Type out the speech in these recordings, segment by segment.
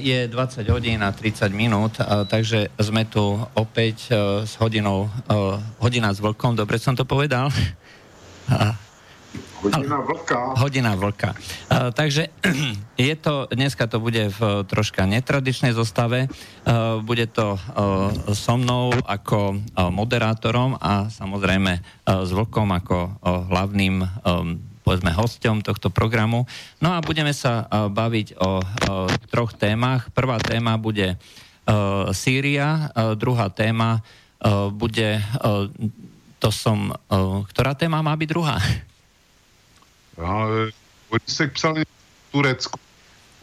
Je 20 hodín a 30 minút, takže sme tu opäť e, s hodinou, hodina s vlkom, dobre som to povedal? Hodina vlka. Hodina vlka. Takže je to, dneska to bude v troška netradičnej zostave. Bude to so mnou ako moderátorom a samozrejme s vlkom ako hlavným povedzme hosťom tohto programu. No a budeme sa uh, baviť o, o troch témach. Prvá téma bude uh, Sýria, uh, druhá téma uh, bude, uh, to som, uh, ktorá téma má byť druhá? No, oni sa psali Turecko.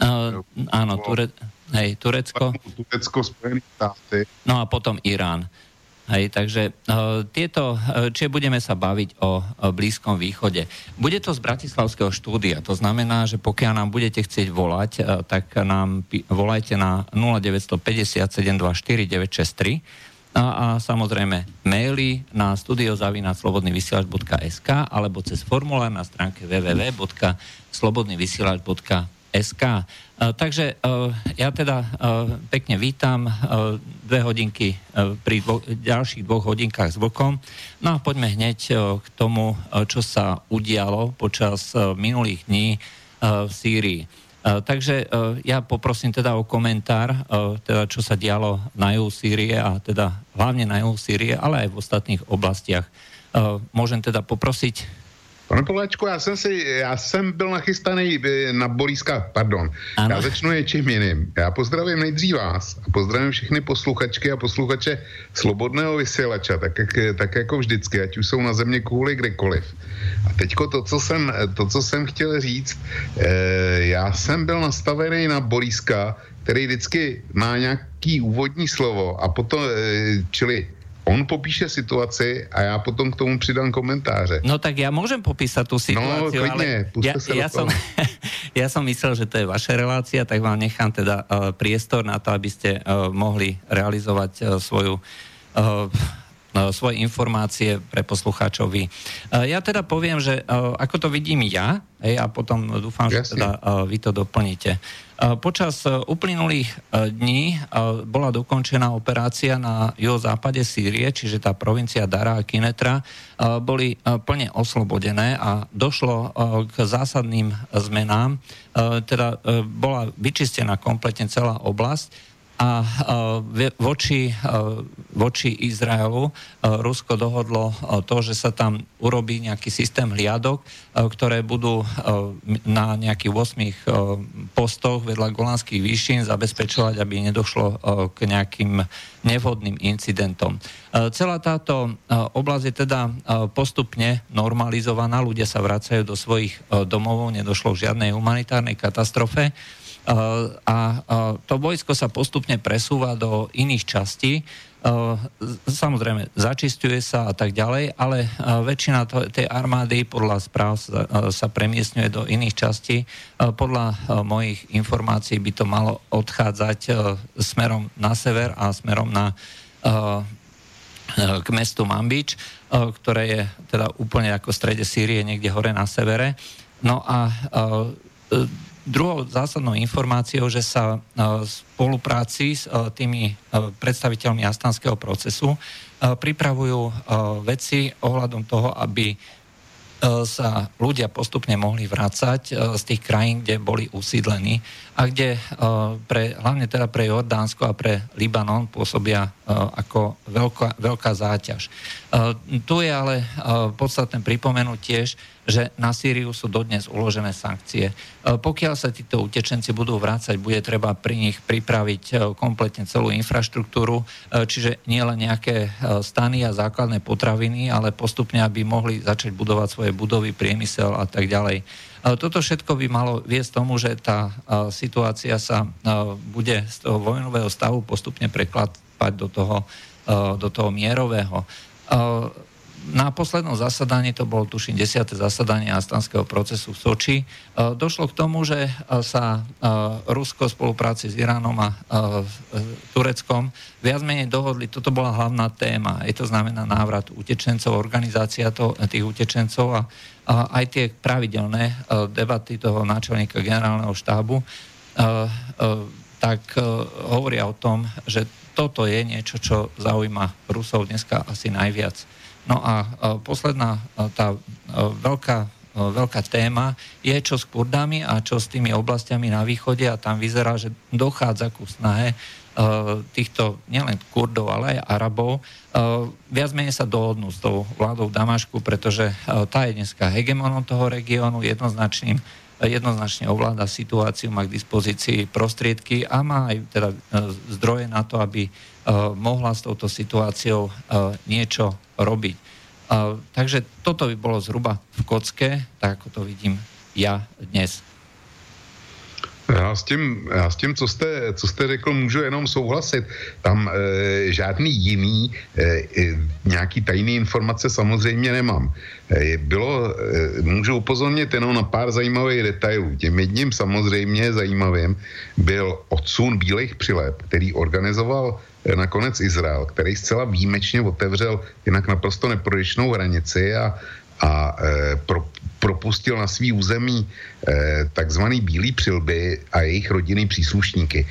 Uh, áno, Ture, hej, Turecko. Turecko, Spojené štáty. No a potom Irán. Hej, takže uh, tieto, uh, či budeme sa baviť o, o Blízkom východe. Bude to z Bratislavského štúdia, to znamená, že pokiaľ nám budete chcieť volať, uh, tak nám pi- volajte na 0950 724 963 a, a samozrejme maily na studiozavinaslobodnyvysielač.sk alebo cez formulár na stránke www.slobodnyvysielač.sk SK. E, takže e, ja teda e, pekne vítam dve hodinky pri dvo, ďalších dvoch hodinkách s vlkom. No a poďme hneď k tomu, čo sa udialo počas minulých dní v Sýrii. Takže ja poprosím teda o komentár, teda čo sa dialo na juhu Sýrie a teda hlavne na juhu Sýrie, ale aj v ostatných oblastiach. Môžem teda poprosiť Pane Poláčku, já jsem, si, já jsem byl nachystaný eh, na Boríska, pardon. Ano. Já začnu něčím jiným. Já pozdravím nejdřív vás a pozdravím všechny posluchačky a posluchače Slobodného vysílača, tak, jak, tak jako vždycky, ať už jsou na země kvůli kdekoliv. A teďko to, co jsem, to, co jsem chtěl říct, eh, já jsem byl nastavený na Boríska, který vždycky má nějaký úvodní slovo a potom, eh, čili On popíše situaci a já potom k tomu přidám komentáře. No tak ja môžem popísať tú situáciu, no, klidne, ale ja, ja, som, ja som myslel, že to je vaša relácia, tak vám nechám teda uh, priestor na to, aby ste uh, mohli realizovať uh, svoju uh, svoje informácie pre poslucháčovi. Ja teda poviem, že ako to vidím ja, a potom dúfam, že teda vy to doplníte. Počas uplynulých dní bola dokončená operácia na juhozápade Sýrie, čiže tá provincia Dara a Kinetra boli plne oslobodené a došlo k zásadným zmenám. Teda bola vyčistená kompletne celá oblasť a voči, voči Izraelu Rusko dohodlo to, že sa tam urobí nejaký systém hliadok, ktoré budú na nejakých 8 postoch vedľa Golanských výšin zabezpečovať, aby nedošlo k nejakým nevhodným incidentom. Celá táto oblasť je teda postupne normalizovaná, ľudia sa vracajú do svojich domovov, nedošlo k žiadnej humanitárnej katastrofe a to vojsko sa postupne presúva do iných častí. Samozrejme, začistuje sa a tak ďalej, ale väčšina tej armády podľa správ sa premiesňuje do iných častí. Podľa mojich informácií by to malo odchádzať smerom na sever a smerom na k mestu Mambič, ktoré je teda úplne ako v strede Sýrie, niekde hore na severe. No a Druhou zásadnou informáciou, že sa v spolupráci s tými predstaviteľmi astanského procesu pripravujú veci ohľadom toho, aby sa ľudia postupne mohli vrácať z tých krajín, kde boli usídlení a kde pre, hlavne teda pre Jordánsko a pre Libanon pôsobia ako veľká, veľká záťaž. Tu je ale podstatné pripomenúť tiež, že na Sýriu sú dodnes uložené sankcie. E, pokiaľ sa títo utečenci budú vrácať, bude treba pri nich pripraviť e, kompletne celú infraštruktúru, e, čiže nie len nejaké stany a základné potraviny, ale postupne, aby mohli začať budovať svoje budovy, priemysel a tak ďalej. Toto všetko by malo viesť tomu, že tá situácia sa bude z toho vojnového stavu postupne vstúpať do toho, do toho mierového na poslednom zasadaní, to bolo tuším 10. zasadanie astanského procesu v Soči, e, došlo k tomu, že e, sa e, Rusko v spolupráci s Iránom a Tureckom viac menej dohodli, toto bola hlavná téma, je to znamená návrat utečencov, organizácia to, tých utečencov a, aj tie pravidelné debaty toho náčelníka generálneho štábu, tak hovoria o tom, že toto je niečo, čo zaujíma Rusov dneska asi najviac. No a posledná tá veľká, veľká téma je, čo s Kurdami a čo s tými oblastiami na východe a tam vyzerá, že dochádza ku snahe týchto nielen Kurdov, ale aj Arabov viac menej sa dohodnú s tou vládou Damašku, pretože tá je dneska hegemonom toho regiónu, jednoznačným jednoznačne ovláda situáciu, má k dispozícii prostriedky a má aj teda zdroje na to, aby mohla s touto situáciou niečo robiť. Takže toto by bolo zhruba v kocke, tak ako to vidím ja dnes. Já s tím, já s tím co, jste, co jste řekl, můžu jenom souhlasit. Tam e, žádný jiný, e, nějaký tajný informace samozřejmě nemám. E, bylo, e, můžu upozornit jenom na pár zajímavých detailů. Tím jedním samozřejmě zajímavým byl odsun bílých přilep, který organizoval nakonec Izrael, který zcela výjimečně otevřel jinak naprosto neprodyšnou hranici a, a e, pro, propustil na svý území e, takzvaný bílý přilby a jejich rodinný příslušníky. E,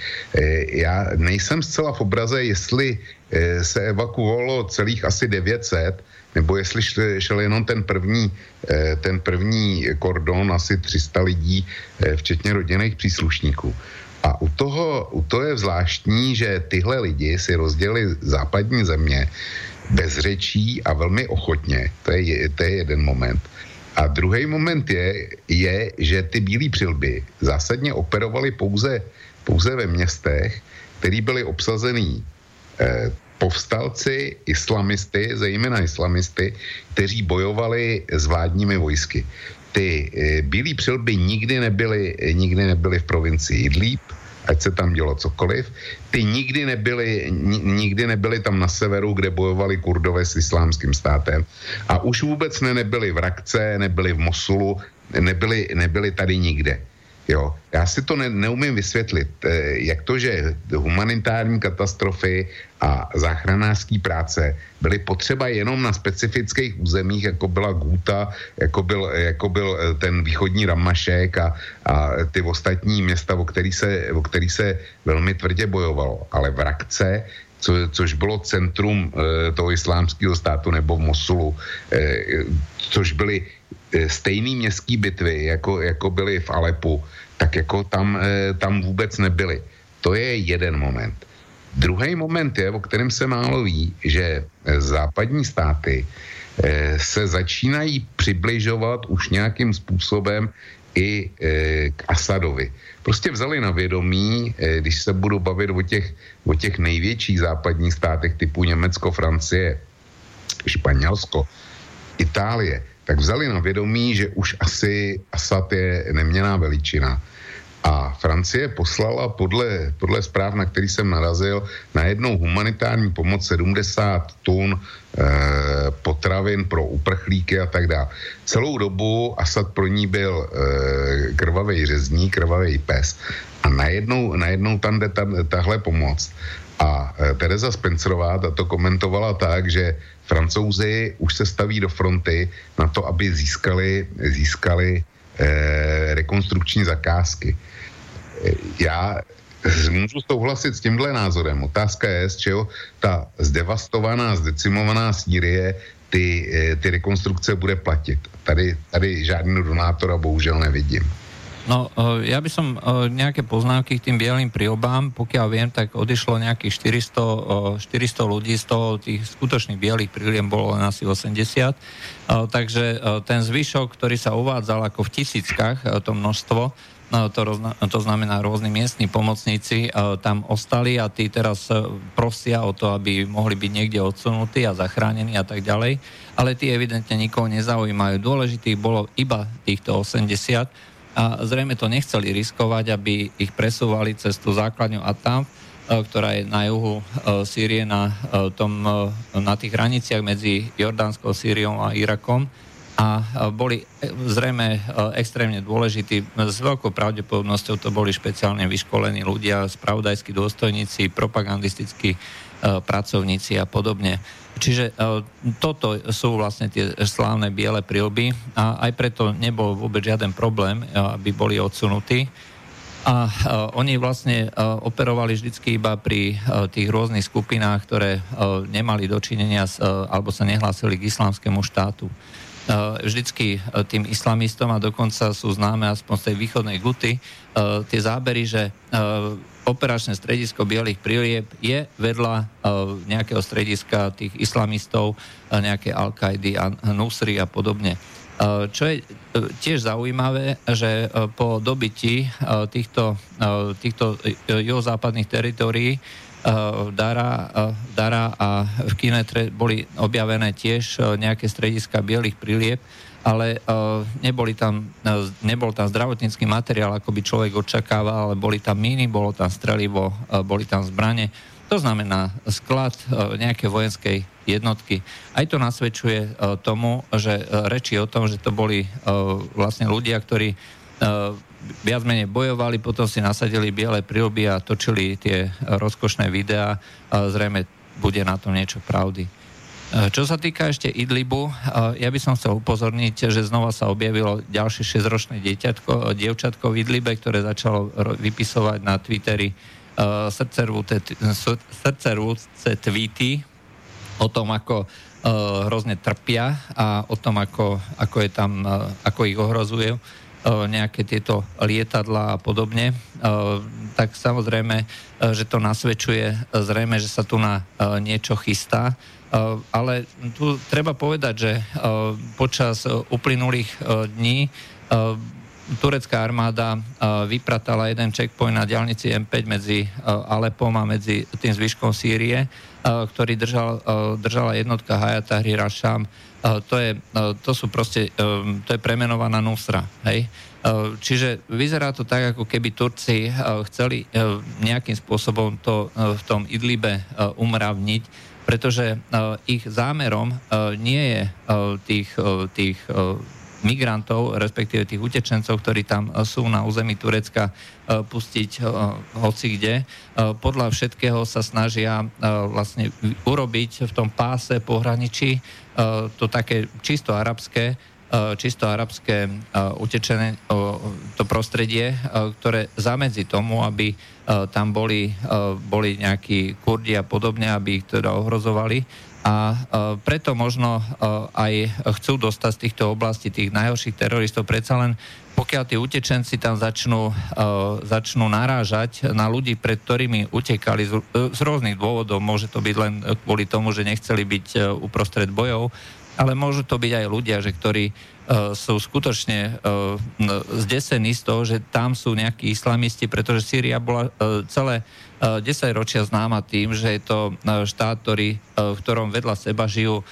já nejsem zcela v obraze, jestli e, se evakuovalo celých asi 900, nebo jestli šel, jenom ten první, ten první kordon, asi 300 lidí, včetně rodinných příslušníků. A u toho, u toho je zvláštní, že tyhle lidi si rozdělili západní země bez řečí a velmi ochotně. To je, to je jeden moment. A druhý moment je, je, že ty bílé přilby zásadně operovaly pouze, pouze ve městech, které byly obsazený eh, povstalci, islamisty, zejména islamisty, kteří bojovali s vládními vojsky. Ty eh, bílé přilby nikdy nebyly, nikdy nebyly v provincii Idlíb, ať se tam dělo cokoliv. Ty nikdy nebyly, nikdy nebyly tam na severu, kde bojovali kurdové s islámským státem a už vůbec ne, nebyli v Rakce, nebyli v Mosulu, nebyli, nebyli tady nikde. Jo, já si to ne, neumím vysvětlit, eh, jak to, že humanitární katastrofy a záchranářské práce byly potřeba jenom na specifických územích, jako byla Gúta, jako byl, jako byl eh, ten východní Ramašek a, a ty ostatní města, o který, se, o který se velmi tvrdě bojovalo. Ale v Rakce co, což bylo centrum e, toho islámského státu nebo Mosulu, e, což byly e, stejné městské bitvy, jako, jako byly v Alepu, tak jako tam, tam vůbec nebyly. To je jeden moment. Druhý moment je, o kterém se málo ví, že západní státy se začínají přibližovat už nějakým způsobem i e, k Asadovi. Prostě vzali na vědomí, e, když se budu bavit o těch, o těch největších západních státech typu Německo, Francie, Španělsko, Itálie, tak vzali na vědomí, že už asi Asad je neměná veličina. A Francie poslala podle, podle zpráv, na který jsem narazil, na jednou humanitární pomoc 70 tun e, potravin pro uprchlíky a tak dále. Celou dobu Asad pro ní byl e, krvavý řezní, krvavý pes. A najednou, najednou tam jde ta, tahle pomoc. A e, Teresa Spencerová to komentovala tak, že francouzi už se staví do fronty na to, aby získali, získali eh, rekonstrukční zakázky. Eh, já můžu souhlasit s tímhle názorem. Otázka je, z čeho ta zdevastovaná, zdecimovaná Sýrie ty, eh, ty rekonstrukce bude platit. Tady, tady žádného donátora bohužel nevidím. No, e, ja by som e, nejaké poznámky k tým bielým príobám, pokiaľ viem, tak odišlo nejakých 400, 400 e, ľudí, z toho tých skutočných bielých príliem bolo len asi 80. Takže ten zvyšok, ktorý sa uvádzal ako v tisíckach, to množstvo, to, to znamená rôzni miestni pomocníci tam ostali a tí teraz prosia o to, aby mohli byť niekde odsunutí a zachránení a tak ďalej. Ale tí evidentne nikoho nezaujímajú. Dôležitý bolo iba týchto 80 a zrejme to nechceli riskovať, aby ich presúvali cez tú základňu a tam ktorá je na juhu Sýrie, na, tom, na tých hraniciach medzi Jordánskou Sýriou a Irakom a boli zrejme extrémne dôležití. S veľkou pravdepodobnosťou to boli špeciálne vyškolení ľudia, spravodajskí dôstojníci, propagandistickí pracovníci a podobne. Čiže toto sú vlastne tie slávne biele prilby a aj preto nebol vôbec žiaden problém, aby boli odsunutí. A oni vlastne operovali vždycky iba pri tých rôznych skupinách, ktoré nemali dočinenia alebo sa nehlásili k islamskému štátu. Eh, vždycky eh, tým islamistom a dokonca sú známe aspoň z tej východnej guty eh, tie zábery, že operačné stredisko Bielých prílieb je vedľa nejakého strediska tých islamistov, nejaké Al-Kaidy a Nusri a podobne. Čo je tiež zaujímavé, že po dobití týchto, týchto juhozápadných teritórií Dara, Dara a v Kinetre boli objavené tiež e, nejaké strediska bielých prilieb, ale neboli tam, nebol tam zdravotnícky materiál, ako by človek očakával, ale boli tam míny, bolo tam strelivo, boli tam zbranie. To znamená sklad nejakej vojenskej jednotky. Aj to nasvedčuje tomu, že reči o tom, že to boli vlastne ľudia, ktorí viac menej bojovali, potom si nasadili biele prílby a točili tie rozkošné videá. Zrejme bude na tom niečo pravdy. Čo sa týka ešte Idlibu, ja by som chcel upozorniť, že znova sa objavilo ďalšie 6-ročné dieťatko, dievčatko v Idlibe, ktoré začalo vypisovať na Twitteri srdcerúce tweety o tom, ako hrozne trpia a o tom, ako, ako, je tam, ako ich ohrozujú nejaké tieto lietadla a podobne, tak samozrejme, že to nasvedčuje zrejme, že sa tu na niečo chystá. Ale tu treba povedať, že počas uplynulých dní turecká armáda vypratala jeden checkpoint na diálnici M5 medzi Alepom a medzi tým zvyškom Sýrie, ktorý držal, držala jednotka Hayat Tahrir al-Sham to, je, to sú proste, to je premenovaná Nusra, hej. Čiže vyzerá to tak, ako keby Turci chceli nejakým spôsobom to v tom Idlibe umravniť, pretože ich zámerom nie je tých, tých migrantov, respektíve tých utečencov, ktorí tam sú na území Turecka, pustiť hoci kde. Podľa všetkého sa snažia vlastne urobiť v tom páse pohraničí Eh, to také čisto arabské, eh, čisto arabské eh, utečené to prostredie, ktoré zamedzi tomu, aby tam boli, boli nejakí kurdi a podobne, aby ich teda ohrozovali. A preto možno aj chcú dostať z týchto oblastí tých najhorších teroristov. Predsa len pokiaľ tí utečenci tam začnú, začnú narážať na ľudí, pred ktorými utekali z, rôznych dôvodov, môže to byť len kvôli tomu, že nechceli byť uprostred bojov, ale môžu to byť aj ľudia, že ktorí sú skutočne zdesení z toho, že tam sú nejakí islamisti, pretože Sýria bola uh, celé 10 ročia známa tým, že je to uh, štát, ktorý, uh, v ktorom vedľa seba žijú uh,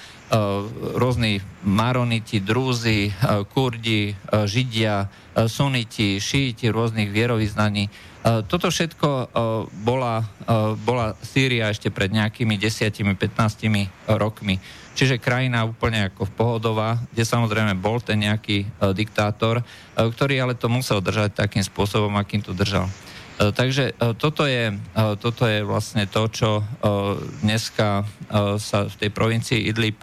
rôzni maroniti, drúzy, uh, kurdi, židia, suniti, šíti rôznych vierovýznaní. Toto všetko bola, bola Sýria ešte pred nejakými 10-15 rokmi. Čiže krajina úplne ako pohodová, kde samozrejme bol ten nejaký e, diktátor, e, ktorý ale to musel držať takým spôsobom, akým to držal. E, takže e, toto je, e, toto je vlastne to, čo dneska sa v tej provincii Idlib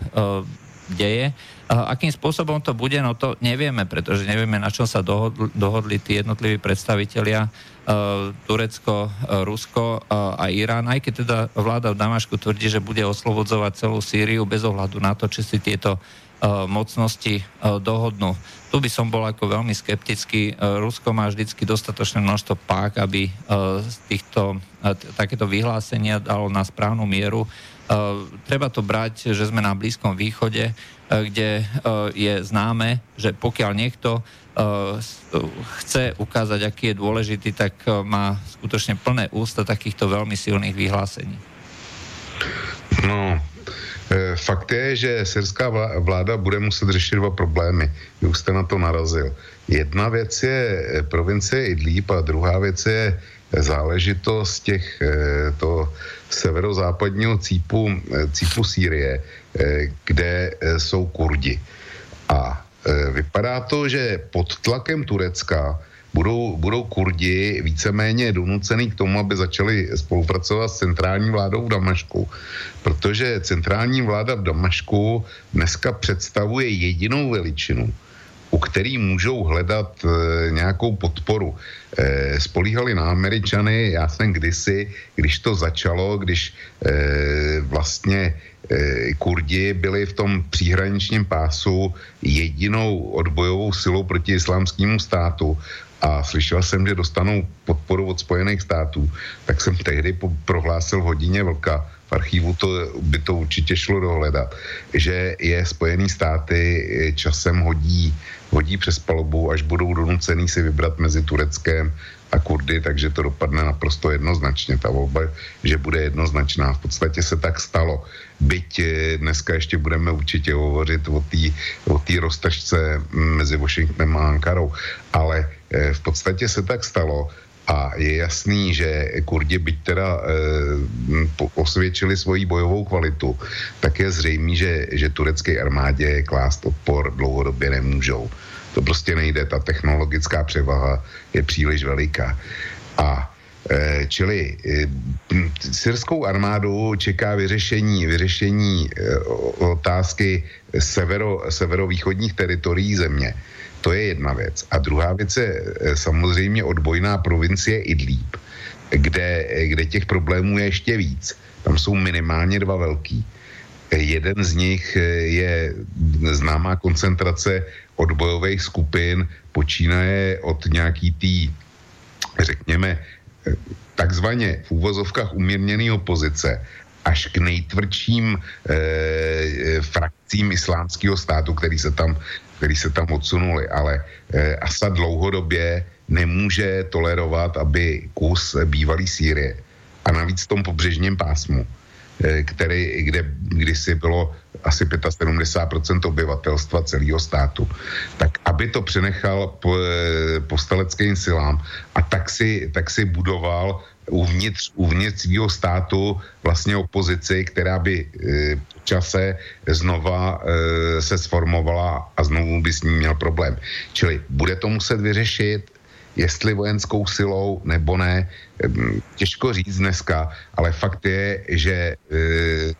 deje. Akým spôsobom to bude, no to nevieme, pretože nevieme, na čom sa dohodli, dohodli tí jednotliví predstavitelia Turecko, Rusko a Irán, aj keď teda vláda v Damašku tvrdí, že bude oslobodzovať celú Sýriu bez ohľadu na to, či si tieto mocnosti dohodnú. Tu by som bol ako veľmi skeptický. Rusko má vždycky dostatočné množstvo pák, aby z týchto, takéto vyhlásenia dalo na správnu mieru. Treba to brať, že sme na Blízkom východe, Eh, kde eh, je známe, že pokiaľ niekto eh, chce ukázať, aký je dôležitý, tak má skutočne plné ústa takýchto veľmi silných vyhlásení. No, fakt je, že syrská vláda bude muset řešit dva problémy. Vy už jste na to narazil. Jedna věc je provincie Idlíb a druhá věc je záležitost těch to severozápadního cípu, cípu Sýrie, kde jsou Kurdi. A vypadá to, že pod tlakem Turecka budou, budou Kurdi víceméně donucený k tomu, aby začali spolupracovat s centrální vládou v Damašku, protože centrální vláda v Damašku dneska představuje jedinou veličinu, u který můžou hledat e, nějakou podporu. E, spolíhali na Američany, já jsem kdysi, když to začalo, když e, vlastně e, Kurdi byli v tom příhraničním pásu jedinou odbojovou silou proti islámskému státu a slyšel jsem, že dostanou podporu od Spojených států, tak jsem tehdy prohlásil hodině vlka, v archivu to, by to určitě šlo dohledat, že je Spojený státy eh, časem hodí, hodí přes palubu, až budou donucený si vybrat mezi Tureckem a Kurdy, takže to dopadne naprosto jednoznačně. Ta volba, že bude jednoznačná. V podstatě se tak stalo. Byť eh, dneska ještě budeme určitě hovořit o té o roztažce mezi Washingtonem a Ankarou, ale v podstatě se tak stalo a je jasný, že Kurdi byť teda e, osvědčili svoji bojovou kvalitu, tak je zřejmé, že, že turecké armádě klást odpor dlouhodobě nemůžou. To prostě nejde, ta technologická převaha je příliš veliká. A e, Čili e, syrskou armádu čeká vyřešení, vyřešení e, otázky severo, severovýchodních teritorií země. To je jedna věc. A druhá věc je samozřejmě odbojná provincie Idlíb, kde, kde těch problémů je ještě víc. Tam jsou minimálně dva velký. Jeden z nich je známá koncentrace odbojových skupin, počínaje od nějaký tý, řekněme, takzvaně v úvozovkách umírněné opozice až k nejtvrdším e, frakcím islámského státu, který se tam, který se tam odsunuli. Ale e, Asad dlouhodobě nemůže tolerovat, aby kus bývalý Sýrie a navíc v tom pobřežním pásmu Eh, který, kde kdysi bylo asi 75% obyvatelstva celého státu, tak aby to přenechal po, eh, postaleckým silám a tak si, tak si budoval uvnitř, uvnitř svého státu vlastně opozici, která by e, v čase znova e, se sformovala a znovu by s ním měl problém. Čili bude to muset vyřešit, jestli vojenskou silou nebo ne, těžko říct dneska, ale fakt je, že e,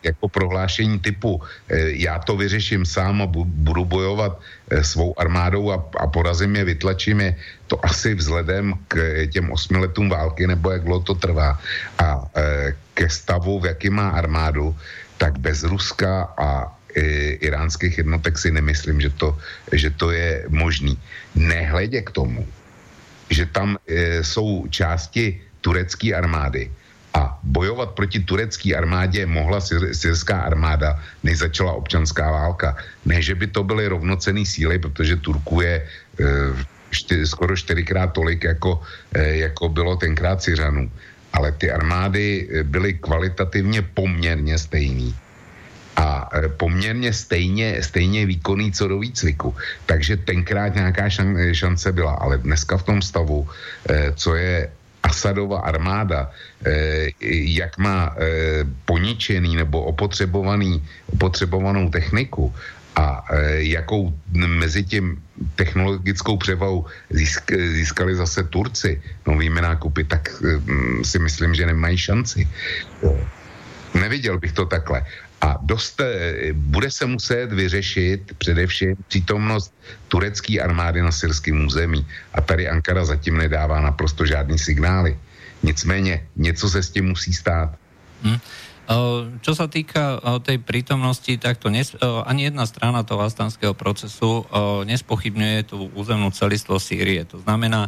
jako prohlášení typu e, já to vyřeším sám a budu bojovat e, svou armádou a, a porazím je, vytlačím je, to asi vzhledem k těm osmi letům války nebo jak dlouho to trvá a ke stavu, v jaký má armádu, tak bez Ruska a iránských jednotek si nemyslím, že to, že to je možný. Nehledě k tomu, že tam e, jsou části turecké armády a bojovat proti turecké armádě mohla syr, syrská armáda, než začala občanská válka. Ne, že by to byly rovnocený síly, protože Turku je e, šty, skoro čtyřikrát tolik, jako, e, jako bylo tenkrát Syřanů. Ale ty armády e, byly kvalitativně poměrně stejný a e, poměrně stejně, stejně výkonný co do výcviku. Takže tenkrát nějaká šance byla, ale dneska v tom stavu, e, co je Asadova armáda, e, jak má poničený nebo opotřebovaný, opotřebovanou techniku a jakou mezi tím technologickou převahou získali zase Turci novými nákupy, tak si myslím, že nemají šanci. Neviděl bych to takhle. A dost, eh, bude se muset vyřešit především přítomnost turecké armády na syrském území. A tady Ankara zatím nedává naprosto žádný signály. Nicméně něco se s tím musí stát. Hmm. Čo sa týka tej prítomnosti, tak to nes, ani jedna strana toho astanského procesu nespochybňuje tú územnú celistvo Sýrie. To znamená,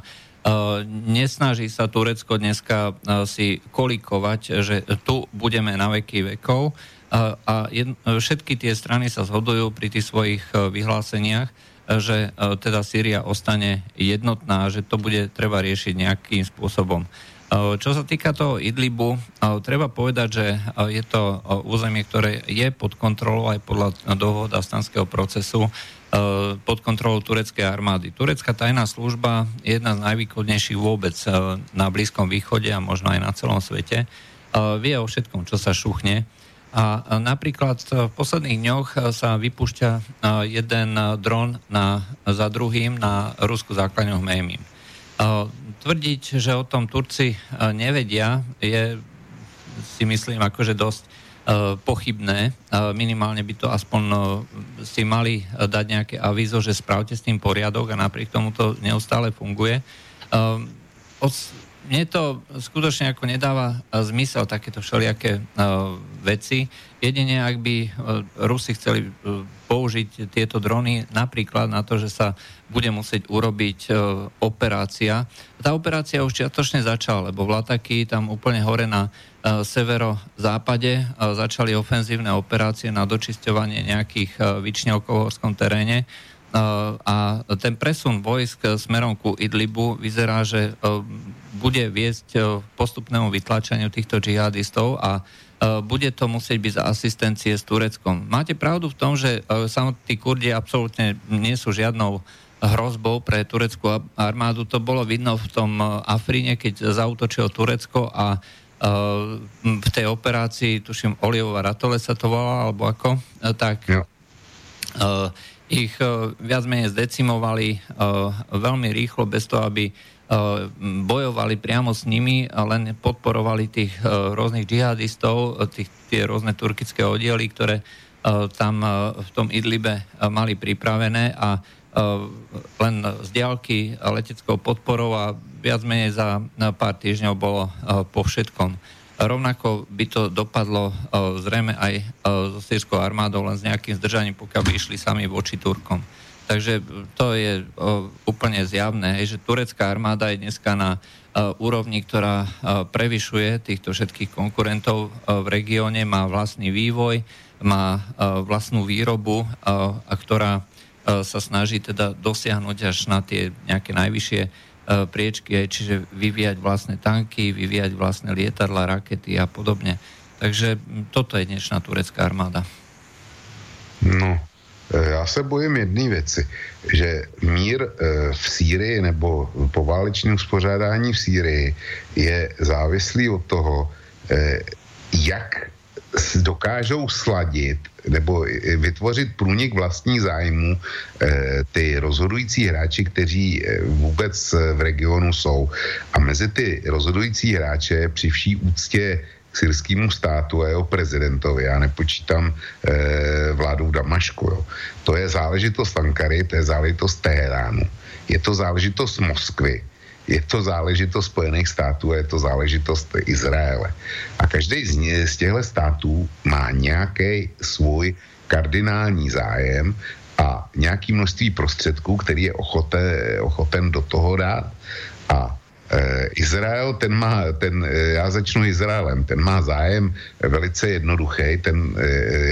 nesnaží sa Turecko dneska si kolikovať, že tu budeme na veky vekov, a, a jed, všetky tie strany sa zhodujú pri tých svojich e, vyhláseniach, e, že e, teda Sýria ostane jednotná, že to bude treba riešiť nejakým spôsobom. Čo sa týka toho Idlibu, treba povedať, že je to územie, ktoré je pod kontrolou aj podľa dohod astanského procesu pod kontrolou tureckej armády. Turecká tajná služba je jedna z najvýkodnejších vôbec na Blízkom východe a možno aj na celom svete. Vie o všetkom, čo sa šuchne. A napríklad v posledných dňoch sa vypúšťa jeden dron na, za druhým na Rusku základňu Hmejmim. Tvrdiť, že o tom Turci nevedia, je si myslím akože dosť pochybné. Minimálne by to aspoň si mali dať nejaké avízo, že spravte s tým poriadok a napriek tomu to neustále funguje. Mne to skutočne ako nedáva zmysel takéto všelijaké veci. Jedine, ak by Rusi chceli použiť tieto drony napríklad na to, že sa bude musieť urobiť operácia. Tá operácia už čiatočne začala, lebo v Lataky tam úplne hore na E, severozápade e, začali ofenzívne operácie na dočisťovanie nejakých e, vyčňov v teréne a ten presun vojsk smerom ku Idlibu vyzerá, že bude viesť postupnému vytlačaniu týchto džihadistov a bude to musieť byť za asistencie s Tureckom. Máte pravdu v tom, že samotní Kurdi absolútne nie sú žiadnou hrozbou pre tureckú armádu. To bolo vidno v tom Afríne, keď zautočilo Turecko a v tej operácii, tuším, Oliová Ratole sa to volá, alebo ako, tak ja. Ich viac menej zdecimovali veľmi rýchlo, bez toho, aby bojovali priamo s nimi, len podporovali tých rôznych džihadistov, tých, tie rôzne turkické oddiely, ktoré tam v tom Idlibe mali pripravené a len z diálky leteckou podporou a viac menej za pár týždňov bolo e, po všetkom. Rovnako by to dopadlo e, zrejme aj e, so sírskou armádou, len s nejakým zdržaním, pokiaľ by išli sami voči Turkom. Takže to je úplne zjavné, že turecká armáda je dneska na úrovni, ktorá prevyšuje týchto všetkých konkurentov v regióne, má vlastný vývoj, má vlastnú výrobu, a ktorá sa snaží teda dosiahnuť až na tie nejaké najvyššie E, priečky, čiže vyvíjať vlastné tanky, vyvíjať vlastné lietadla, rakety a podobne. Takže toto je dnešná turecká armáda. No, e, já se bojím jedné věci, že mír e, v Sýrii nebo poválečné uspořádání v Sýrii je závislý od toho, jak dokážou sladit nebo vytvořit průnik vlastních zájmů eh, ty rozhodující hráči, kteří eh, vůbec v regionu jsou. A mezi ty rozhodující hráče při vší úctě k syrskému státu a jeho prezidentovi, já nepočítám eh, vládu v Damašku, jo. to je záležitost Ankary, to je záležitost Teheránu, je to záležitost Moskvy, je to záležitost Spojených států a je to záležitost Izraele. A každý z, těchto států má nějaký svůj kardinální zájem a nějaký množství prostředků, který je ochote, ochoten do toho dát. A e, Izrael, ten má, ten, e, já začnu Izraelem, ten má zájem velice jednoduchý, ten, e,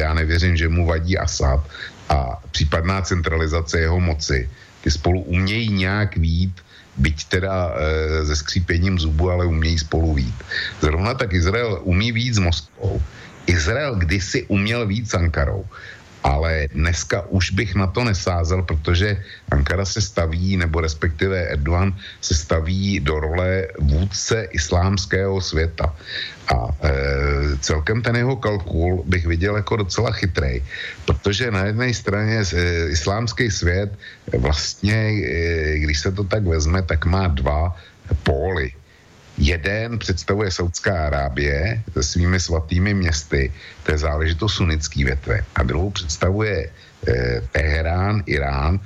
já nevěřím, že mu vadí Asad a případná centralizace jeho moci. Ty spolu umějí nějak vít byť teda e, se skřípěním zubu, ale umějí spolu vít. Zrovna tak Izrael umí víc s Moskvou. Izrael kdysi uměl víc s Ankarou ale dneska už bych na to nesázel, protože Ankara se staví, nebo respektive Erdogan se staví do role vůdce islámského světa. A e, celkem ten jeho kalkul bych viděl jako docela chytrý, protože na jedné straně e, islámský svět vlastně, e, když se to tak vezme, tak má dva póly. Jeden představuje Saudská Arábie se svými svatými městy, to je záležitost sunnický větve. A druhou představuje eh, Teherán, Irán,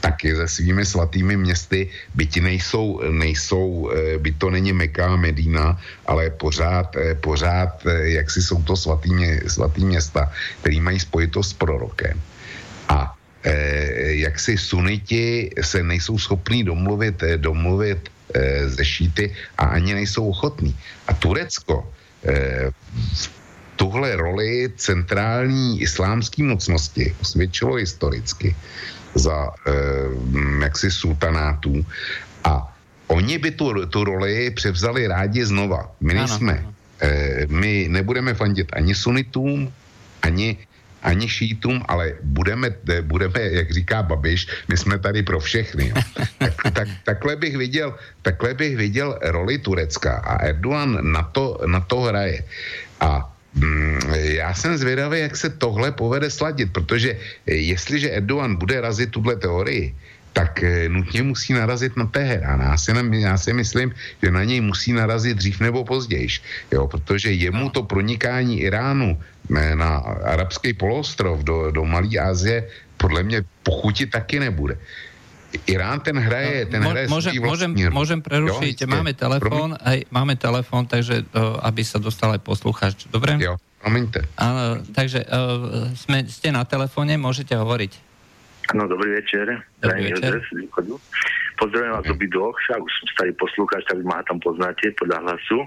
taky se svými svatými městy, byť nejsou, nejsou eh, byť to není Meka Medina, ale pořád, eh, pořád eh, jak si jsou to svatý, svatý města, který mají spojitost s prorokem. A eh, jak si suniti se nejsou schopní domluvit, eh, domluvit ze šíty a ani nejsou ochotní. A Turecko e, tuhle roli centrální islámské mocnosti osvědčilo historicky za e, jaksi sultanátů a oni by tu, tu roli převzali rádi znova. My nejsme, e, my nebudeme fandit ani sunitům, ani ani šítům, ale budeme, budeme, jak říká Babiš, my jsme tady pro všechny. Jo. Tak, tak, takhle, bych viděl, takhle bych viděl roli Turecka a Erdogan na to, na to hraje. A mm, já jsem zvědavý, jak se tohle povede sladit, protože jestliže Erdogan bude razit tuhle teorii, tak eh, nutně musí narazit na Teherán. Já si, já si myslím, že na něj musí narazit dřív nebo později, jo, protože jemu to pronikání Iránu eh, na arabský poloostrov do, do Malé Asie podle mě pochuti taky nebude. Irán ten hraje, no, ten hraje môžem, môžem, môžem prerušiť, jo, máme telefón, aj, máme telefón, takže uh, aby sa dostal aj poslucháč, dobre? Jo, promiňte. Uh, takže uh, sme, ste na telefóne, môžete hovoriť. No, dobrý večer. Dobrý večer. Pozdravujem vás okay. dvoch, však už som starý poslúchač, tak ma tam poznáte podľa hlasu.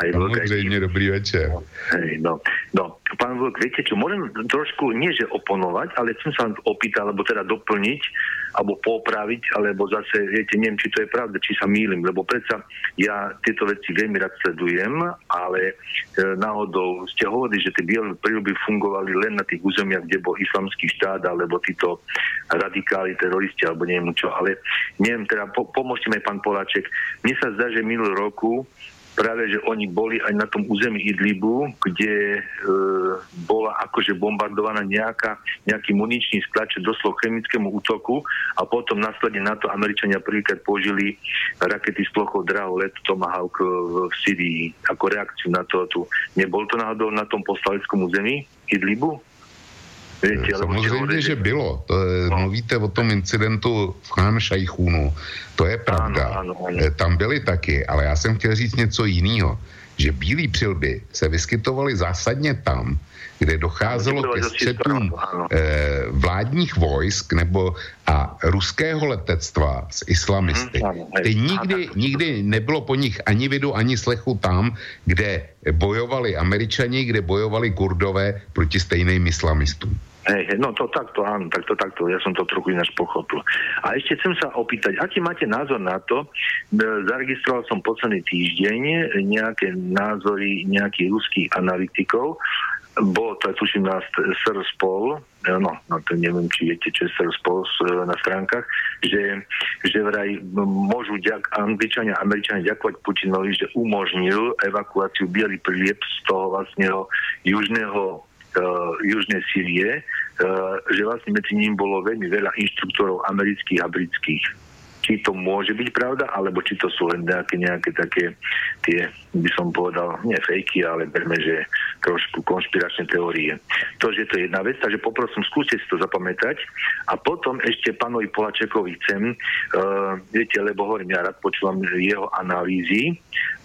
Aj Samozrejme, dobrý večer. Hej, no, no, pán Vlk, viete čo, môžem trošku, nie že oponovať, ale chcem sa opýtať, alebo teda doplniť, alebo popraviť, alebo zase, viete, neviem, či to je pravda, či sa mýlim, lebo predsa ja tieto veci veľmi rád sledujem, ale e, náhodou ste hovorili, že tie biele príľuby fungovali len na tých územiach, kde bol islamský štát, alebo títo radikáli, teroristi, alebo neviem čo, ale neviem, teda po, pomôžte mi, pán Poláček. Mne sa zdá, že minulý roku práve, že oni boli aj na tom území Idlibu, kde e, bola akože bombardovaná nejaká, nejaký muničný sklad, čo doslo chemickému útoku a potom následne na to Američania prvýkrát použili rakety s plochou drahou let Tomahawk v Syrii ako reakciu na to. Tu. Nebol to náhodou na tom postaleckom území Idlibu? Viete, Samozřejmě, že bylo. To, no. Mluvíte o tom incidentu v Khan Šajchúnu. To je pravda. Ano, ano, ano. Eh, tam byli taky, ale já jsem chtěl říct něco jiného. Že bílí přilby se vyskytovaly zásadně tam, kde docházelo ke střetům eh, vládních vojsk nebo a ruského letectva s islamisty. Ty nikdy, nikdy nebylo po nich ani vidu, ani slechu tam, kde bojovali američani, kde bojovali kurdové proti stejným islamistům. Hej, no to takto, áno, takto, takto, ja som to trochu ináč pochopil. A ešte chcem sa opýtať, aký máte názor na to, e, zaregistroval som posledný týždeň nejaké názory nejakých ruských analytikov, bolo to, tuším, na Spol, e, no, no to neviem, či viete, čo je Spol e, na stránkach, že, že vraj môžu ďak, Angličania Američania ďakovať Putinovi, že umožnil evakuáciu Bielý príliep z toho vlastne južného Južnej Sýrie, uh, že vlastne medzi ním bolo veľmi veľa inštruktorov amerických a britských. Či to môže byť pravda, alebo či to sú len nejaké, nejaké také tie, by som povedal, nie fejky, ale berme, že trošku konšpiračné teórie. To, že to je jedna vec, takže poprosím, skúste si to zapamätať. A potom ešte pánovi Polačekovi chcem, uh, viete, lebo hovorím, ja rád počúvam jeho analýzy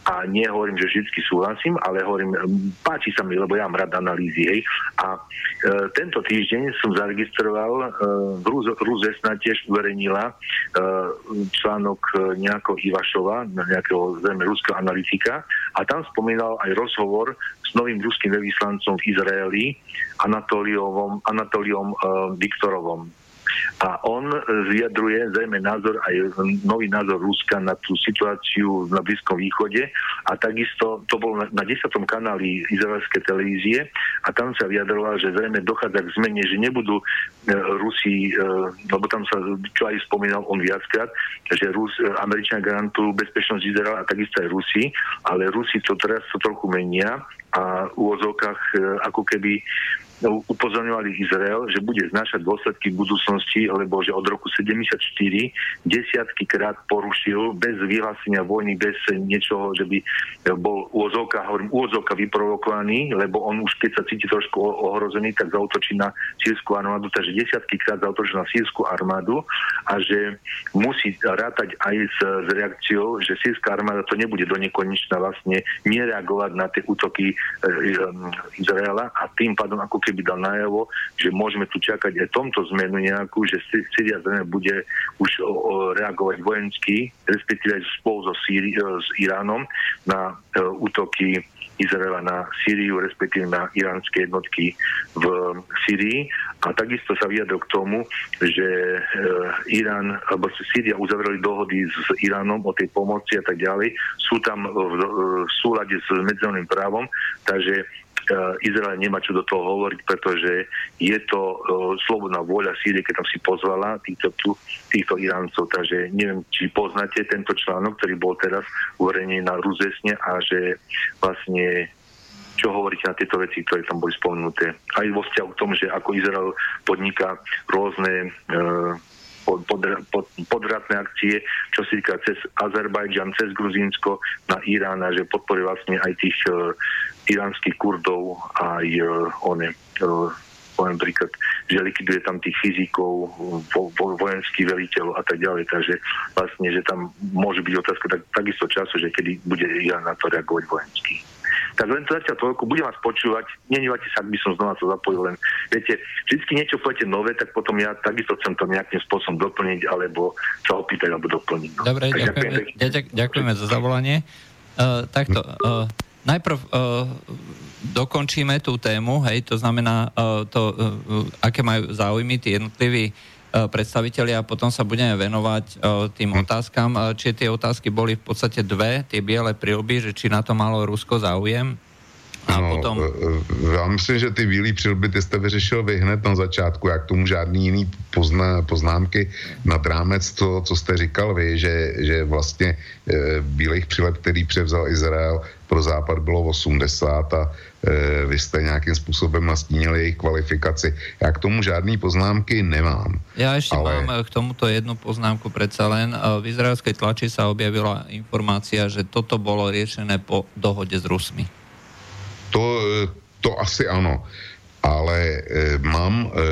a nie hovorím, že vždy súhlasím, ale hovorím, páči sa mi, lebo ja mám rád analýzy. Hej. A e, tento týždeň som zaregistroval, e, snad tiež uverejnila e, článok e, nejakého Ivašova, nejakého zrejme ruského analytika a tam spomínal aj rozhovor s novým ruským veľvyslancom v Izraeli, Anatoliom, Anatoliom e, Viktorovom a on vyjadruje zrejme názor, aj nový názor Ruska na tú situáciu na Blízkom východe a takisto to bolo na, na 10. kanáli izraelskej televízie a tam sa vyjadroval, že zrejme dochádza k zmene, že nebudú e, Rusi, e, lebo tam sa, čo aj spomínal on viackrát, že Rus, e, Američania garantujú bezpečnosť Izraela a takisto aj Rusi, ale Rusi to teraz to trochu menia a v úvozovkách ako keby upozorňovali Izrael, že bude znašať dôsledky v budúcnosti, lebo že od roku 74 desiatky krát porušil bez vyhlásenia vojny, bez niečoho, že by bol úvozovka, hovorím, úvozovka vyprovokovaný, lebo on už keď sa cíti trošku ohrozený, tak zautočí na sírskú armádu, takže desiatky krát zautočí na sírskú armádu a že musí rátať aj s, s reakciou, že sírska armáda to nebude do nekonečna vlastne nereagovať na tie útoky e, e, Izraela a tým pádom ako keby dal najavo, že môžeme tu čakať aj tomto zmenu nejakú, že Syria zrejme bude už o, o, reagovať vojensky, respektíve spolu so Syri, e, s Iránom na e, útoky Izraela na Sýriu, respektíve na iránske jednotky v Sýrii. A takisto sa vyjadril k tomu, že e, Irán, alebo Sýria uzavreli dohody s Iránom o tej pomoci a tak ďalej. Sú tam v, v súlade s medzinárodným právom, takže Izrael nemá čo do toho hovoriť, pretože je to uh, slobodná vôľa Sýrie, keď tam si pozvala týchto, týchto Iráncov. Takže neviem, či poznáte tento článok, ktorý bol teraz uverejnený na Ruzesne a že vlastne čo hovoríte na tieto veci, ktoré tam boli spomenuté. Aj vo vzťahu k tomu, že ako Izrael podniká rôzne uh, pod, pod, pod, akcie, čo sa týka cez Azerbajdžan, cez Gruzínsko na Irán a že podporuje vlastne aj tých uh, iránskych kurdov aj uh, one, uh, poviem príklad, že likviduje tam tých fyzikov, vo, vo, vojenských veliteľov a tak ďalej. Takže vlastne, že tam môže byť otázka tak, takisto času, že kedy bude Irán na to reagovať vojensky. Tak len to zatiaľ toľko, budem vás počúvať, nenívate sa, ak by som znova to zapojil, len viete, vždy niečo poviete nové, tak potom ja takisto chcem to nejakým spôsobom doplniť, alebo sa opýtať, alebo doplniť. No. Dobre, tak ďakujeme, ďakujeme, ďakujeme za zavolanie. Uh, takto, uh, najprv uh, dokončíme tú tému, hej, to znamená uh, to, uh, aké majú záujmy tí jednotliví E, predstaviteľi a potom sa budeme venovať e, tým hm. otázkam. E, či tie otázky boli v podstate dve, tie biele prilby, že či na to malo Rusko záujem. A no, potom... Já myslím, že ty bílý přilby ty jste vyřešil vy hned na začátku, jak tomu žádný jiný pozná, poznámky nad rámec to, co jste říkal vy, že, že vlastně e, bílých přileb, který převzal Izrael, pro západ bylo 80 a e, vy jste nějakým způsobem nastínili jejich kvalifikaci. Já k tomu žádný poznámky nemám. Já ještě ale... mám k tomuto jednu poznámku predsa len. E, v izraelskej tlači sa objavila informácia, že toto bolo riešené po dohode s Rusmi. To, e, to asi ano ale e, mám e,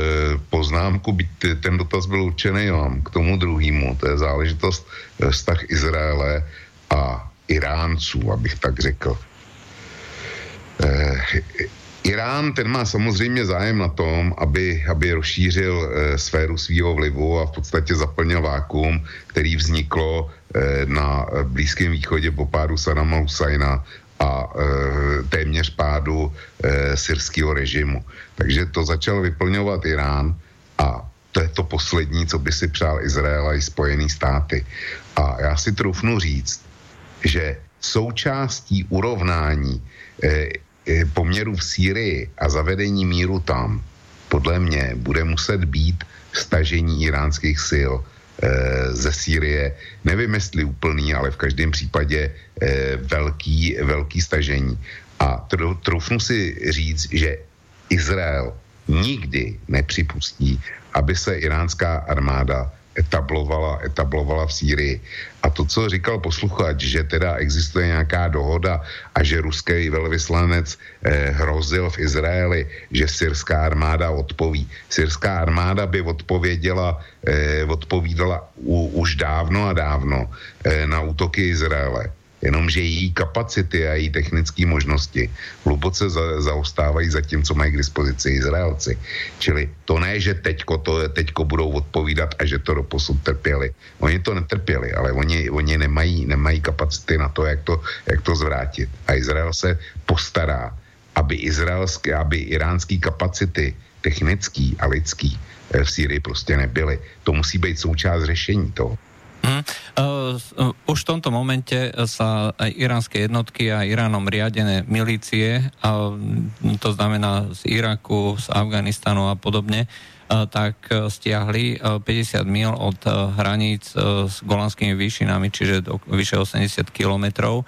poznámku, byť ten dotaz byl určený vám k tomu druhému, to je záležitost e, vztah Izraele a Iránců, abych tak řekl. Eh, Irán, ten má samozřejmě zájem na tom, aby, aby rozšířil eh, sféru svého vlivu a v podstatě zaplnil vákuum, který vzniklo eh, na Blízkém východě po pádu Sadama Husajna a e, téměř pádu e, syrského režimu. Takže to začal vyplňovat Irán a to je to poslední, co by si přál Izrael a i Spojený státy. A já si trufnu říct, že součástí urovnání eh, eh, poměrů v Sýrii a zavedení míru tam, podle mě, bude muset být stažení iránských sil eh, ze Sýrie. Nevím, jestli úplný, ale v každém případě eh, velký, velký stažení. A trufnu si říct, že Izrael nikdy nepřipustí, aby se iránská armáda etablovala, etablovala v Sýrii. A to, co říkal posluchač, že teda existuje nějaká dohoda a že ruský velvyslanec eh, hrozil v Izraeli, že syrská armáda odpoví. Syrská armáda by odpověděla, eh, odpovídala u, už dávno a dávno eh, na útoky Izraele jenomže její kapacity a její technické možnosti hluboce za, zaostávají za tím, co mají k dispozici Izraelci. Čili to ne, že teďko, to, teďko budou odpovídat a že to doposud trpěli. Oni to netrpěli, ale oni, oni nemají, nemají kapacity na to jak, to, jak to zvrátit. A Izrael se postará, aby izraelské, aby iránské kapacity technický a lidský eh, v Sýrii prostě nebyly. To musí být součást řešení toho. Uh, už v tomto momente sa aj iránske jednotky a Iránom riadené milície, uh, to znamená z Iraku, z Afganistanu a podobne, uh, tak stiahli 50 mil od hraníc s golanskými výšinami, čiže do vyše 80 kilometrov.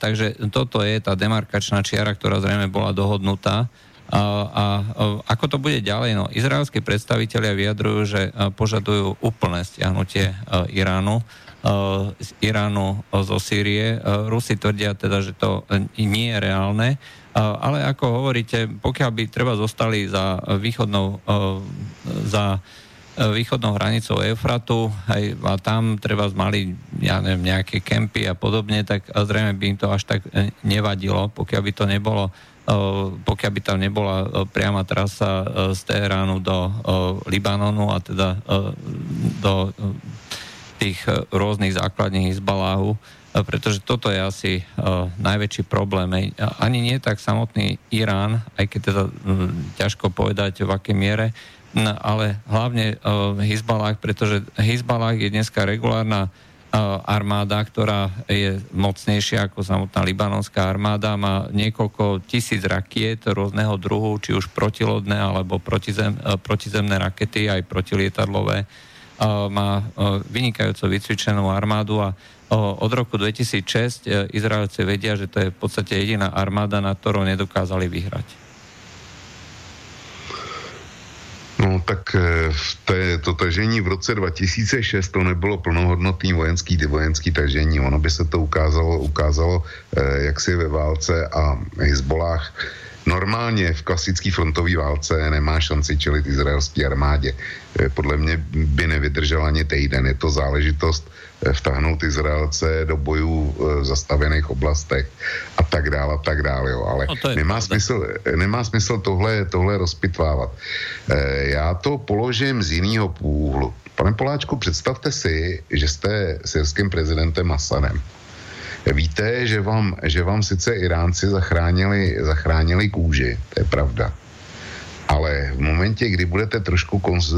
Takže toto je tá demarkačná čiara, ktorá zrejme bola dohodnutá a, ako to bude ďalej? No, izraelskí predstavitelia vyjadrujú, že požadujú úplné stiahnutie Iránu z Iránu zo Sýrie. Rusi tvrdia teda, že to nie je reálne, ale ako hovoríte, pokiaľ by treba zostali za východnou, za východnou hranicou Eufratu aj, a tam treba mali ja neviem, nejaké kempy a podobne, tak zrejme by im to až tak e, nevadilo, pokiaľ by to nebolo pokiaľ by tam nebola priama trasa z Teheránu do Libanonu a teda do tých rôznych základných izbaláhu, pretože toto je asi najväčší problém. Ani nie tak samotný Irán, aj keď teda ťažko povedať v akej miere, ale hlavne Hizbalách, pretože Hizbalách je dneska regulárna armáda, ktorá je mocnejšia ako samotná libanonská armáda, má niekoľko tisíc rakiet rôzneho druhu, či už protilodné alebo protizem, protizemné rakety, aj protilietadlové. Má vynikajúco vycvičenú armádu a od roku 2006 Izraelci vedia, že to je v podstate jediná armáda, na ktorou nedokázali vyhrať. No tak eh, to, to tažení v roce 2006 to nebylo plnohodnotný vojenský, vojenský tažení. Ono by se to ukázalo, ukázalo eh, jak si ve válce a Hezbolách normálně v klasické frontové válce nemá šanci čelit izraelské armádě. Eh, podle mě by nevydržel ani týden. Je to záležitost vtáhnout Izraelce do bojů v zastavených oblastech a tak dále, a tak dále. Jo. Ale no nemá, smysl, nemá smysl tohle, tohle rozpitvávat. Já to položím z jiného úhlu. Pane Poláčku, představte si, že jste syrským prezidentem Asadem. Víte, že vám, že vám sice Iránci zachránili, zachránili kůži, to je pravda. Ale v momentě, kdy budete trošku kons,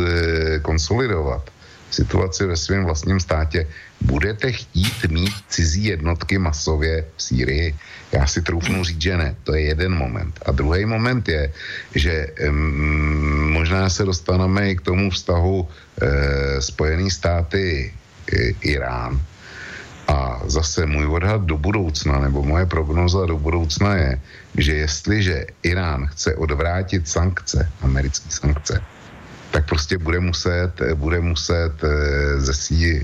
konsolidovat situaci ve svém vlastním státě, budete chtít mít cizí jednotky masově v Sýrii? Já si troufnu říct, že ne. To je jeden moment. A druhý moment je, že um, možná se dostaneme i k tomu vztahu e, Spojený státy e, Irán. A zase můj odhad do budoucna, nebo moje prognoza do budoucna je, že jestliže Irán chce odvrátit sankce, americké sankce, tak prostě bude muset, bude muset eh, ze sí,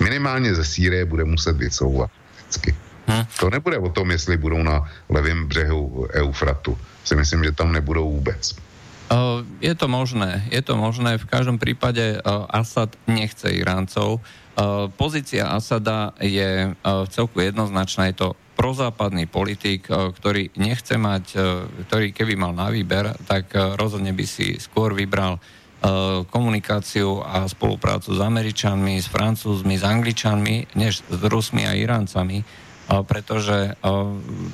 minimálně ze Sýrie bude muset vycouvat. Hmm. To nebude o tom, jestli budou na levém břehu Eufratu. Si myslím, že tam nebudou vůbec. Je to možné, je to možné. V každom prípade Asad nechce Iráncov. Pozícia Asada je v celku jednoznačná. Je to prozápadný politik, ktorý nechce mať, ktorý keby mal na výber, tak rozhodne by si skôr vybral Eh, komunikáciu a spoluprácu s Američanmi, s Francúzmi, s Angličanmi, než s Rusmi a Iráncami, eh, pretože eh,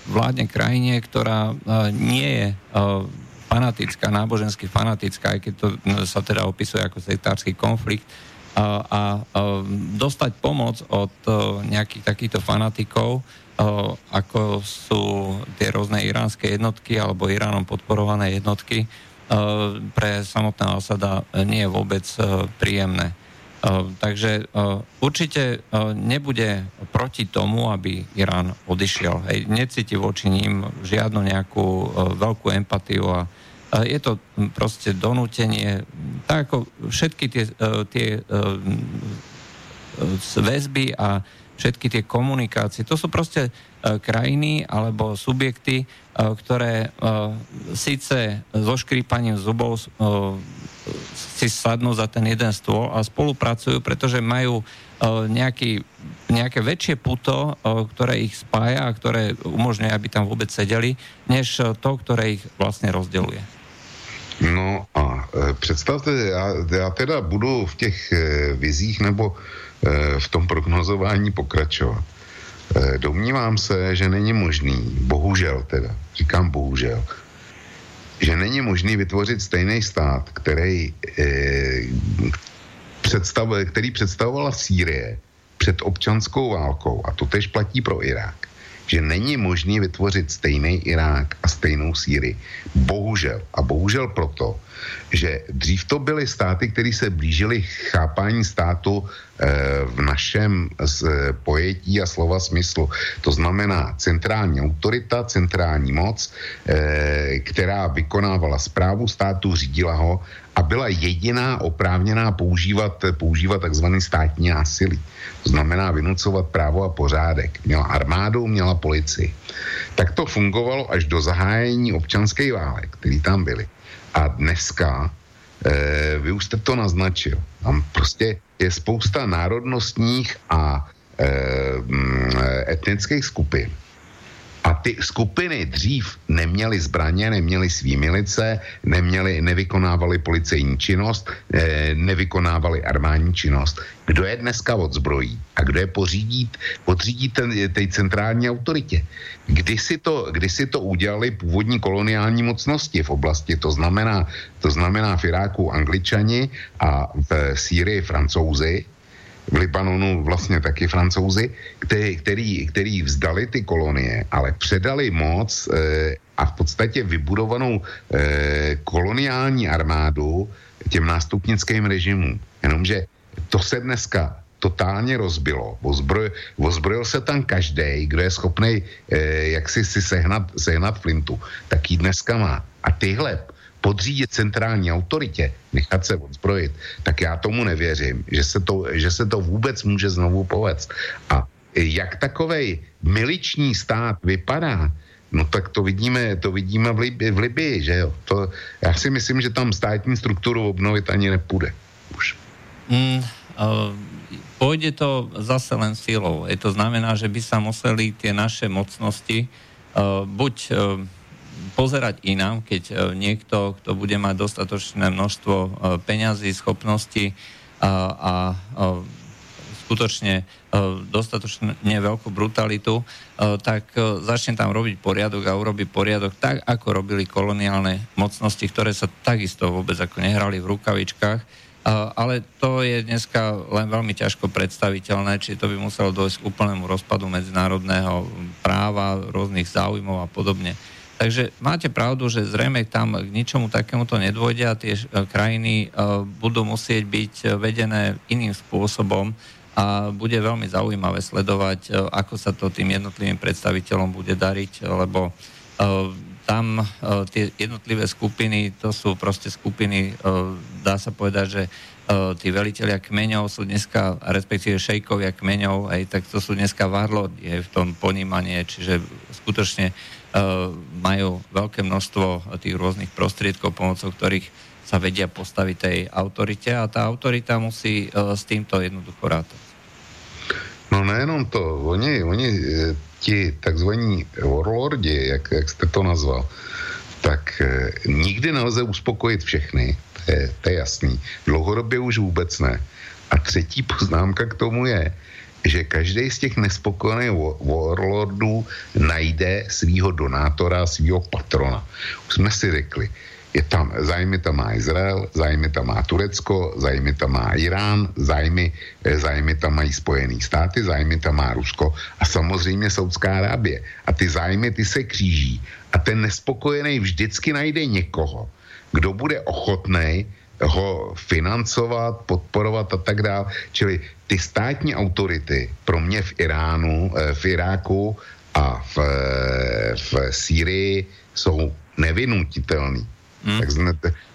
vládne krajine, ktorá nie je fanatická, nábožensky fanatická, aj keď to sa teda opisuje ako sektársky konflikt, a dostať pomoc od nejakých takýchto fanatikov, ako sú tie rôzne iránske jednotky alebo Iránom podporované jednotky, pre samotného Asada nie je vôbec e, príjemné. Takže určite nebude proti tomu, aby Irán odišiel. Hej, necíti voči ním žiadnu nejakú veľkú empatiu a je to proste donútenie, tak ako všetky tie, tie väzby a všetky tie komunikácie, to sú proste krajiny alebo subjekty, E, ktoré e, síce so škrípaním zubov e, si sadnú za ten jeden stôl a spolupracujú, pretože majú nejaký, nejaké väčšie puto, ktoré ich spája a ktoré umožňuje, aby tam vôbec sedeli, než to, ktoré ich vlastne rozdeluje. No představte, já, já teda budu v těch vizích nebo v tom prognozování pokračovat. Eh, domnívám se, že není možný, bohužel teda, říkám bohužel, že není možný vytvořit stejný stát, který, eh, představ, který představovala Sýrie před občanskou válkou, a to tež platí pro Irák, že není možný vytvořit stejný Irák a stejnou Sýrii. Bohužel. A bohužel proto, že dřív to byly státy, které se blížily chápání státu eh, v našem pojetí a slova smyslu. To znamená centrální autorita, centrální moc, eh, která vykonávala zprávu státu, řídila ho a byla jediná oprávněná používat, používat takzvaný státní násilí. To znamená vynucovat právo a pořádek. Měla armádu, měla policii. Tak to fungovalo až do zahájení občanské válek, které tam byly. A dneska, e, vy už jste to naznačil, tam prostě je spousta národnostních a e, etnických skupin, a ty skupiny dřív neměly zbraně, neměly svý milice, neměly, nevykonávali policejní činnost, eh, nevykonávali armádní činnost. Kdo je dneska odzbrojí a kdo je pořídí, podřídí té centrální autoritě? Kdy si, to, kdy si to udělali původní koloniální mocnosti v oblasti, to znamená, to znamená v Iráku angličani a v Sýrii francouzi, v Libanonu vlastně taky francouzi, který, který, který vzdali ty kolonie, ale předali moc e, a v podstatě vybudovanou e, koloniální armádu těm nástupnickým režimům. Jenomže to se dneska totálně rozbilo. Ozbrojil, ozbrojil se tam každý, kdo je schopný eh, jak si, si sehnat, sehnat flintu, tak ji dneska má. A tyhle podřídit centrální autoritě, nechat se odzbrojit, tak já tomu nevěřím, že se to, že se to vůbec může znovu povést. A jak takovej miliční stát vypadá, no tak to vidíme, to vidíme v, Libii, v Libii, že jo. To, já si myslím, že tam státní strukturu obnovit ani nepůjde. Už. Mm, uh, pôjde to zase len silou. Je to znamená, že by sa museli tie naše mocnosti uh, buď uh, pozerať inám, keď uh, niekto, kto bude mať dostatočné množstvo uh, peňazí, schopností a, a uh, skutočne dostatočne veľkú brutalitu, tak začne tam robiť poriadok a urobí poriadok tak, ako robili koloniálne mocnosti, ktoré sa takisto vôbec ako nehrali v rukavičkách ale to je dneska len veľmi ťažko predstaviteľné, či to by muselo dojsť k úplnému rozpadu medzinárodného práva, rôznych záujmov a podobne. Takže máte pravdu, že zrejme tam k ničomu takémuto nedôjde a tie krajiny e, budú musieť byť vedené iným spôsobom a bude veľmi zaujímavé sledovať, e, ako sa to tým jednotlivým predstaviteľom bude dariť, lebo e, tam tie jednotlivé skupiny, to sú proste skupiny, dá sa povedať, že tí veliteľia kmeňov sú dneska, respektíve šejkovia kmeňov, aj tak to sú dneska je v tom ponímanie, čiže skutočne majú veľké množstvo tých rôznych prostriedkov, pomocou ktorých sa vedia postaviť tej autorite a tá autorita musí uh, s týmto jednoducho rátať. No nejenom to, oni, oni ti takzvaní warlordi, jak, jak jste to nazval, tak e, nikdy nelze uspokojit všechny, to je, to je jasný. Dlouhodobě už vůbec ne. A třetí poznámka k tomu je, že každý z těch nespokojených warlordů najde svého donátora, svého patrona. Už jsme si řekli, je tam, zájmy tam má Izrael, zájmy tam má Turecko, zájmy tam má Irán, zájmy, eh, zájmy tam mají Spojené státy, zájmy tam má Rusko a samozřejmě Saudská Arábie. A ty zájmy ty se kříží a ten nespokojený vždycky najde někoho, kdo bude ochotný ho financovat, podporovat a tak dále. Čili ty státní autority pro mě v Iránu, eh, v Iráku a v, eh, v Sýrii jsou nevynutitelný. Hmm. Tak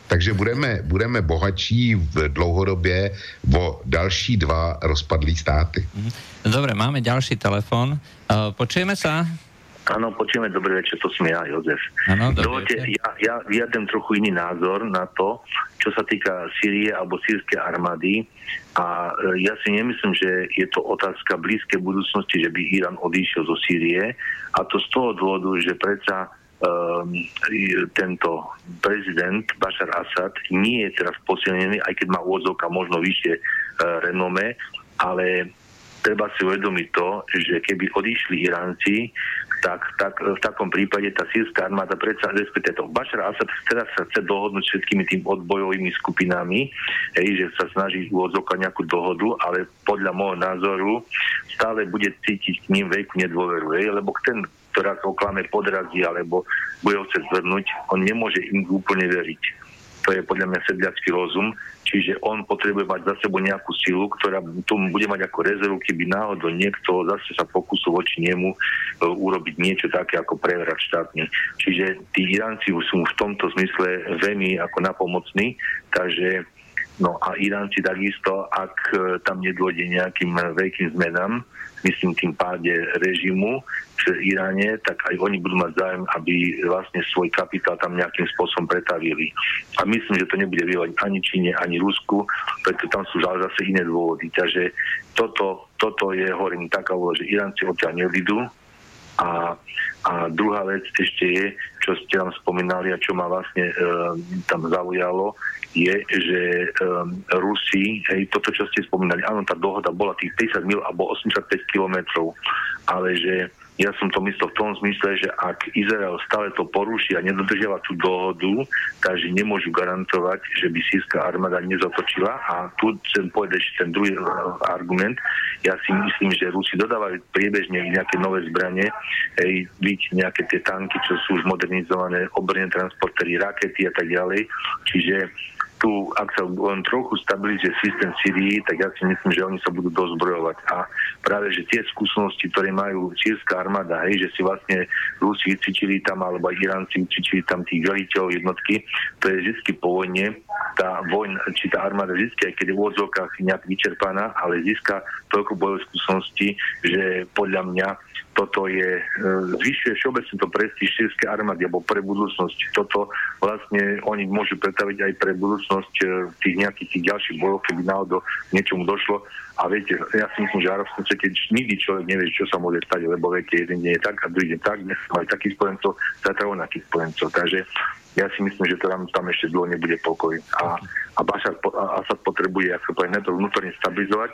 takže budeme, budeme bohatší v dlouhodobě o další dva rozpadlý státy. Hmm. Dobre, máme ďalší telefon. Uh, počujeme sa? Áno, počujeme, dobrý večer, to som ja, Jozef. Dovolte, ja, ja vyjadrem trochu iný názor na to, čo sa týka Sýrie alebo sírskej armády. A e, ja si nemyslím, že je to otázka blízkej budúcnosti, že by Irán odišiel zo Sýrie. A to z toho dôvodu, že predsa Ehm, tento prezident Bashar Assad nie je teraz posilnený, aj keď má úvodzovka možno vyššie e, renome, ale treba si uvedomiť to, že keby odišli Iránci, tak, tak v takom prípade tá sírska armáda predsa, respektíve to Bashar Assad teraz sa chce dohodnúť všetkými tým odbojovými skupinami, hej, že sa snaží úvodzovka nejakú dohodu, ale podľa môjho názoru stále bude cítiť k ním veľkú nedôveru, hej, lebo ten ktorá to oklame podrazí alebo bude ho chcieť zvrnúť, on nemôže im úplne veriť. To je podľa mňa sedliacký rozum, čiže on potrebuje mať za sebou nejakú silu, ktorá tu bude mať ako rezervu, keby náhodou niekto zase sa pokusil voči nemu uh, urobiť niečo také ako prevrat štátny. Čiže tí Iránci sú v tomto zmysle veľmi ako napomocní, takže No a Iránci takisto, ak e, tam nedôjde nejakým veľkým zmenám, myslím tým páde režimu, v Iráne, tak aj oni budú mať zájem, aby vlastne svoj kapitál tam nejakým spôsobom pretavili. A myslím, že to nebude vyhovať ani Číne, ani Rusku, preto tam sú zase iné dôvody. Takže toto, toto je, hovorím, taká že Iránci odtiaľ nevidú, a, a druhá vec ešte je, čo ste tam spomínali a čo ma vlastne e, tam zaujalo, je, že e, Rusi, hej, toto, čo ste spomínali, áno, tá dohoda bola tých 50 mil alebo 85 kilometrov, ale že ja som to myslel v tom zmysle, že ak Izrael stále to poruší a nedodržiava tú dohodu, takže nemôžu garantovať, že by sírska armáda nezatočila. A tu chcem povedať ešte ten druhý argument. Ja si myslím, že Rusi dodávajú priebežne nejaké nové zbranie, hej, byť nejaké tie tanky, čo sú už modernizované, obrné transportery, rakety a tak ďalej. Čiže tu, ak sa len trochu stabilizuje systém Syrii, tak ja si myslím, že oni sa budú dozbrojovať. A práve, že tie skúsenosti, ktoré majú sírska armáda, hej, že si vlastne Rusi vycvičili tam, alebo Iránci vycvičili tam tých veliteľov jednotky, to je vždy po vojne, tá vojna, či tá armáda vždy, aj keď je v odzvokách nejak vyčerpaná, ale získa toľko bojových skúseností, že podľa mňa toto je, e, zvyšuje všeobecne to prestíž sírskej armády, alebo pre budúcnosť. Toto vlastne oni môžu predstaviť aj pre budúcnosť e, tých nejakých tých ďalších bojov, keby náhodou niečomu došlo. A viete, ja si myslím, že v arabskom svete nikdy človek nevie, čo sa môže stať, lebo viete, jeden deň je tak a druhý deň tak, dnes majú takých spojencov, zatiaľ onakých spojencov. Takže ja si myslím, že tam, tam ešte dlho nebude pokoj. A, a Bašar Asad potrebuje, ako povedať, to vnútorne stabilizovať,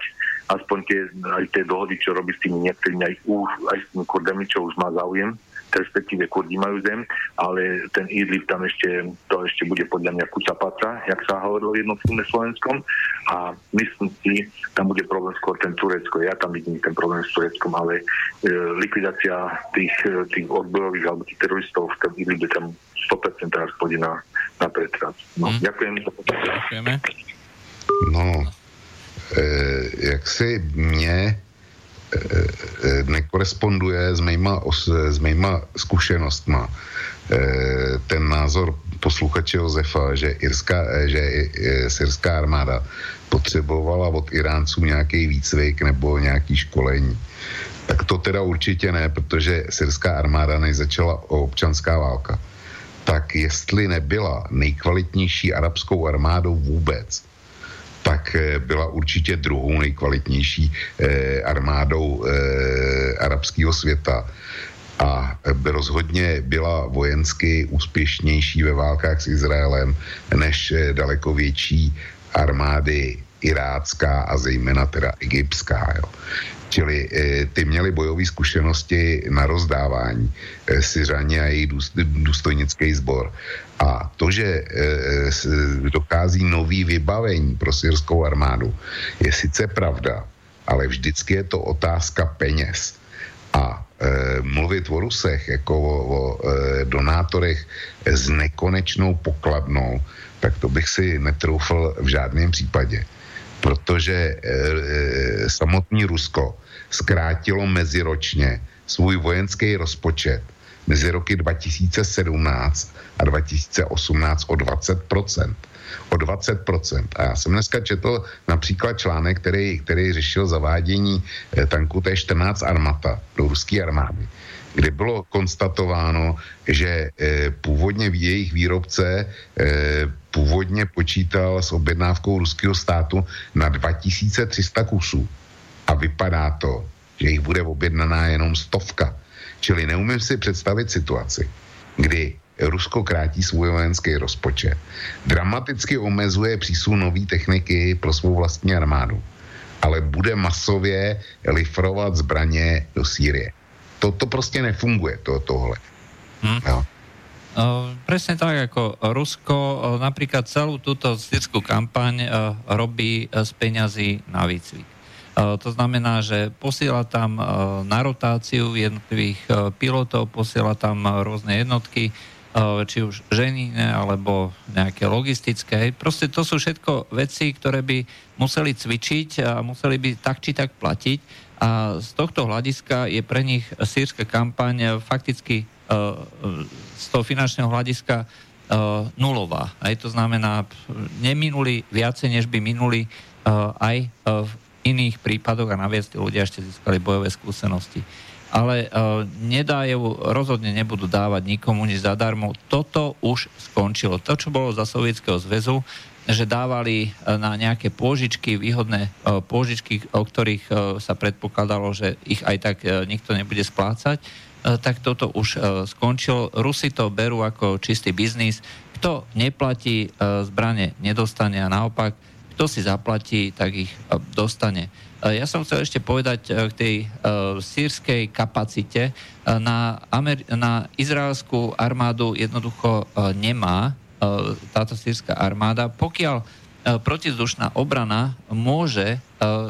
aspoň tie, aj tie dohody, čo robí s tými niektorými, aj, už, aj s tými kurdami, čo už má záujem, respektíve Kurdi majú zem, ale ten Idlib tam ešte, to ešte bude podľa mňa kucapaca, jak sa hovorilo v jednotlivé Slovenskom a myslím si, tam bude problém skôr ten Turecko. Ja tam vidím ten problém s Tureckom, ale e, likvidácia tých, e, tých odbojových alebo tých teroristov v tom Idlibe tam 100% teraz pôjde na, na pretras. No, hmm. Ďakujem. Ďakujeme. No, e, jak si mě nekoresponduje s mýma, s mýma zkušenostma e, ten názor posluchače Josefa, že, irská, e, že e, syrská armáda potřebovala od Iránců nějaký výcvik nebo nějaký školení. Tak to teda určitě ne, protože syrská armáda než začala občanská válka tak jestli nebyla nejkvalitnější arabskou armádou vůbec, tak eh, byla určitě druhou nejkvalitnější eh, armádou eh, arabského světa a rozhodně byla vojensky úspěšnější ve válkách s Izraelem než daleko větší armády irácká a zejména teda egyptská. Jo. Čili e, ty měli bojové zkušenosti na rozdávání e, Syřani a její důstojnický sbor. A to, že e, dochází nový vybavení pro syrskou armádu, je sice pravda, ale vždycky je to otázka peněz. A e, mluvit o Rusech jako o, o e, donátorech s nekonečnou pokladnou, tak to bych si netroufl v žádném případě protože e, e, samotný Rusko zkrátilo meziročně svůj vojenský rozpočet mezi roky 2017 a 2018 o 20%. O 20%. A já jsem dneska četl například článek, který, který řešil zavádění e, tanku T-14 Armata do ruské armády kde bylo konstatováno, že eh, původně jejich výrobce eh, původně počítal s objednávkou ruského státu na 2300 kusů. A vypadá to, že jich bude objednaná jenom stovka. Čili neumím si představit situaci, kdy Rusko krátí svůj vojenský rozpočet, dramaticky omezuje přísun nové techniky pro svou vlastní armádu, ale bude masově lifrovat zbraně do Sýrie to, to prostě nefunguje, to, tohle. Hmm. No. Uh, presne tak, ako Rusko uh, napríklad celú túto sírskú kampaň uh, robí z peňazí na výcvik. Uh, to znamená, že posiela tam uh, na rotáciu jednotlivých uh, pilotov, posiela tam rôzne jednotky, či už ženíne alebo nejaké logistické. Proste to sú všetko veci, ktoré by museli cvičiť a museli by tak či tak platiť a z tohto hľadiska je pre nich sírska kampaň fakticky e, z toho finančného hľadiska e, nulová. Aj to znamená, neminuli viacej, než by minuli e, aj v iných prípadoch a naviac tí ľudia ešte získali bojové skúsenosti. Ale nedajú, rozhodne nebudú dávať nikomu nič zadarmo. Toto už skončilo. To, čo bolo za Sovietskeho zväzu, že dávali e, na nejaké pôžičky, výhodné e, pôžičky, o ktorých e, sa predpokladalo, že ich aj tak nikto nebude splácať, tak toto už skončilo. Rusi to berú ako čistý biznis. Kto neplatí zbranie, nedostane a naopak, kto si zaplatí, tak ich dostane. Ja som chcel ešte povedať k tej sírskej kapacite. Na, Amer- na izraelskú armádu jednoducho nemá táto sírska armáda. Pokiaľ protizdušná obrana môže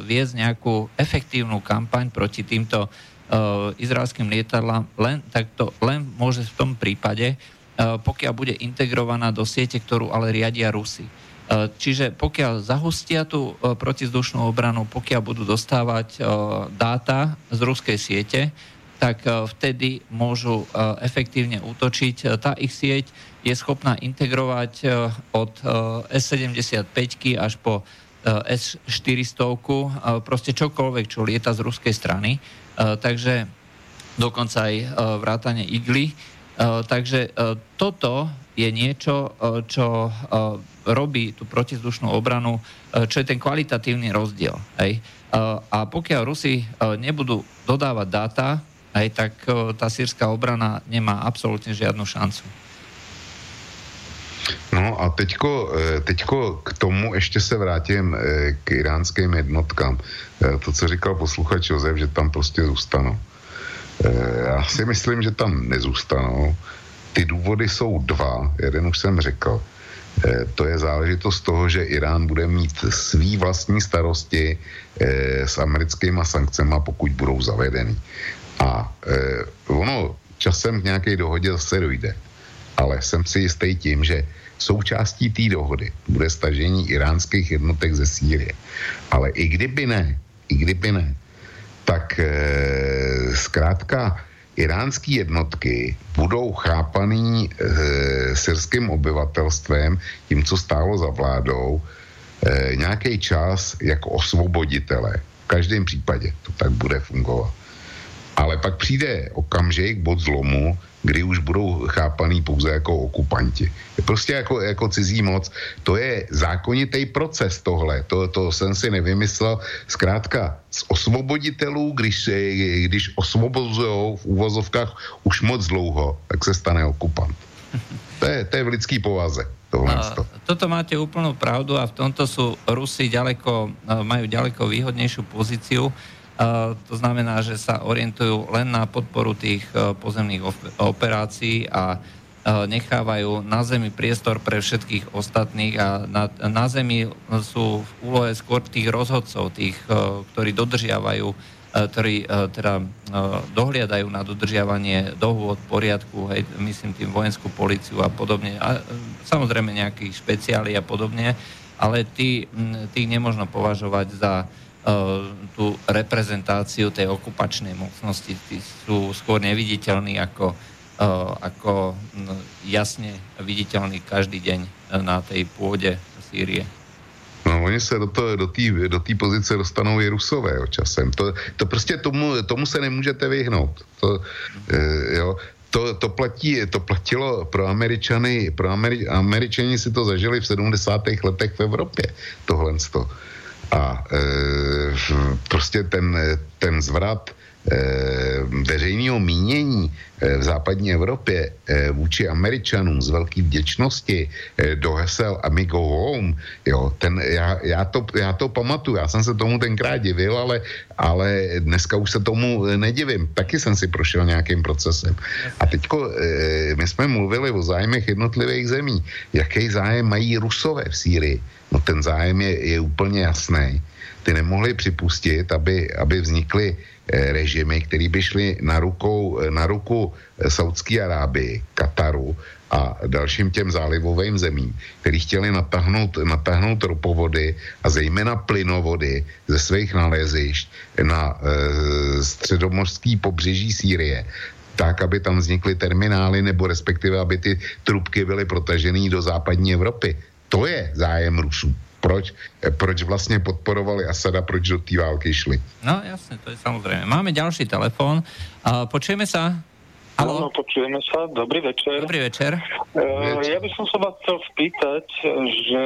viesť nejakú efektívnu kampaň proti týmto izraelským lietadlám, len, tak to len môže v tom prípade, pokiaľ bude integrovaná do siete, ktorú ale riadia Rusy. E, čiže pokiaľ zahustia tú e, protizdušnú obranu, pokiaľ budú dostávať e, dáta z ruskej siete, tak vtedy môžu efektívne útočiť. Tá ich sieť je schopná integrovať od S-75 až po S-400, proste čokoľvek, čo lieta z ruskej strany. Takže dokonca aj vrátane igly. Takže toto je niečo, čo robí tú protizdušnú obranu, e, čo je ten kvalitatívny rozdiel. Hej. E, a pokiaľ Rusi e, nebudú dodávať dáta, hej, tak tá sírska obrana nemá absolútne žiadnu šancu. No a teďko, teďko k tomu ještě se vrátím k iránským jednotkám. To, co říkal posluchač Josef, že tam prostě zůstanou. Já si myslím, že tam nezůstanou. Ty důvody jsou dva. Jeden už jsem řekl. Eh, to je záležitost toho, že Irán bude mít svý vlastní starosti eh, s americkými sankcemi, pokud budou zavedeny. A eh, ono časem k nějaké dohodě zase dojde. Ale jsem si jistý tím, že součástí té dohody bude stažení iránských jednotek ze Sýrie. Ale i kdyby ne, i kdyby ne, tak e, zkrátka iránské jednotky budou chápaný e, syrským obyvatelstvem, tím, co stálo za vládou, e, nějaký čas jako osvoboditele. V každém případě to tak bude fungovat. Ale pak přijde okamžik, bod zlomu, kdy už budou chápaný pouze jako okupanti. Prostě jako, jako cizí moc. To je zákonitý proces tohle. To, to jsem si nevymyslel. Zkrátka z osvoboditelů, když, když osvobozují v úvozovkách už moc dlouho, tak se stane okupant. To je, to je v lidský povaze. A, toto máte úplnú pravdu a v tomto sú Rusi ďaleko, majú ďaleko výhodnejšiu pozíciu to znamená, že sa orientujú len na podporu tých e, pozemných operácií a e, nechávajú na zemi priestor pre všetkých ostatných a na, na zemi sú v úlohe skôr tých rozhodcov, tých, e, ktorí dodržiavajú, ktorí teda dohliadajú na dodržiavanie dohôd, poriadku, hej, myslím tým vojenskú policiu a podobne. A samozrejme nejakých špeciáli a podobne, ale tí, tých nemôžno považovať za tú reprezentáciu tej okupačnej mocnosti. Tí sú skôr neviditeľní ako, e, ako jasne viditeľní každý deň na tej pôde Sýrie. No, oni se do té do do pozice dostanou i rusové časem. To, to prostě tomu, tomu se nemůžete vyhnout. To, e, jo, to, to, platí, to platilo pro Američany, pro Ameri, Američani si to zažili v 70. letech v Evropě, tohle. To. A e, prostě ten, ten zvrat veřejného mínění e, v západní Evropě e, vůči Američanům z velké vděčnosti do hesel a my go home, jo, ten, já, já, to, já to pamatuju, já jsem se tomu tenkrát divil, ale, ale dneska už se tomu nedivím. Taky jsem si prošel nějakým procesem. A teďko my jsme mluvili o zájmech jednotlivých zemí. Jaký zájem mají Rusové v Sýrii? no ten zájem je, je úplně jasný. Ty nemohli připustit, aby, aby vznikly eh, režimy, které by šly na, rukou, eh, na ruku eh, Saudské Arábii, Kataru a dalším těm zálivovým zemím, který chtěli natáhnout, natáhnout ropovody a zejména plynovody ze svých nalezišť na e, středomořský pobřeží Sýrie, tak, aby tam vznikly terminály nebo respektive, aby ty trubky byly protažené do západní Evropy. To je zájem Rusů. Proč, proč vlastně podporovali Asada, proč do té války šli. No jasne, to je samozrejme. Máme ďalší telefón. Uh, počujeme sa? Áno, počujeme sa. Dobrý večer. Dobrý večer. Uh, ja by som sa vás chcel spýtať, že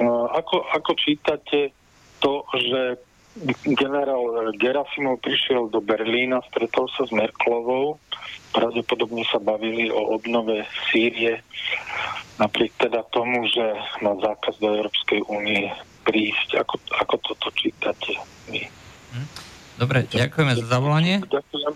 uh, ako, ako čítate to, že generál Gerasimov prišiel do Berlína, stretol sa s Merklovou, pravdepodobne sa bavili o obnove Sýrie, napriek teda tomu, že má zákaz do Európskej únie prísť? Ako, ako toto čítate vy? Hm. Dobre, ďakujeme za zavolanie. Ďakujem.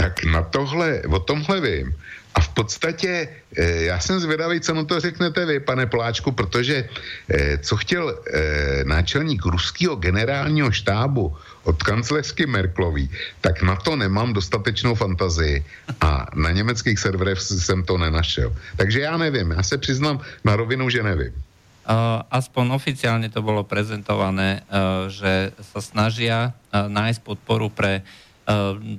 Tak na tohle, o tomhle vím. A v podstatě eh, já jsem zvědavý, co na to řeknete vy, pane Poláčku, protože eh, co chtěl eh, náčelník ruského generálního štábu od kancléřky Merklový, tak na to nemám dostatečnou fantazii a na německých serverech jsem to nenašel. Takže já nevím, já se přiznám na rovinu, že nevím. Aspoň oficiálne to bolo prezentované, že sa snažia nájsť podporu pre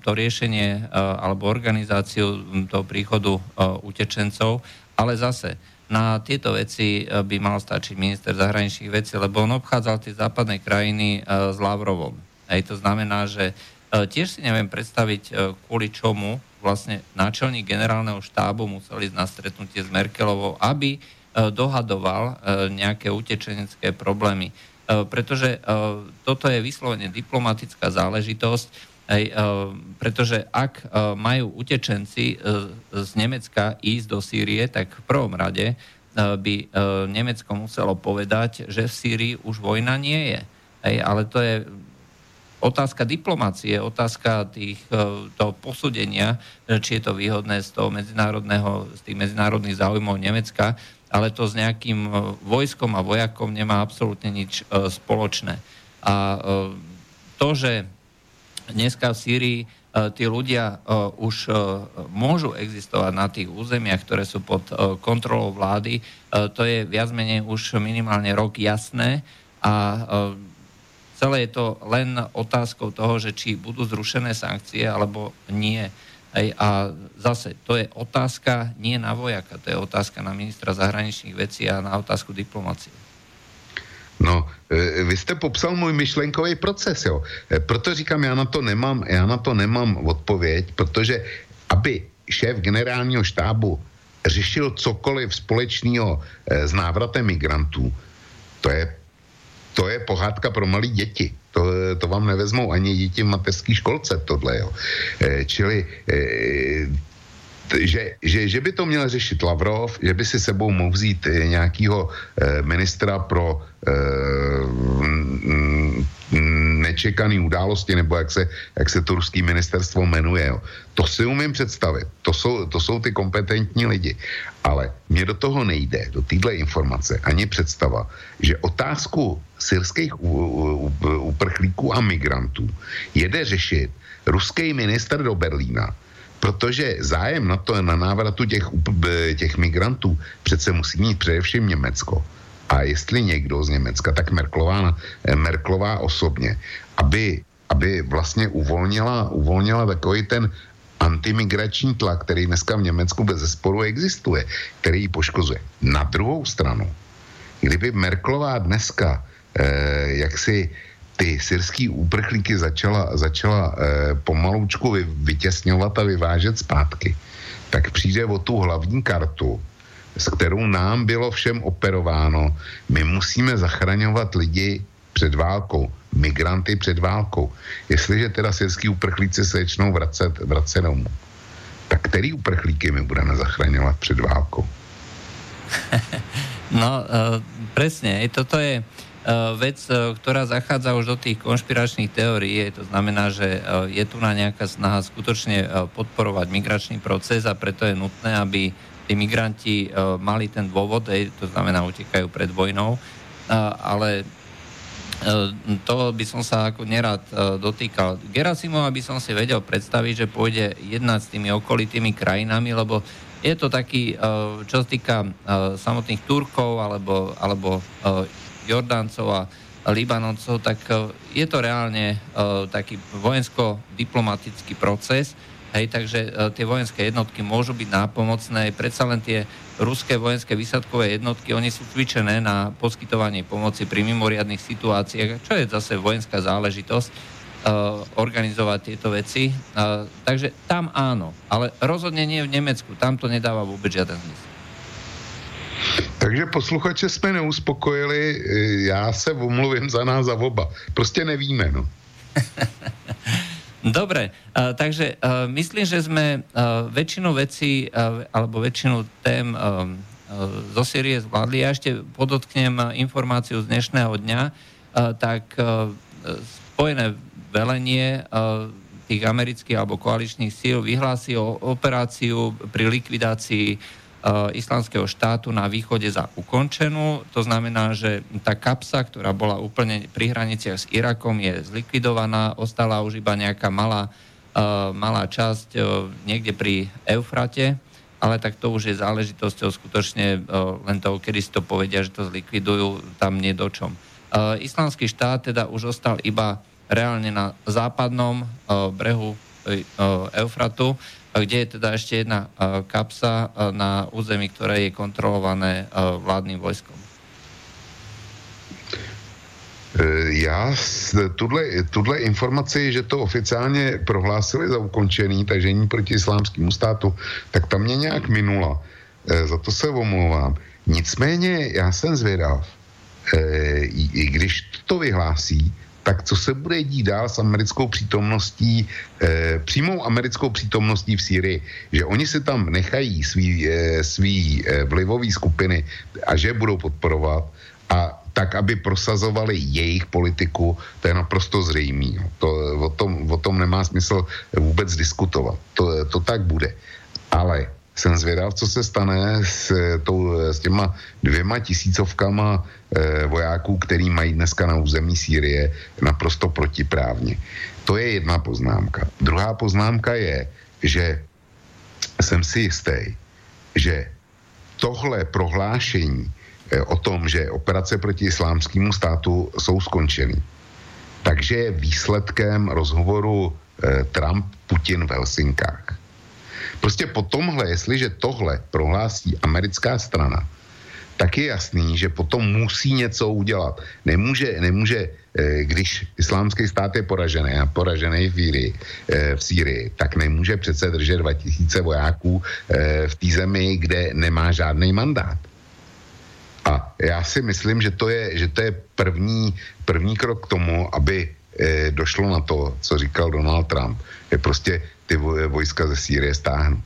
to riešenie eh, alebo organizáciu hm, toho príchodu eh, utečencov, ale zase na tieto veci by mal stačiť minister zahraničných vecí, lebo on obchádzal tie západné krajiny s Lavrovom. Hej, to znamená, že tiež si neviem predstaviť, kvôli čomu vlastne náčelník generálneho štábu musel ísť na stretnutie s Merkelovou, aby dohadoval nejaké utečenecké problémy. Pretože toto je vyslovene diplomatická záležitosť Hej, uh, pretože ak uh, majú utečenci uh, z Nemecka ísť do Sýrie, tak v prvom rade by Nemecko muselo povedať, že v Sýrii už vojna nie je. Hej, ale to je otázka diplomácie, otázka tých, toho posúdenia, či je to výhodné z toho medzinárodného, z tých medzinárodných záujmov Nemecka, ale to s nejakým vojskom a vojakom nemá absolútne nič spoločné. A to, že dneska v Sýrii e, tí ľudia e, už e, môžu existovať na tých územiach, ktoré sú pod kontrolou vlády. To je viac menej už minimálne rok jasné a celé je to len otázkou toho, že či budú zrušené sankcie alebo nie. a zase, to je otázka nie na vojaka, to je otázka na ministra zahraničných vecí a na otázku diplomácie. No, e, vy jste popsal můj myšlenkový proces, jo. E, proto říkám, já na to nemám, já na to nemám odpověď, protože aby šéf generálního štábu řešil cokoliv společného e, s návratem migrantů, to je, to je pohádka pro malé děti. To, to vám nevezmou ani děti v mateřské školce, tohle, jo. Čili že, že, že by to měl řešit Lavrov, že by si sebou mohl vzít nějakého eh, ministra pro eh, nečekaný události, nebo jak se, jak se to ruský ministerstvo jmenuje. Jo. To si umím představit. To jsou, to jsou ty kompetentní lidi. Ale mě do toho nejde, do téhle informace, ani představa, že otázku syrských uprchlíků a migrantů jede řešit ruský minister do Berlína, protože zájem na to, na návratu těch, těch migrantů přece musí mít především Německo. A jestli někdo z Německa, tak Merklová, eh, Merklová osobně, aby, aby vlastně uvolnila, uvolnila takový ten antimigrační tlak, který dneska v Německu bez zesporu existuje, který ji poškozuje. Na druhou stranu, kdyby Merklová dneska eh, jak si ty syrský úprchlíky začala, začala eh, pomaloučku vy, vytěsňovat a vyvážet zpátky, tak přijde o tu hlavní kartu, s kterou nám bylo všem operováno. My musíme zachraňovat lidi před válkou, migranty před válkou. Jestliže teda syrský uprchlíci se začnou vracet, vracet domů, tak který uprchlíky my budeme zachraňovat před válkou? No, uh, presne. Toto je E, vec, e, ktorá zachádza už do tých konšpiračných teórií. To znamená, že e, je tu na nejaká snaha skutočne podporovať migračný proces a preto je nutné, aby tí migranti mali ten dôvod, to znamená, utekajú pred vojnou, ale to by som sa ako nerad dotýkal. Gerasimova by som si vedel predstaviť, že pôjde jednať s tými okolitými krajinami, lebo je to taký, čo sa týka samotných Turkov alebo, alebo Jordáncov a Libanoncov, tak e, je to reálne e, taký vojensko-diplomatický proces, Hej, takže e, tie vojenské jednotky môžu byť nápomocné. Predsa len tie ruské vojenské výsadkové jednotky, oni sú cvičené na poskytovanie pomoci pri mimoriadných situáciách, čo je zase vojenská záležitosť uh, organizovať tieto veci. Uh, takže tam áno, ale rozhodne nie v Nemecku. Tam to nedáva vôbec žiaden zmysel. Takže posluchače jsme neuspokojili, já se omluvím za nás za oba. Prostě nevíme, no. Dobre, uh, takže uh, myslím, že sme uh, väčšinu vecí uh, alebo väčšinu tém uh, zo Syrie zvládli. Ja ešte podotknem informáciu z dnešného dňa, tak spojené velenie tých amerických alebo koaličných síl vyhlási operáciu pri likvidácii islamského štátu na východe za ukončenú. To znamená, že tá kapsa, ktorá bola úplne pri hraniciach s Irakom, je zlikvidovaná, ostala už iba nejaká malá, malá časť niekde pri Eufrate, ale tak to už je záležitosťou skutočne len toho, kedy si to povedia, že to zlikvidujú, tam nie do čom. Islamský štát teda už ostal iba reálne na západnom brehu Eufratu, kde je teda ešte jedna kapsa na území, ktoré je kontrolované vládnym vojskom. E, já tuhle, tuhle informaci, že to oficiálně prohlásili za ukončený, takže není proti islámskému státu, tak tam mě nějak minula. E, za to se omlouvám. Nicméně já jsem zvědav, e, i když to vyhlásí, tak co se bude dít dál s americkou přítomností, eh, přímou americkou přítomností v Sýrii, že oni si tam nechají svý, eh, svý eh, vlivový skupiny a že budou podporovat a tak, aby prosazovali jejich politiku, to je naprosto zřejmý. No. To, o, tom, o tom nemá smysl vůbec diskutovat. To, to tak bude. Ale jsem zvědav, co se stane s, tou, s těma dvěma tisícovkama e, vojáků, který mají dneska na území Sýrie naprosto protiprávně. To je jedna poznámka. Druhá poznámka je, že jsem si jistý, že tohle prohlášení e, o tom, že operace proti islámskému státu jsou skončeny, takže je výsledkem rozhovoru e, Trump-Putin v Helsinkách. Prostě po tomhle, jestliže tohle prohlásí americká strana, tak je jasný, že potom musí něco udělat. Nemůže, nemůže eh, když islámský stát je poražený a poražený v, Írii, eh, v Sýrii, tak nemůže přece držet 2000 vojáků eh, v té zemi, kde nemá žádný mandát. A já si myslím, že to je, že to je první, první krok k tomu, aby došlo na to, co říkal Donald Trump. Je prostě ty vojska ze Sýrie stáhnu.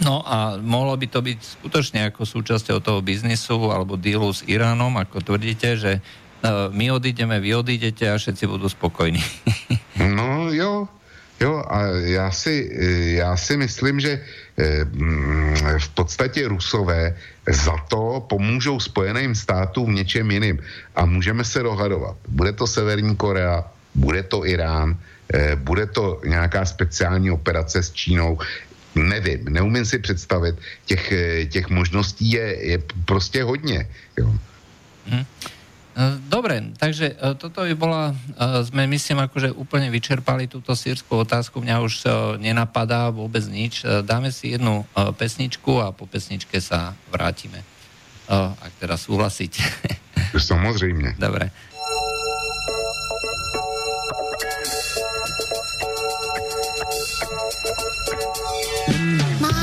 No a mohlo by to byť skutočne ako súčasťou toho biznisu alebo dealu s Iránom, ako tvrdíte, že uh, my odídeme, vy odídete a všetci budú spokojní. no jo, jo a já si, já si myslím, že eh, mm, v podstatě Rusové za to pomůžou Spojeným státům v něčem jiným. A můžeme se dohadovat. Bude to Severní Korea, bude to Irán, Eh, bude to nějaká speciální operace s Čínou, nevím, neumím si představit, těch, eh, těch možností je, je prostě hodně. Jo. Hmm. Dobre, takže toto by bola, sme myslím akože úplne vyčerpali túto sírskú otázku, mňa už nenapadá vôbec nič. Dáme si jednu pesničku a po pesničke sa vrátime. Ak teda súhlasiť. Samozrejme. Dobre. 妈。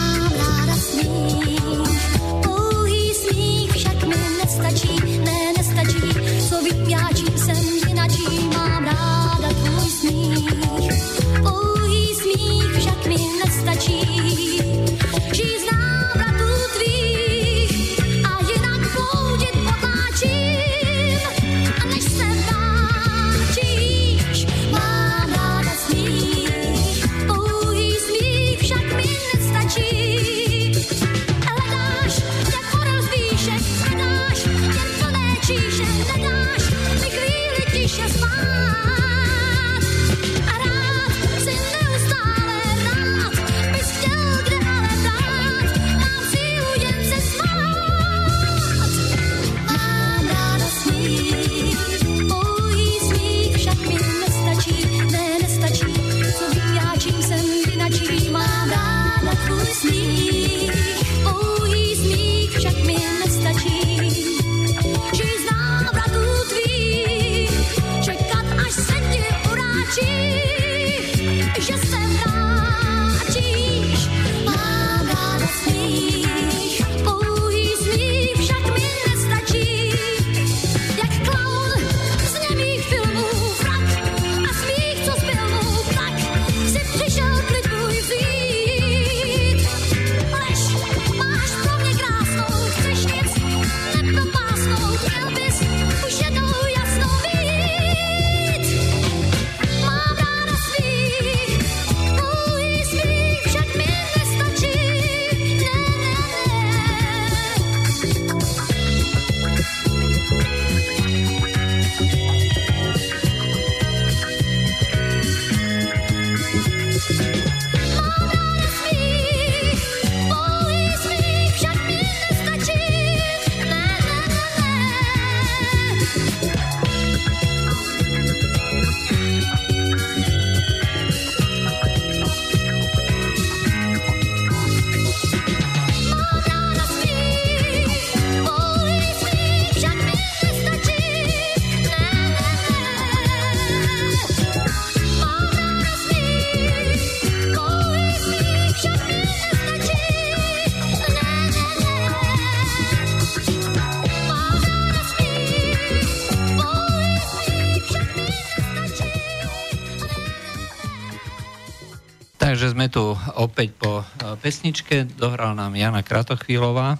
Tu opäť po pesničke, dohral nám Jana Kratochvílová.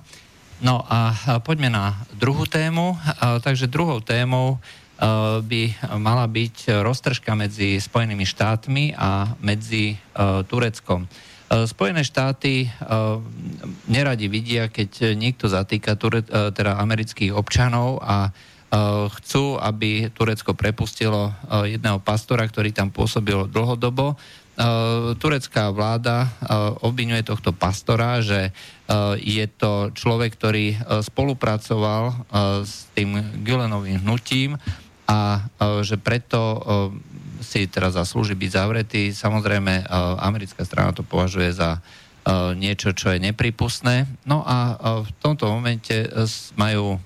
No a poďme na druhú tému. Takže druhou témou by mala byť roztržka medzi Spojenými štátmi a medzi Tureckom. Spojené štáty neradi vidia, keď niekto zatýka teda amerických občanov a chcú, aby Turecko prepustilo jedného pastora, ktorý tam pôsobil dlhodobo turecká vláda eh, obvinuje tohto pastora, že eh, je to človek, ktorý spolupracoval s tým Gülenovým hnutím a že preto si teraz zaslúži byť zavretý. Samozrejme, americká strana to považuje za niečo, čo je nepripustné. No a v tomto momente majú,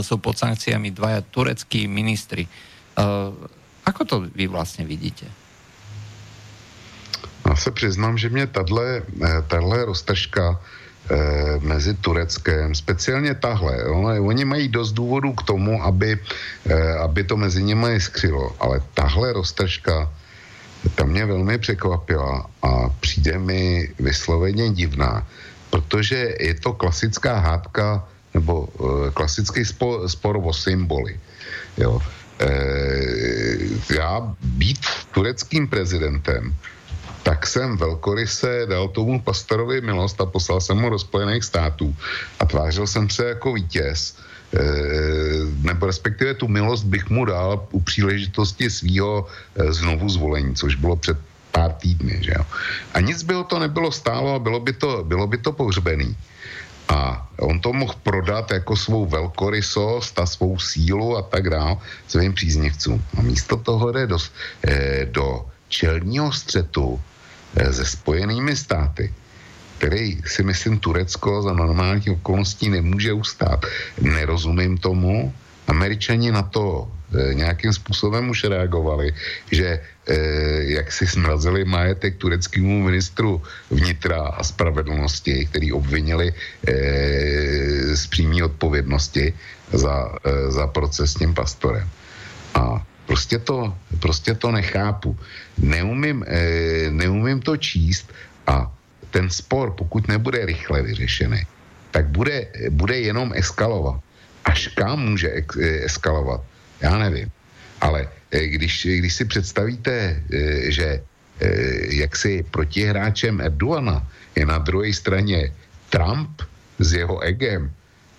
sú pod sankciami dvaja tureckí ministri. Ako to vy vlastne vidíte? Já se přiznám, že mě tahle, eh, tahle roztržka eh, mezi Tureckem, speciálně tahle. Oni mají dost důvodů k tomu, aby, eh, aby to mezi nimi skřilo, ale tahle roztržka ta mě velmi překvapila a přijde mi vysloveně divná, protože je to klasická hádka nebo klasický spor, spor o symboly. Jo. Já být tureckým prezidentem tak jsem velkoryse dal tomu pastorovi milost a poslal jsem mu do Spojených států a tvářil jsem se jako vítěz. E, nebo respektive tu milost bych mu dal u příležitosti svého e, znovu zvolení, což bylo před pár týdny. Že jo? A nic bylo to nebylo stálo a bylo by to, bylo by to pohřbený. A on to mohl prodat jako svou velkorysost a svou sílu a tak dále svým příznivcům. A místo toho jde do, e, do čelního střetu Eh, se spojenými státy, který si myslím Turecko za normálních okolností nemůže ustát. Nerozumím tomu, američani na to e, nějakým způsobem už reagovali, že e, jak si smrazili majetek tureckému ministru vnitra a spravedlnosti, který obvinili e, z přímé odpovědnosti za, e, za proces s tím pastorem. A Prostě to, prostě to nechápu. Neumím, e, neumím to číst a ten spor, pokud nebude rychle vyřešený, tak bude, bude jenom eskalovat. Až kam může ex, e, eskalovat? Já nevím. Ale e, když, když si představíte, e, že e, jaksi protihráčem Erdogana je na druhé straně Trump s jeho egem,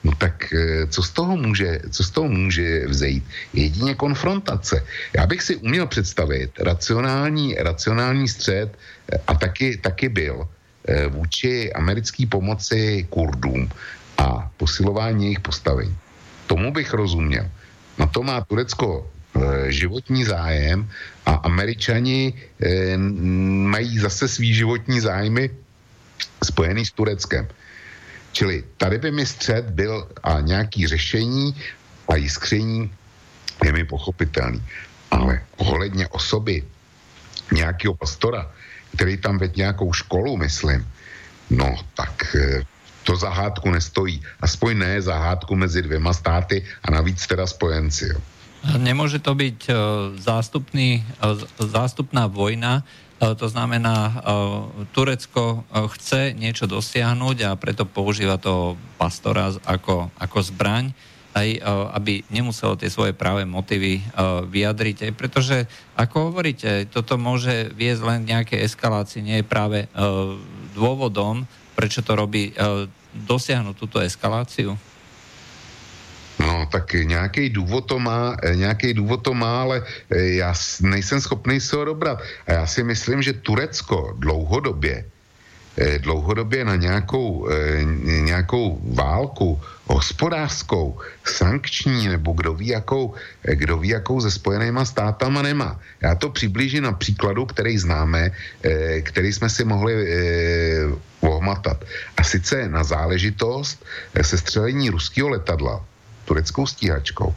no tak eh, co z toho může, co z toho může vzejít? Jedině konfrontace. Já bych si uměl představit racionální, racionální střed eh, a taky, taky byl eh, vůči americké pomoci Kurdům a posilování jejich postavení. Tomu bych rozuměl. Na to má Turecko životní zájem a američani mají zase svý životní zájmy spojený s Tureckem. Čili tady by mi střed byl a nějaký řešení a jiskření je mi pochopitelný. Ale ohledně osoby nějakého pastora, který tam ved nějakou školu, myslím, no tak eh, to zahádku nestojí. Aspoň ne zahádku mezi dvěma státy a navíc teda spojenci. Jo. Nemôže to byť eh, zástupný, eh, zástupná vojna, to znamená, e, Turecko e, chce niečo dosiahnuť a preto používa toho pastora ako, ako zbraň, aj aby nemuselo tie svoje práve motívy vyjadriť. Pretože, ako hovoríte, toto môže viesť len nejaké eskalácii, nie je práve dôvodom, prečo to robí, dosiahnuť túto eskaláciu? No, tak nějaký důvod to má, eh, nějaký důvod to má, ale eh, já nejsem schopný se ho dobrat. A já si myslím, že Turecko dlouhodobě, eh, dlouhodobě na nějakou, nějakou válku hospodářskou, sankční, nebo kdo ví, jakou, kdo ví, jakou ze spojenýma státama nemá. Já to přiblížím na příkladu, který známe, který jsme si mohli ohmatat. A sice na záležitost sestřelení ruského letadla tureckou stíhačkou,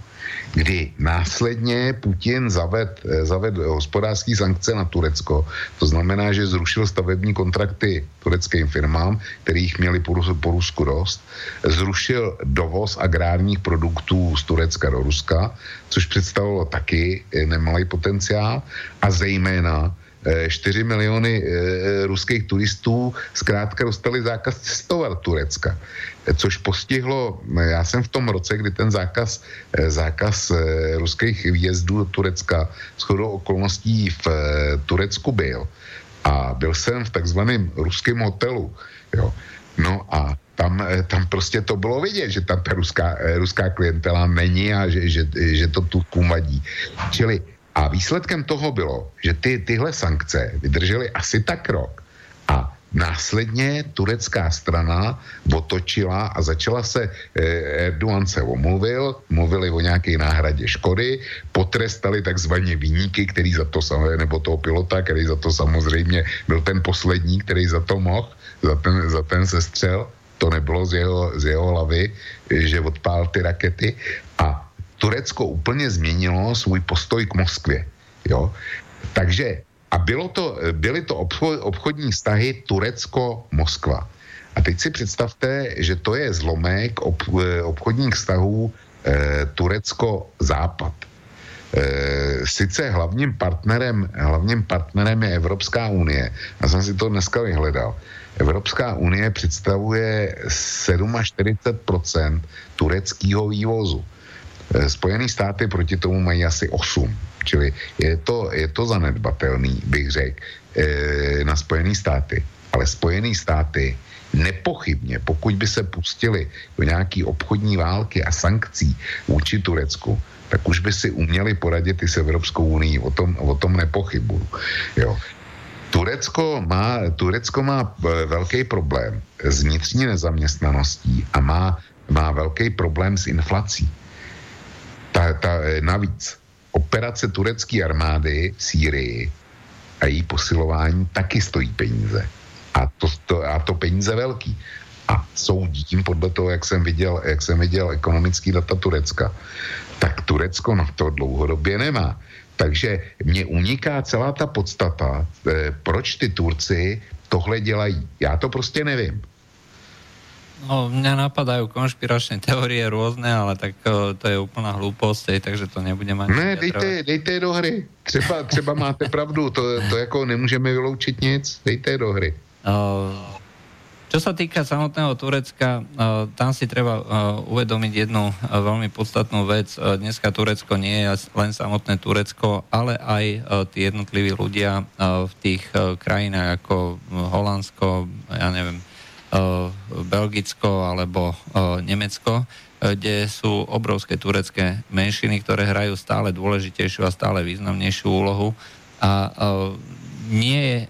kdy následně Putin zaved, eh, zaved hospodářské sankce na Turecko. To znamená, že zrušil stavební kontrakty tureckým firmám, kterých měli po, Rusku dost. Zrušil dovoz agrárních produktů z Turecka do Ruska, což představovalo taky eh, nemalý potenciál. A zejména 4 miliony ruských turistů zkrátka dostali zákaz cestovat Turecka což postihlo, já jsem v tom roce, kdy ten zákaz, zákaz ruských výjezdů do Turecka s chodou okolností v Turecku byl a byl jsem v takzvaném ruském hotelu, jo. No a tam, eh, tam prostě to bylo vidět, že tam ta ruská, eh, ruská klientela není a že, že, že to tu vadí. Čili a výsledkem toho bylo, že ty, tyhle sankce vydržely asi tak rok a Následně turecká strana otočila a začala se, eh, Erdogan se omluvil, mluvili o nějaké náhradě škody, potrestali takzvaně výníky, který za to, nebo toho pilota, který za to samozřejmě byl ten poslední, který za to mohl, za ten, za ten sestřel, to nebylo z jeho, z jeho hlavy, že odpál ty rakety a Turecko úplně změnilo svůj postoj k Moskvě. Jo? Takže a bylo to, byly to obchodní vztahy Turecko-Moskva. A teď si představte, že to je zlomek ob, obchodních vztahů e, Turecko-Západ. E, sice hlavním partnerem, hlavním partnerem je Evropská unie. Já jsem si to dneska vyhledal. Evropská unie představuje 47% tureckého vývozu. E, Spojené státy proti tomu mají asi 8. Čili je to, je to zanedbatelný, bych řekl, e, na Spojené státy. Ale Spojené státy nepochybně, pokud by se pustili do nějaký obchodní války a sankcí vůči Turecku, tak už by si uměli poradit i s Evropskou unii. O tom, o tom nepochybuju. Jo. Turecko má, Turecko má e, velký problém s vnitřní nezaměstnaností a má, má velký problém s inflací. Ta, ta, e, navíc operace turecké armády v Sýrii a její posilování taky stojí peníze. A to, to, a to peníze velký. A soudím podle toho, jak jsem viděl, jak jsem viděl ekonomický data Turecka, tak Turecko na to dlouhodobě nemá. Takže mně uniká celá ta podstata, eh, proč ty Turci tohle dělají. Já to prostě nevím. No, mňa napadajú konšpiračné teórie rôzne, ale tak to je úplná hlúposť, takže to nebudem ani... Ne, dejte, dejte je do hry. Třeba, třeba máte pravdu, to, to jako nemůžeme vyloučit nic, dejte je do hry. Čo sa týka samotného Turecka, tam si treba uvedomiť jednu veľmi podstatnú vec. Dneska Turecko nie je len samotné Turecko, ale aj tí jednotliví ľudia v tých krajinách ako Holandsko, ja neviem, Belgicko alebo eh, Nemecko, eh, kde sú obrovské turecké menšiny, ktoré hrajú stále dôležitejšiu a stále významnejšiu úlohu. A nie,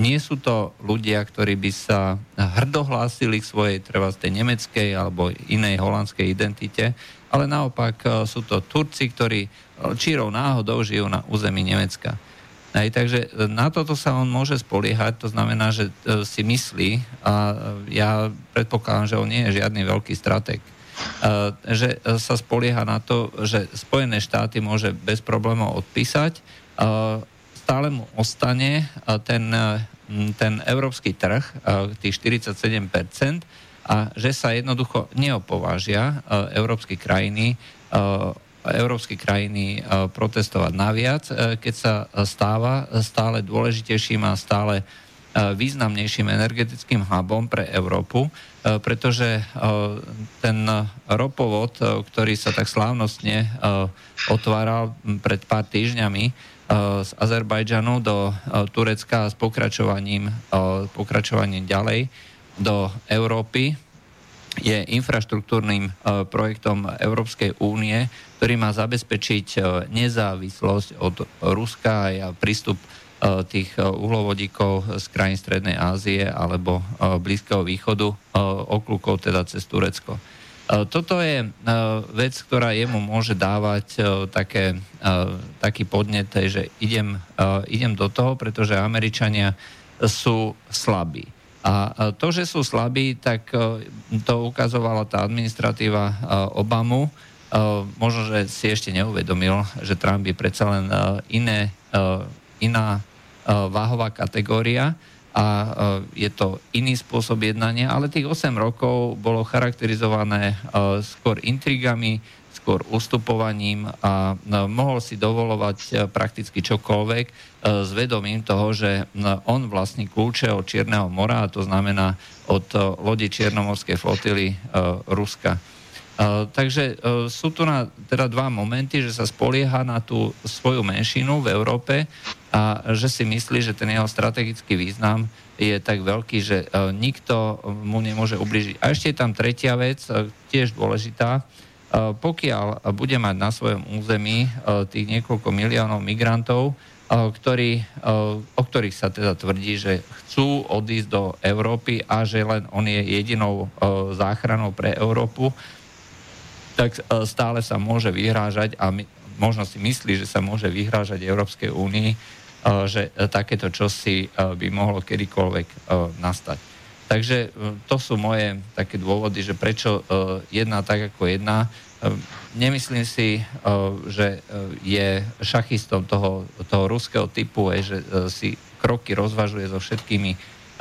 nie sú to ľudia, ktorí by sa hrdohlásili k svojej treba nemeckej alebo inej holandskej identite, ale naopak sú to Turci, ktorí čírou náhodou žijú na území Nemecka. Hej, takže e, na toto sa on môže spoliehať, to znamená, že e, si myslí, a e, ja predpokladám, že on nie je žiadny veľký strateg, že sa spolieha na to, že Spojené štáty môže bez problémov odpísať, stále mu ostane ten, ten európsky trh, tých 47%, a že sa jednoducho neopovážia európske krajiny európske krajiny e, protestovať naviac, e, keď sa stáva stále dôležitejším a stále e, významnejším energetickým hubom pre Európu, pretože ten ropovod, ktorý sa tak slávnostne otváral pred pár týždňami z Azerbajdžanu do Turecka s pokračovaním, pokračovaním ďalej do Európy, je infraštruktúrnym projektom Európskej únie, ktorý má zabezpečiť e, nezávislosť od Ruska a prístup e, tých e, uhlovodíkov z krajín Strednej Ázie alebo Blízkeho východu oklukov teda cez Turecko. Toto je vec, ktorá jemu môže dávať také, taký podnet, že idem, idem do toho, pretože Američania sú slabí. A to, že sú slabí, tak to ukazovala tá administratíva Obamu, Uh, možno, že si ešte neuvedomil, že Trump je predsa len iné, iná váhová kategória a je to iný spôsob jednania, ale tých 8 rokov bolo charakterizované skôr intrigami, skôr ustupovaním a mohol si dovolovať prakticky čokoľvek s vedomím toho, že on vlastní kľúče od Čierneho mora, a to znamená od lodi Čiernomorskej flotily Ruska. Takže sú tu na, teda dva momenty, že sa spolieha na tú svoju menšinu v Európe a že si myslí, že ten jeho strategický význam je tak veľký, že nikto mu nemôže ubližiť. A ešte je tam tretia vec, tiež dôležitá. Pokiaľ bude mať na svojom území tých niekoľko miliónov migrantov, ktorí, o ktorých sa teda tvrdí, že chcú odísť do Európy a že len on je jedinou záchranou pre Európu, tak e, stále sa môže vyhrážať a my, možno si myslí, že sa môže vyhrážať Európskej únii, e, že e, takéto čosi by mohlo kedykoľvek nastať. Takže to sú moje také dôvody, že prečo jedná tak ako jedná. Nemyslím si, že je šachistom toho, toho ruského typu, že si kroky rozvažuje so všetkými,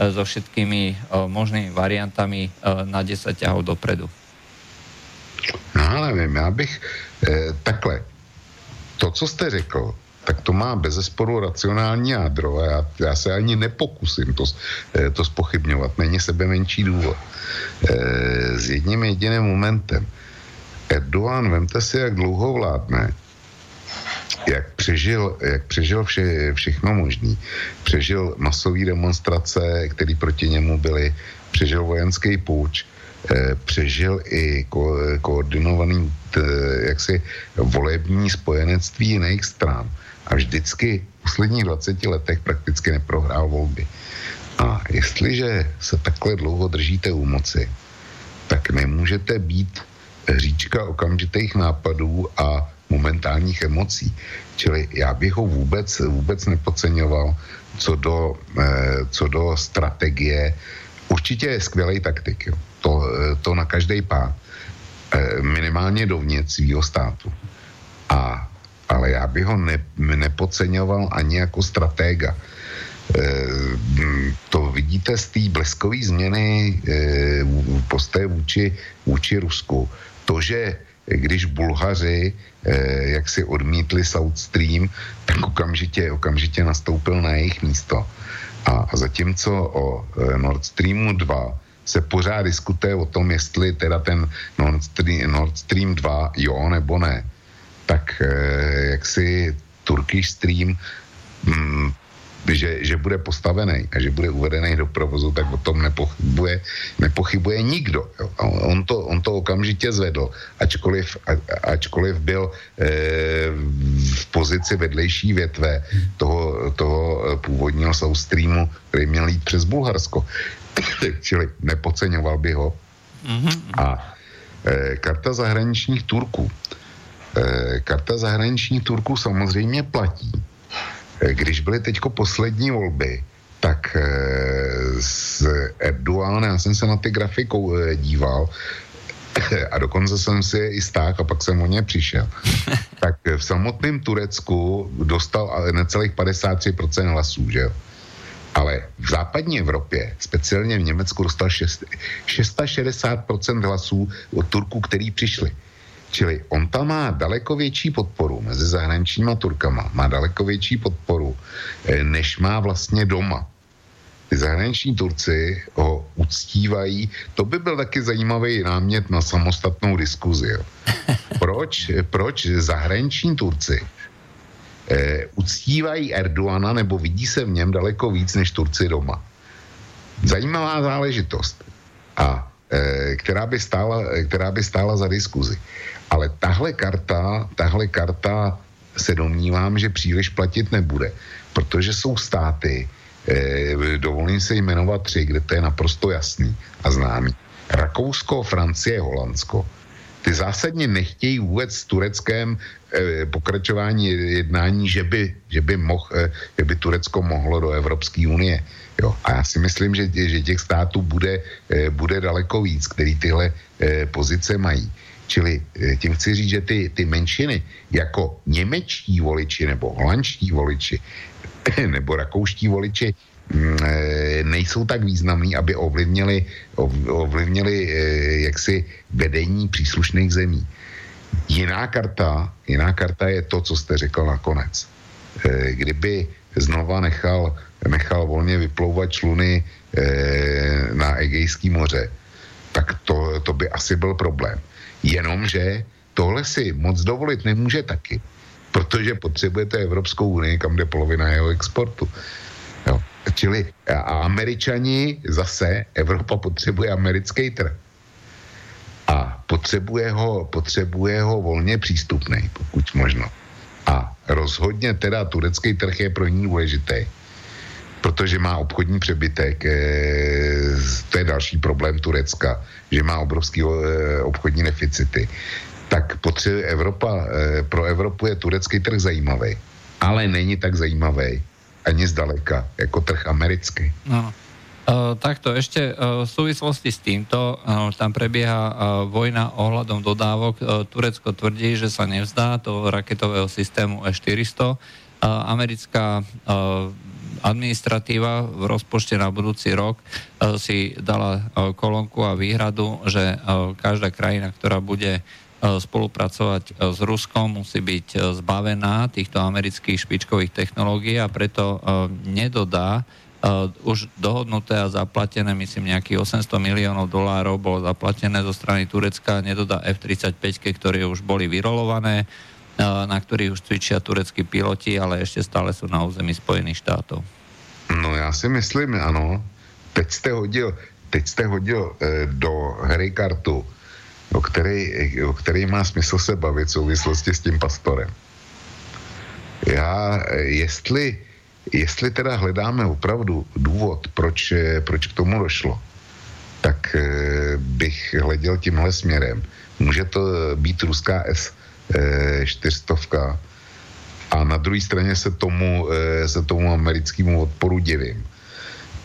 so všetkými možnými variantami na 10 ťahov dopredu. No já nevím, bych eh, takhle, to, co jste řekl, tak to má bez zesporu racionální jádro a já, já se ani nepokusím to, eh, to spochybňovat, není sebe menší důvod. Eh, s jedním jediným momentem. Erdogan, vemte si, jak dlouho vládne, jak přežil, jak přežil vše, všechno možný. Přežil masové demonstrace, které proti němu byly, přežil vojenský půjč, Eh, přežil i ko, koordinovaný t, jaksi volební spojenectví jiných stran a vždycky v posledních 20 letech prakticky neprohrál volby. A jestliže se takhle dlouho držíte u moci, tak nemůžete být říčka okamžitých nápadů a momentálních emocí. Čili já bych ho vůbec, vůbec nepodceňoval co do, eh, co do strategie. Určitě je skvělý taktik. Jo to, to na každý pár. Eh, minimálně dovnitř svého státu. A, ale já bych ho ne, nepodceňoval ani jako stratega. Eh, to vidíte z té bleskové změny eh, postoje vůči, vůči Rusku. To, že když Bulhaři jak si odmítli South Stream, tak okamžitě, okamžitě nastoupil na jejich místo. A, a zatímco o Nord Streamu 2 se pořád diskutuje o tom, jestli teda ten Nord Stream, Nord Stream 2 jo nebo ne, tak eh, jak si Turkish Stream mm, že, že bude postavený a že bude uvedený do provozu, tak o tom nepochybuje, nepochybuje nikdo. Jo. On, to, on to okamžitě zvedl, ačkoliv, a, ačkoliv byl e, v pozici vedlejší větve toho, toho původního South Streamu, který měl jít přes Bulharsko. čili nepodceňoval by ho. Mm-hmm. A e, karta zahraničních Turků. E, karta zahraničních Turků samozřejmě platí. E, když byly teďko poslední volby, tak e, z Erdogan, já jsem se na ty grafy e, díval, a dokonce jsem si je i stáhl a pak jsem o ně přišel. tak v samotném Turecku dostal necelých 53% hlasů, že? Ale v západní Evropě, speciálně v Německu, dostal 6, 660% hlasů od Turků, který přišli. Čili on tam má daleko větší podporu mezi zahraničníma Turkama, má daleko větší podporu, eh, než má vlastně doma. Ty zahraniční Turci ho uctívají. To by byl taky zajímavý námět na samostatnou diskuzi. Jo. Proč, proč zahraniční Turci eh, uctívají Erdoana nebo vidí se v něm daleko víc než Turci doma. Zajímavá záležitost, a eh, která, by stála, která by stála za diskuzi. Ale tahle karta, tahle karta se domnívám, že příliš platit nebude, protože jsou státy, eh, dovolím se jmenovat tři, kde to je naprosto jasný a známý. Rakousko, Francie, Holandsko ty zásadně nechtějí vůbec s Tureckem eh, pokračování jednání, že by, že, by moh, eh, že by Turecko mohlo do Evropské unie. Jo. A já si myslím, že, že těch států bude, eh, bude daleko víc, který tyhle eh, pozice mají. Čili eh, tím chci říct, že ty, ty menšiny, jako němečtí voliči nebo holandští voliči, nebo rakouští voliči, Mm, eh, nejsou tak významný, aby ovlivnili, ovlivnili eh, jaksi vedení příslušných zemí. Jiná karta, jiná karta je to, co jste řekl nakonec. E, kdyby znova nechal, nechal volně vyplouvat čluny e, na Egejský moře, tak to, to by asi byl problém. Jenomže tohle si moc dovolit nemůže taky, protože potřebujete Evropskou unii, kam jde polovina jeho exportu. Jo. Čili a američani zase, Evropa potřebuje americký trh. A potřebuje ho, potřebuje ho volně přístupný, pokud možno. A rozhodně teda turecký trh je pro ní důležitý, protože má obchodní přebytek. E, to je další problém Turecka, že má obrovský e, obchodní deficity. Tak potřebuje Evropa, e, pro Evropu je turecký trh zajímavý, ale není tak zajímavý ani zdaleka, jako trh americký. No. Uh, takto ešte uh, v súvislosti s týmto uh, tam prebieha uh, vojna ohľadom dodávok. Uh, Turecko tvrdí, že sa nevzdá toho raketového systému E-400. Uh, americká uh, administratíva v rozpočte na budúci rok uh, si dala uh, kolónku a výhradu, že uh, každá krajina, ktorá bude spolupracovať s Ruskom, musí byť zbavená týchto amerických špičkových technológií a preto nedodá už dohodnuté a zaplatené, myslím, nejakých 800 miliónov dolárov bolo zaplatené zo strany Turecka, nedodá F-35, ktoré už boli vyrolované, na ktorých už cvičia tureckí piloti, ale ešte stále sú na území Spojených štátov. No já si myslím, ano. Teď jste hodil, teď jste hodil e, do hry kartu, o který, o který má smysl se bavit v souvislosti s tím pastorem. Já, jestli jestli teda hledáme opravdu důvod, proč, eh, proč k tomu došlo, tak e, bych hleděl tímhle směrem. Může to být ruská S-400 e, a na druhé straně se tomu, e, se tomu americkému odporu divím.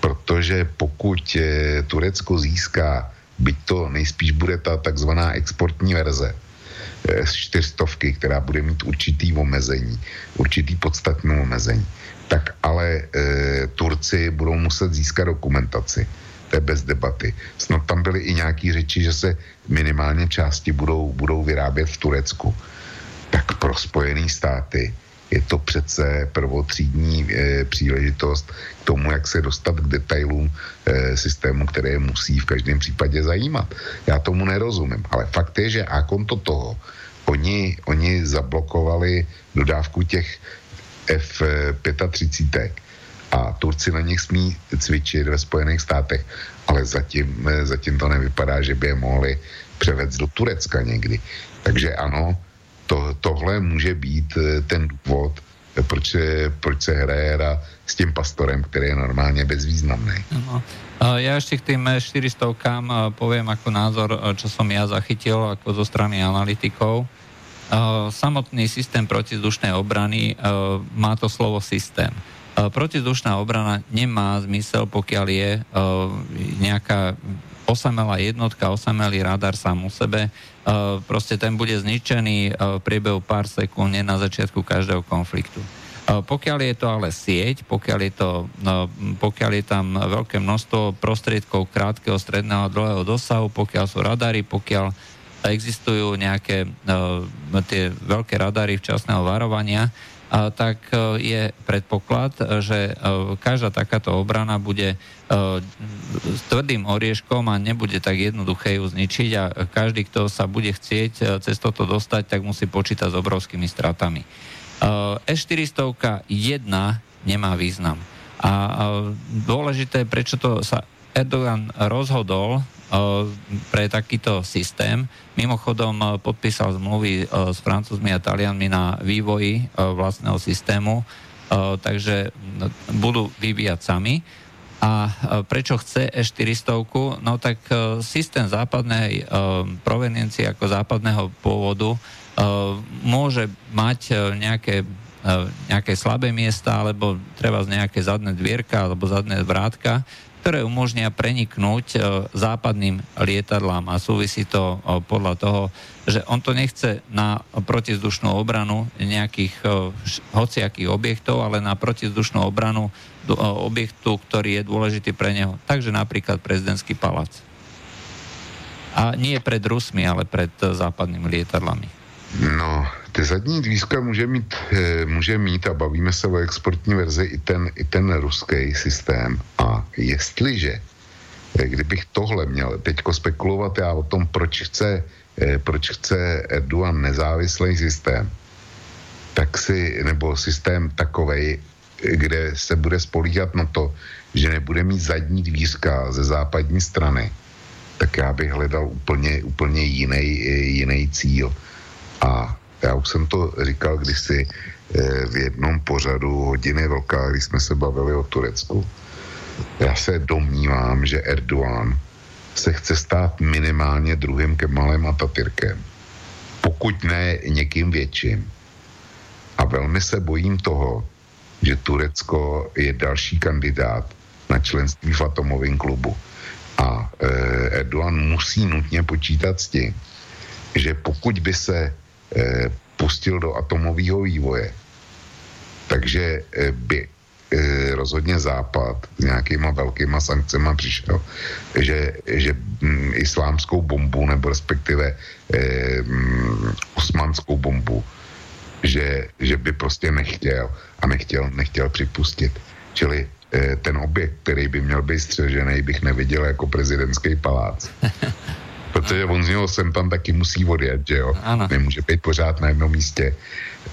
Protože pokud e, Turecko získá, byť to nejspíš bude ta takzvaná exportní verze, z čtyřstovky, která bude mít určitý omezení, určitý podstatný omezení, tak ale e, Turci budou muset získat dokumentaci. To je bez debaty. Snad tam byly i nějaké řeči, že se minimálně části budou, budou vyrábět v Turecku. Tak pro Spojené státy je to přece prvotřídní e, příležitost k tomu, jak se dostat k detailům e, systému, které musí v každém případě zajímat. Já tomu nerozumím, ale fakt je, že a konto toho, oni, oni zablokovali dodávku těch F-35 a Turci na nich smí cvičit ve Spojených státech, ale zatím, zatím to nevypadá, že by je mohli převést do Turecka někdy. Takže ano, to, tohle může být eh, ten důvod, proč se, proč se hraje hra s tím pastorem, který je normálně bezvýznamný. No. Ja ešte k tým 400 poviem ako názor, čo som ja zachytil ako zo strany analytikov. Eh, samotný systém protizdušnej obrany, eh, má to slovo systém. Eh, protizdušná obrana nemá zmysel, pokiaľ je nejaká osamelá jednotka, osamelý radar sám u sebe, proste ten bude zničený v priebehu pár sekúnd, nie na začiatku každého konfliktu. Pokiaľ je to ale sieť, pokiaľ je, to, pokiaľ je tam veľké množstvo prostriedkov krátkeho, stredného a dlhého dosahu, pokiaľ sú radary, pokiaľ existujú nejaké tie veľké radary včasného varovania, tak uh, je predpoklad, že uh, každá takáto obrana bude tvrdým orieškom a nebude tak jednoduché ju zničiť a každý, kto sa bude chcieť cez toto dostať, tak musí počítať s obrovskými stratami. Uh, S-400 jedna nemá význam. A dôležité, prečo to sa Erdogan rozhodol pre takýto systém. Mimochodom podpísal zmluvy s Francúzmi a Talianmi na vývoji vlastného systému, takže budú vyvíjať sami. A prečo chce E400? No tak systém západnej proveniencie ako západného pôvodu môže mať nejaké nejaké slabé miesta, alebo treba z nejaké zadné dvierka alebo zadné vrátka, ktoré umožnia preniknúť e, západným lietadlám a súvisí to e, podľa toho, že on to nechce na protizdušnú obranu nejakých e, hociakých objektov, ale na protizdušnú obranu objektu, ktorý je dôležitý pre neho. Takže napríklad prezidentský palác. A nie pred Rusmi, ale pred západnými lietadlami. No, ty zadní dvířka může mít, eh, může mít a bavíme se o exportní verzi i ten, i ten ruský systém. A jestliže, eh, kdybych tohle měl teďko spekulovat já o tom, proč chce, eh, proč chce Erdogan nezávislý systém, tak si, nebo systém takovej, kde se bude spolíhat na to, že nebude mít zadní dvířka ze západní strany, tak já bych hledal úplně, úplně jiný, jiný cíl. A já už jsem to říkal kdysi eh, v jednom pořadu hodiny velká, když jsme se bavili o Turecku. Já se domnívám, že Erdogan se chce stát minimálně druhým Kemalem a Tatyrkem. Pokud ne někým větším. A velmi se bojím toho, že Turecko je další kandidát na členství v atomovém klubu. A e, Erdogan musí nutně počítat s tím, že pokud by se pustil do atomového vývoje, takže e, by e, rozhodně Západ s nějakýma velkýma sankcemi přišel, že, že m, islámskou bombu nebo respektive e, m, osmanskou bombu, že, že by prostě nechtěl a nechtěl, nechtěl připustit. Čili Eh, ten objekt, který by měl být střežený, bych neviděl jako prezidentský palác. Protože on z něho sem tam taky musí odjet, že jo? Ano. Nemůže být pořád na jednom místě.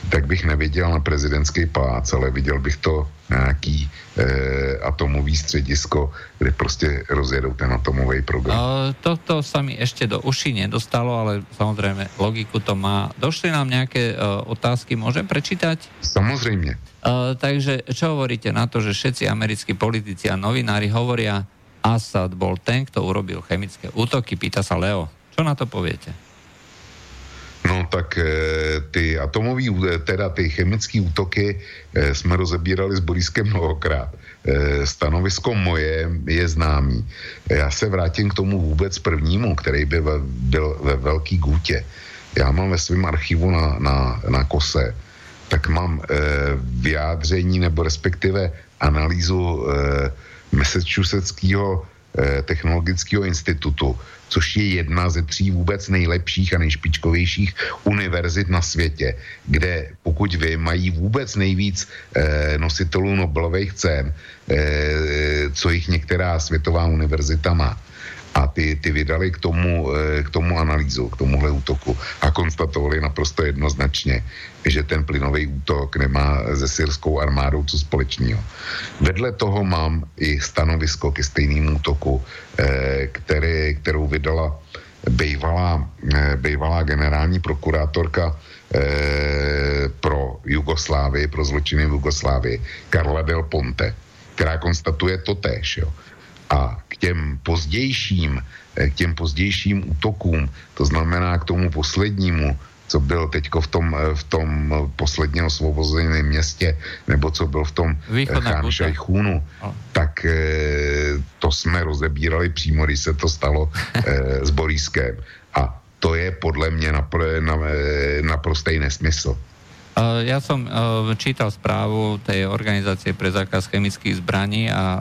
Tak bych neviděl na prezidentský palác, ale viděl bych to nějaký e, atomový středisko, kde prostě rozjedou ten atomový program. Uh, toto sa mi ešte do uší nedostalo, ale samozrejme logiku to má. Došli nám nejaké uh, otázky, môžem prečítať? Samozrejme. Uh, takže čo hovoríte na to, že všetci americkí politici a novinári hovoria, Assad bol ten, kto urobil chemické útoky, pýta sa Leo. Čo na to poviete? No tak e, ty atomový, teda ty chemické útoky e, jsme rozebírali s Boriskem mnohokrát. E, stanovisko moje je známý. Já se vrátím k tomu vůbec prvnímu, který by ve, byl ve Velký Gůtě. Já mám ve svém archivu na, na, na kose, tak mám e, vyjádření nebo respektive analýzu e, Massachusettského eh, technologického institutu, což je jedna ze tří vůbec nejlepších a nejšpičkovějších univerzit na světě, kde pokud vy mají vůbec nejvíc eh, nositelů Nobelových cen, eh, co jich některá světová univerzita má. A ty, ty vydali k tomu, eh, k tomu analýzu, k tomuhle útoku a konstatovali naprosto jednoznačně, že ten plynový útok nemá se syrskou armádou co společného. Vedle toho mám i stanovisko ke stejnému útoku, eh, který, kterou vydala bývalá, eh, bývalá generální prokurátorka pro Jugoslávii, pro zločiny v Jugoslávii, Karla Del Ponte, která konstatuje to též. Jo a k těm pozdějším, eh, k těm pozdějším útokům, to znamená k tomu poslednímu, co byl teďko v tom, eh, v tom posledně osvobozeném městě, nebo co byl v tom eh, Chán Šajchůnu, tak to jsme rozebírali přímo, když se to stalo s Boriskem. A to je podle mě napr- na, naprostý nesmysl. Ja som čítal správu tej organizácie pre zákaz chemických zbraní a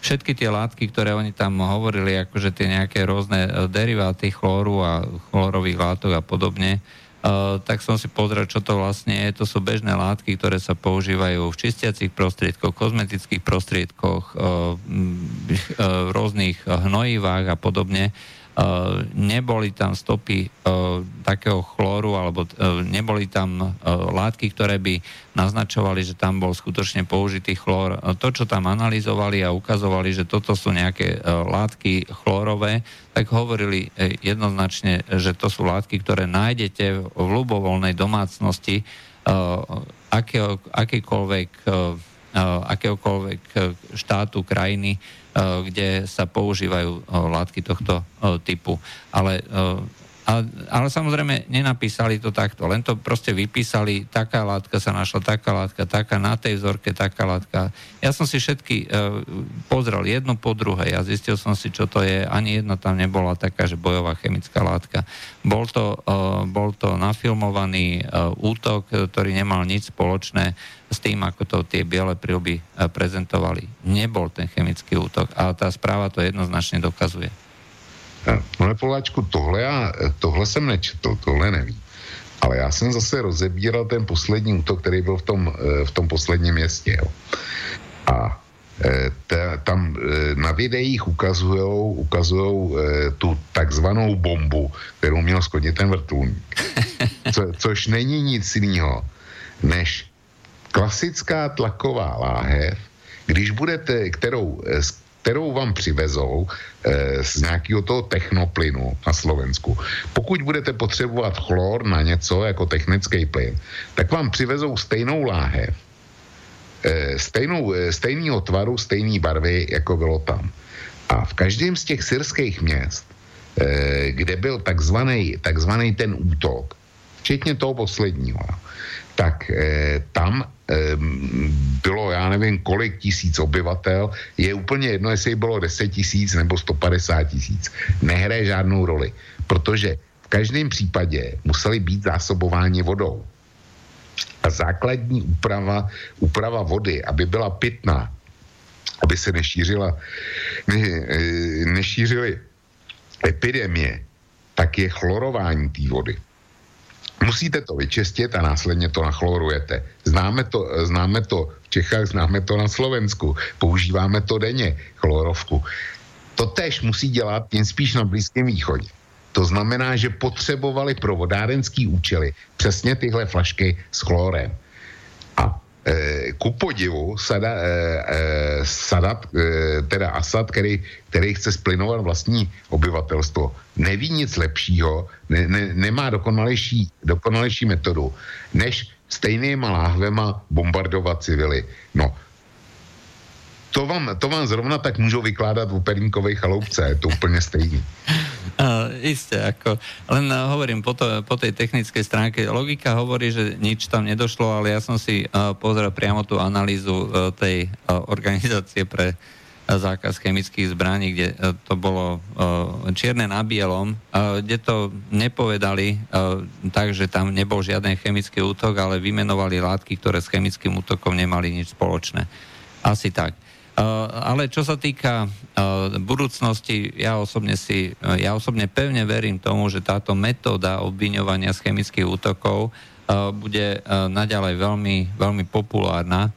všetky tie látky, ktoré oni tam hovorili, akože tie nejaké rôzne e, deriváty chlóru a chlorových látok a podobne, Uh, tak som si pozrel, čo to vlastne je. To sú bežné látky, ktoré sa používajú v čistiacich prostriedkoch, kozmetických prostriedkoch, uh, uh, rôznych hnojivách a podobne. Eh, neboli tam stopy uh, takého chlóru alebo uh, neboli tam látky, ktoré by naznačovali, že tam bol skutočne použitý chlór. To, čo tam analyzovali a ukazovali, že toto sú nejaké látky chlórové, tak hovorili jednoznačne, že to sú látky, ktoré nájdete v ľubovoľnej domácnosti akého, akýkoľvek uh, akéhokoľvek štátu, krajiny, kde sa používajú eh, látky tohto eh, typu. Ale ale, ale samozrejme nenapísali to takto, len to proste vypísali, taká látka sa našla, taká látka, taká na tej vzorke, taká látka. Ja som si všetky uh, pozrel jedno po druhej a zistil som si, čo to je. Ani jedna tam nebola taká, že bojová chemická látka. Bol to, uh, bol to nafilmovaný uh, útok, ktorý nemal nič spoločné s tým, ako to tie biele prílby uh, prezentovali. Nebol ten chemický útok a tá správa to jednoznačne dokazuje. Pane Poláčku, tohle, já, tohle jsem nečetl, tohle nevím. Ale já jsem zase rozebíral ten poslední útok, který byl v tom, v tom posledním městě. Jo. A ta, tam na videích ukazujou, ukazujou tu takzvanou bombu, kterou měl skodit ten vrtulník. Co, což není nic jiného, než klasická tlaková láhev, když budete, kterou, kterou vám přivezou eh, z nějakého toho technoplynu na Slovensku. Pokud budete potřebovat chlor na něco jako technický plyn, tak vám přivezou stejnou láhev, eh, stejnou, eh, stejného tvaru, stejné barvy, jako bylo tam. A v každém z těch syrských měst, eh, kde byl takzvaný, takzvaný ten útok, včetně toho posledního, tak eh, tam eh, bylo, já nevím, kolik tisíc obyvatel, je úplně jedno, jestli bylo 10 tisíc nebo 150 tisíc. Nehraje žádnou roli, protože v každém případě museli být zásobováni vodou. A základní úprava, úprava vody, aby byla pitná, aby se nešířila, ne, eh, nešířily epidemie, tak je chlorování té vody. Musíte to vyčistit a následně to nachlorujete. Známe to, známe to v Čechách, známe to na Slovensku. Používáme to denně, chlorovku. To tež musí dělat jen spíš na Blízkém východě. To znamená, že potřebovali pro vodárenský účely přesně tyhle flašky s chlorem. A ku podivu Sada, eh, eh, Sadat, teda Asad, který, který chce splynovat vlastní obyvatelstvo, neví nic lepšího, ne, ne, nemá dokonalejší, dokonalejší metodu, než stejnýma láhvema bombardovat civily. No, to vám, to vám zrovna tak můžou vykládat v Perníkovej chaloupce, je to úplně stejný. Uh, isté, ako, len uh, hovorím po, to, po tej technickej stránke, logika hovorí, že nič tam nedošlo, ale ja som si uh, pozrel priamo tú analýzu uh, tej uh, organizácie pre uh, zákaz chemických zbraní, kde uh, to bolo uh, čierne na bielom, uh, kde to nepovedali uh, tak, že tam nebol žiaden chemický útok, ale vymenovali látky, ktoré s chemickým útokom nemali nič spoločné. Asi tak. Eh, ale čo sa týka eh, budúcnosti, ja osobne, si, eh, ja osobne pevne verím tomu, že táto metóda obviňovania z chemických útokov bude naďalej veľmi, veľmi populárna,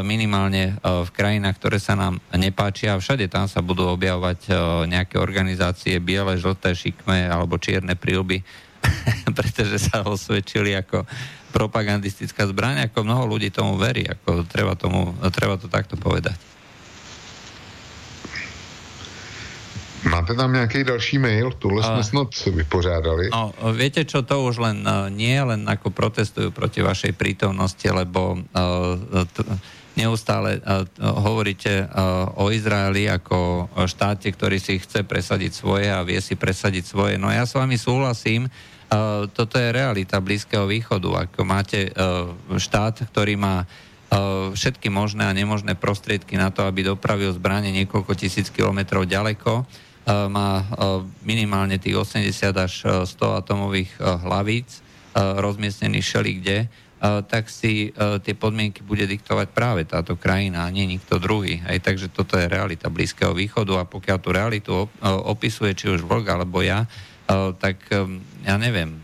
minimálne v krajinách, ktoré sa nám nepáčia. Všade tam sa budú objavovať nejaké organizácie biele, žlté, šikme alebo čierne prílby, pretože sa osvedčili ako propagandistická zbraň, ako mnoho ľudí tomu verí, ako treba, tomu, treba to takto povedať. Máte tam nějaký další mail? Tohle jsme snad vypořádali. No, viete čo, to už len uh, nie len ako protestujú proti vašej prítomnosti, lebo uh, t- neustále uh, hovoríte uh, o Izraeli ako štáte, ktorý si chce presadiť svoje a vie si presadiť svoje. No ja s vami súhlasím, uh, toto je realita Blízkeho východu. Ako máte uh, štát, ktorý má uh, všetky možné a nemožné prostriedky na to, aby dopravil zbranie niekoľko tisíc kilometrov ďaleko, má e, minimálne tých 80 až 100 e, atomových hlavíc rozmiestnených všelikde, tak si tie podmienky bude diktovať práve táto krajina a nie nikto druhý. Hej, takže toto je realita Blízkeho východu a pokiaľ tú realitu opisuje či už vlk alebo ja, tak ja neviem,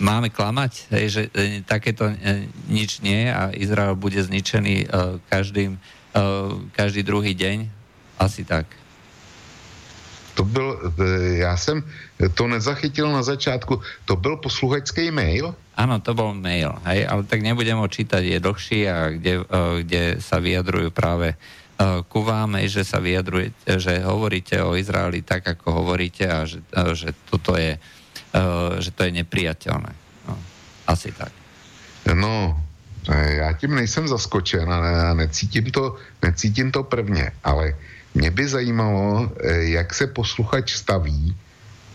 máme klamať, že takéto nič nie a Izrael bude zničený každým, každý druhý deň asi tak. To byl, e, já jsem to nezachytil na začátku, to byl posluchačský mail? Áno, to bol mail, hej, ale tak nebudem ho čítať, je dlhší a kde, e, kde sa vyjadrujú práve e, ku vám, že sa vyjadrujete, že hovoríte o Izraeli tak, ako hovoríte a že, že toto je, že to je nepriateľné. No, asi tak. No, já tím nejsem zaskočen a necítím to, necítím to prvně, ale mě by zajímalo, eh, jak se posluchač staví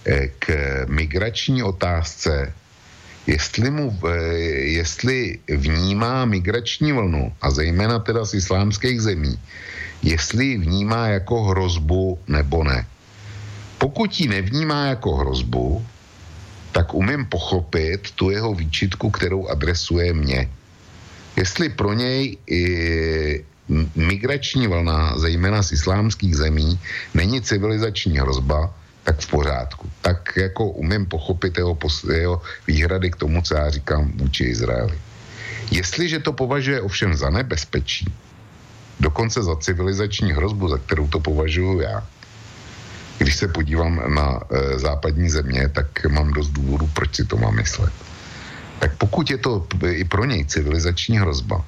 eh, k migrační otázce, jestli, mu, eh, jestli vnímá migrační vlnu, a zejména teda z islámských zemí, jestli ji vnímá jako hrozbu nebo ne. Pokud ji nevnímá jako hrozbu, tak umím pochopit tu jeho výčitku, kterou adresuje mě. Jestli pro něj migrační vlna, zejména z islámských zemí, není civilizační hrozba, tak v pořádku. Tak jako umím pochopit jeho, jeho výhrady k tomu, co já říkám vůči Izraeli. Jestliže to považuje ovšem za nebezpečí, dokonce za civilizační hrozbu, za kterou to považuji já, když se podívám na e, západní země, tak mám dost důvodů, proč si to mám myslet. Tak pokud je to i pro něj civilizační hrozba,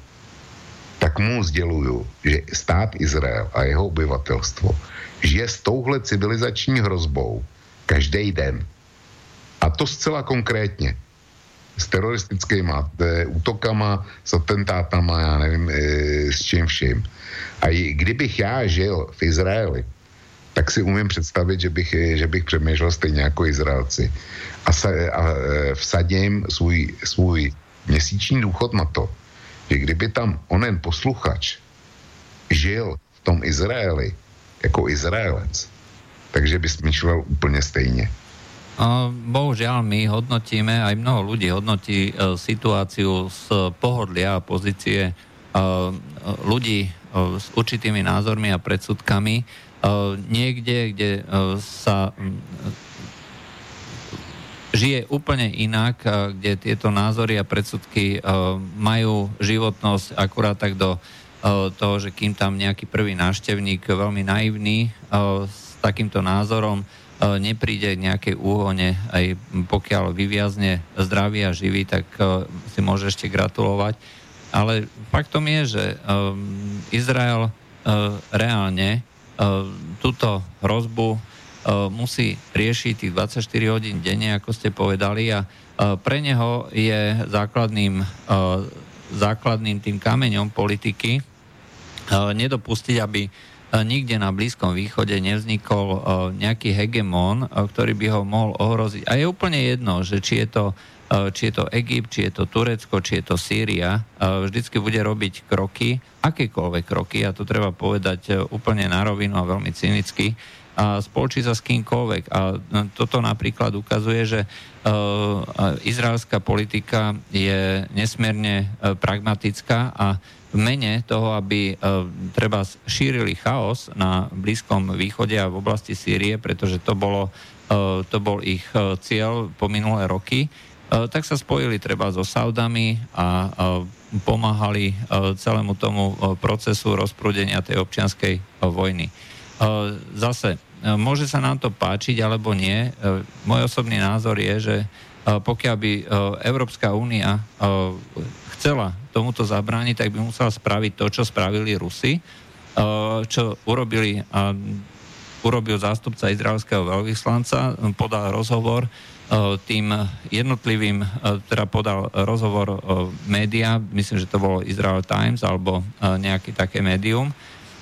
tak mu sděluju, že stát Izrael a jeho obyvatelstvo žije s touhle civilizační hrozbou každý den. A to zcela konkrétně. S teroristickými e, útokama, s atentátama, já nevím, e, s čím vším. A i kdybych já žil v Izraeli, tak si umím představit, že bych, že bych přemýšlel stejně jako Izraelci. A, sa, a e, vsadím svůj, svůj měsíční důchod na to, že kdyby tam onen posluchač žil v tom Izraeli jako Izraelec, takže by smýšlel úplně stejně. Bohužiaľ, my hodnotíme, aj mnoho ľudí hodnotí e, situáciu z pohodlia a pozície e, ľudí e, s určitými názormi a predsudkami niekde, kde sa žije úplne inak, kde tieto názory a predsudky majú životnosť akurát tak do toho, že kým tam nejaký prvý návštevník veľmi naivný s takýmto názorom nepríde nejakej úhone, aj pokiaľ vyviazne zdravý a živý, tak si môže ešte gratulovať. Ale faktom je, že Izrael reálne túto hrozbu musí riešiť tých 24 hodín denne, ako ste povedali, a e, pre neho je základným, e, základným tým kameňom politiky nedopustiť, aby nikde na Blízkom východe nevznikol nejaký hegemón, ktorý by ho mohol ohroziť. A je úplne jedno, že či je to či je to Egypt, či je to Turecko, či je to Sýria, vždycky bude robiť kroky, akékoľvek kroky, a to treba povedať úplne na rovinu a veľmi cynicky, a spolčí sa s kýmkoľvek. A toto napríklad ukazuje, že uh, izraelská politika je nesmierne uh, pragmatická a v mene toho, aby uh, treba šírili chaos na Blízkom východe a v oblasti Sýrie, pretože to, bolo, to bol ich cieľ po minulé roky, tak sa spojili treba so Saudami a pomáhali celému tomu procesu rozprúdenia tej občianskej vojny. Zase E, môže sa nám to páčiť alebo nie. E, môj osobný názor je, že e, pokiaľ by Európska únia chcela tomuto zabrániť, tak by musela spraviť to, čo spravili Rusi, čo urobili, urobil zástupca izraelského veľvyslanca, podal rozhovor tým jednotlivým, teda podal rozhovor média, myslím, že to bolo Israel Times alebo nejaké také médium,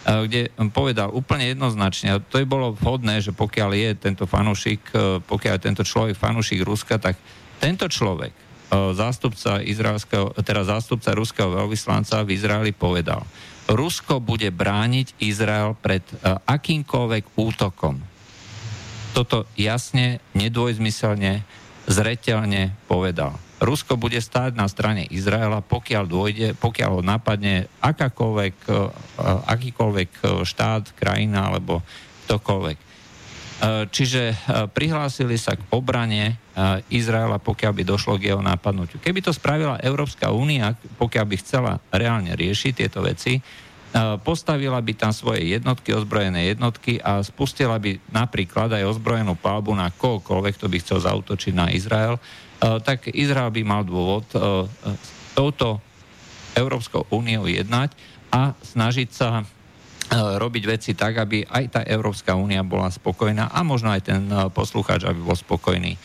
kde povedal úplne jednoznačne, a to je bolo vhodné, že pokiaľ je tento fanúšik, eh, pokiaľ je tento človek fanúšik Ruska, tak tento človek, eh, zástupca, izraelského, teda zástupca ruského veľvyslanca v Izraeli povedal, Rusko bude brániť Izrael pred akýmkoľvek útokom. Toto jasne, nedvojzmyselne, zretelne povedal. Rusko bude stáť na strane Izraela, pokiaľ dôjde, pokiaľ ho napadne akákoľvek, e, akýkoľvek e, štát, krajina alebo ktokoľvek. E, čiže prihlásili sa k obrane Izraela, pokiaľ by došlo k jeho nápadnutiu. Keby to spravila Európska únia, pokiaľ by chcela reálne riešiť tieto veci, postavila by tam svoje jednotky, ozbrojené jednotky a spustila by napríklad aj ozbrojenú palbu na kohokoľvek, kto by chcel zautočiť na Izrael, tak Izrael by mal dôvod s touto Európskou úniou jednať a snažiť sa robiť veci tak, aby aj tá Európska únia bola spokojná a možno aj ten poslucháč, aby bol spokojný.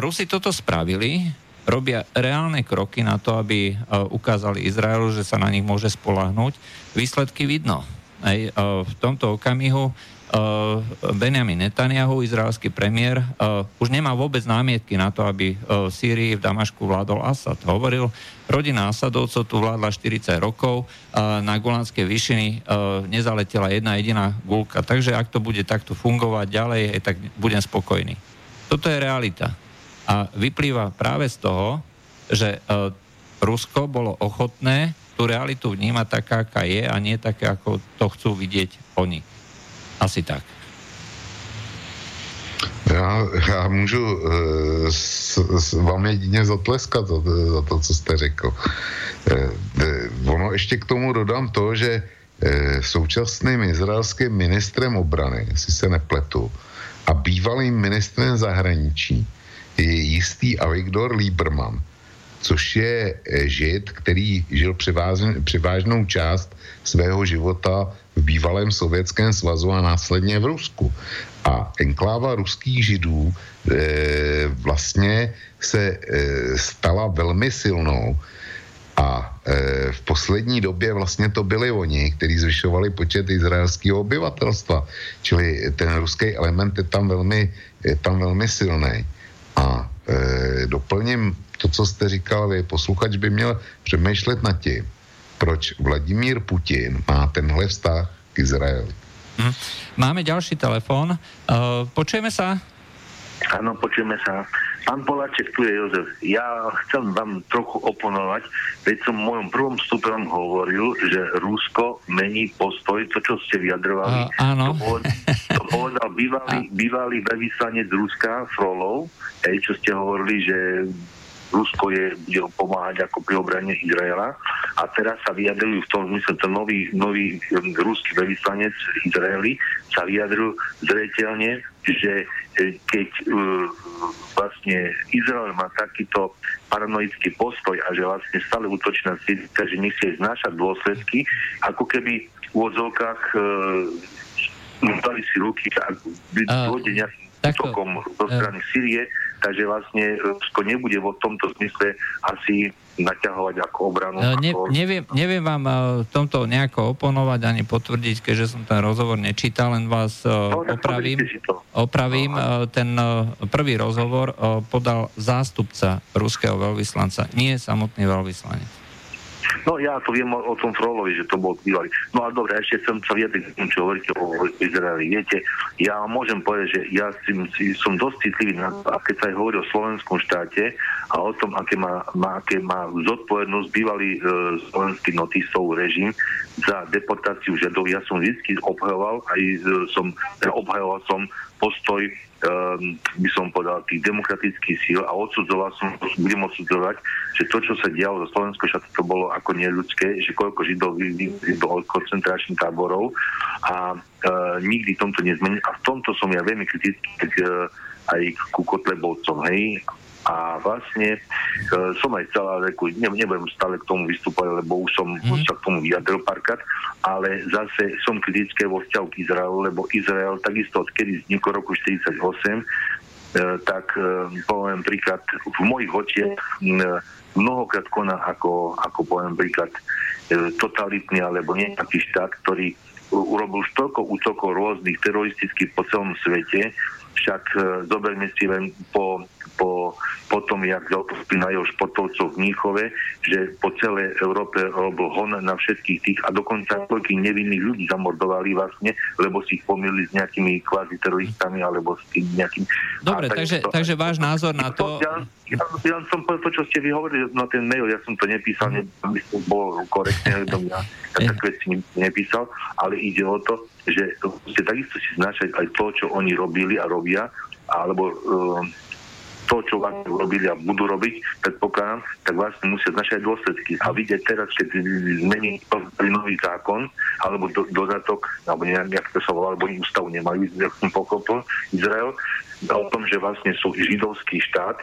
Rusi toto spravili, robia reálne kroky na to, aby ukázali Izraelu, že sa na nich môže spolahnúť. Výsledky vidno. Aj v tomto okamihu Benjamin Netanyahu, izraelský premiér, uh, už nemá vôbec námietky na to, aby uh, v Sýrii, v Damašku vládol Asad. Hovoril, rodina Asadovcov tu vládla 40 rokov, na Golanské vyšiny uh, nezaletela jedna jediná gulka. Takže ak to bude takto fungovať ďalej, tak budem spokojný. Toto je realita. A vyplýva práve z toho, že Rusko bolo ochotné tú realitu vnímať taká, aká je a nie také, ako to chcú vidieť oni. Asi tak. Já, já můžu uh, s, s, vám jedině zatleskat za, za to, co jste řekl. Uh, ono ještě k tomu dodám to, že současným izraelským ministrem obrany, jestli se nepletu, a bývalým ministrem zahraničí je jistý Avigdor Lieberman, což je žid, který žil převážnou část svého života v bývalém sovětském svazu a následně v Rusku. A enkláva ruských židů e, vlastně se e, stala velmi silnou a e, v poslední době vlastně to byli oni, kteří zvyšovali počet izraelského obyvatelstva. Čili ten ruský element je tam velmi, je tam velmi silný. A e, doplním to, co jste říkal vy, posluchač by měl přemýšlet nad tím, proč Vladimír Putin má tenhle vztah k Izraeli. Hm. Máme ďalší telefón. Uh, počujeme sa? Áno, počujeme sa. Pán Poláček, tu je Jozef. Ja chcem vám trochu oponovať, veď som v mojom prvom vstupe vám hovoril, že Rusko mení postoj, to, čo ste vyjadrovali. Uh, áno. To, povedal, to povedal bývalý, bývalý veľvyslanec Ruska, Frolov, hej, čo ste hovorili, že Rusko je, bude pomáhať ako pri obrane Izraela. A teraz sa vyjadrujú v tom zmysle, ten nový, nový um, ruský veľvyslanec Izraeli sa vyjadrujú zreteľne, že e, keď uh, vlastne Izrael má takýto paranoický postoj a že vlastne stále útočí na Syrii, že nechce znášať dôsledky, ako keby v úvodzovkách uh, dali si ruky a dôjde nejakým útokom zo strany Syrie, takže vlastne Rusko nebude vo tomto zmysle asi naťahovať ako obranu. Ne, ako... Neviem, neviem vám v tomto nejako oponovať ani potvrdiť, keďže som ten rozhovor nečítal, len vás no, opravím. Opravím, no. ten prvý rozhovor podal zástupca ruského veľvyslanca, nie samotný veľvyslanec. No ja to viem o, o tom Frolovi, že to bol bývalý. No a dobre, ešte som sa vyjadriť čo hovoríte o Izraeli. Viete, ja môžem povedať, že ja si, si, som dosť citlivý na to, a keď sa aj hovorí o slovenskom štáte a o tom, aké má, má, aké má zodpovednosť bývalý e, slovenský notisov režim za deportáciu žedov. Ja som vždy obhajoval, aj e, som, teda obhajoval som postoj by som povedal, tých demokratických síl a odsudzoval som, budem odsudzovať, že to, čo sa dialo zo Slovensku, že to bolo ako neľudské, že koľko Židov do koncentračných táborov a uh, nikdy tomto nezmení. A v tomto som ja veľmi kritický uh, aj ku Kotlebovcom, hej, a vlastne e, som aj celá reku, ne, nebudem stále k tomu vystúpať, lebo už som mm. sa k tomu vyjadril párkrát, ale zase som kritické vo vzťahu k Izraelu, lebo Izrael takisto odkedy vznikol roku 48, e, tak e, poviem príklad, v mojich očiach e, mnohokrát koná ako, ako poviem príklad totalitný alebo nejaký štát, ktorý urobil toľko útokov rôznych teroristických po celom svete, však e, zoberme si len po po, po tom, jak jeho športovcov v Mníchove, že po celej Európe robil hon na všetkých tých a dokonca toľkých nevinných ľudí zamordovali vlastne, lebo si ich pomýlili s nejakými kvázi teroristami alebo s tým nejakým... Dobre, a, takže, to, takže váš názor na to... Ja, ja, ja som povedal to, čo ste vy hovorili na ten mail, ja som to nepísal, ne, aby som bol korektne, ja tak veci nepísal, ale ide o to, že ste takisto si znašať aj to, čo oni robili a robia, alebo uh, to, čo vlastne urobili a budú robiť, predpokladám, tak vlastne musia znašať dôsledky. A vidieť teraz, keď zmení nový zákon, alebo do, dodatok, alebo nejak, jak to sa volá, alebo ústavu nemajú, jak som pochopil, Izrael, o tom, že vlastne sú židovský štát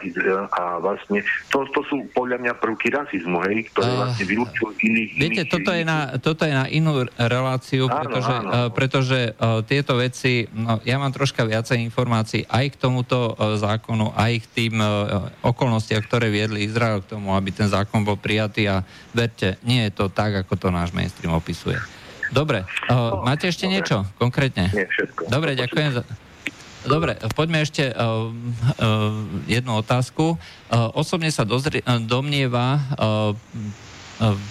a vlastne to, to sú podľa mňa prvky rasizmu, hej, ktoré vlastne vylúčujú iných... Viete, iných, toto, je na, toto je na inú reláciu, áno, pretože, áno. Uh, pretože uh, tieto veci, no, ja mám troška viacej informácií aj k tomuto uh, zákonu, aj k tým uh, okolnostiam, ktoré viedli Izrael k tomu, aby ten zákon bol prijatý a verte, nie je to tak, ako to náš mainstream opisuje. Dobre, uh, máte ešte Dobre. niečo konkrétne? Nie, všetko. Dobre, ďakujem za... Dobre, poďme ešte uh, uh, jednu otázku. Uh, osobne sa dozri, uh, domnieva, uh,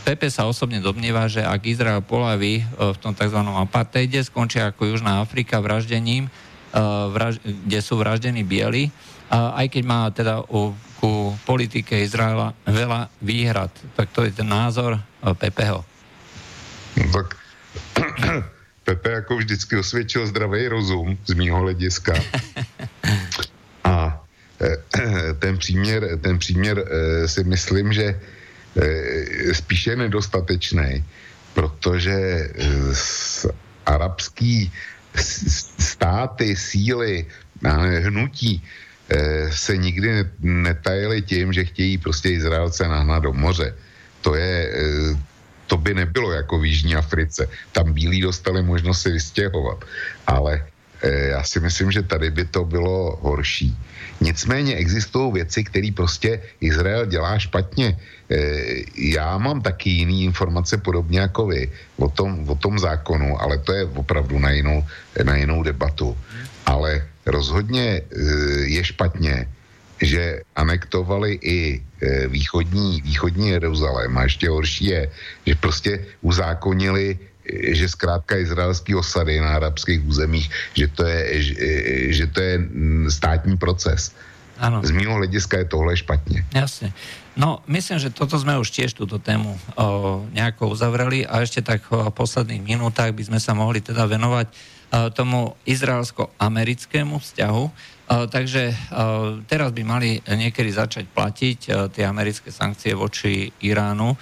Pepe sa osobne domnieva, že ak Izrael polaví uh, v tom tzv. apartheide, skončia ako Južná Afrika vraždením, uh, vraž, kde sú vraždení bieli, uh, aj keď má teda u, ku politike Izraela veľa výhrad. Tak to je ten názor uh, Pepeho. Tak Pepe jako vždycky osvědčil zdravý rozum z mýho hlediska. A ten příměr, ten příměr si myslím, že spíše nedostatečný, protože arabský státy, síly, hnutí se nikdy netajili tím, že chtějí prostě Izraelce nahnat do moře. To je, to by nebylo jako v Jižní Africe. Tam bílí dostali možnost se vystěhovat. Ale já si myslím, že tady by to bylo horší. Nicméně existují věci, které prostě Izrael dělá špatně. Eh, já mám taky jiný informace podobně jako vy o tom, o tom zákonu, ale to je opravdu na jinou, na jinou debatu. Ale rozhodně eh, je špatně, že anektovali i eh, východní, východní Jeruzalém a ještě horší je, že prostě uzákonili že zkrátka izraelský osady na arabských územích, že to je, že, že to je mm, státní proces. Ano. Z mého hlediska je tohle špatně. Jasně. No, myslím, že toto sme už tiež túto tému o, nejako uzavreli a ešte tak v posledných minútach by sme sa mohli teda venovať o, tomu izraelsko-americkému vzťahu. O, takže o, teraz by mali niekedy začať platiť o, tie americké sankcie voči Iránu.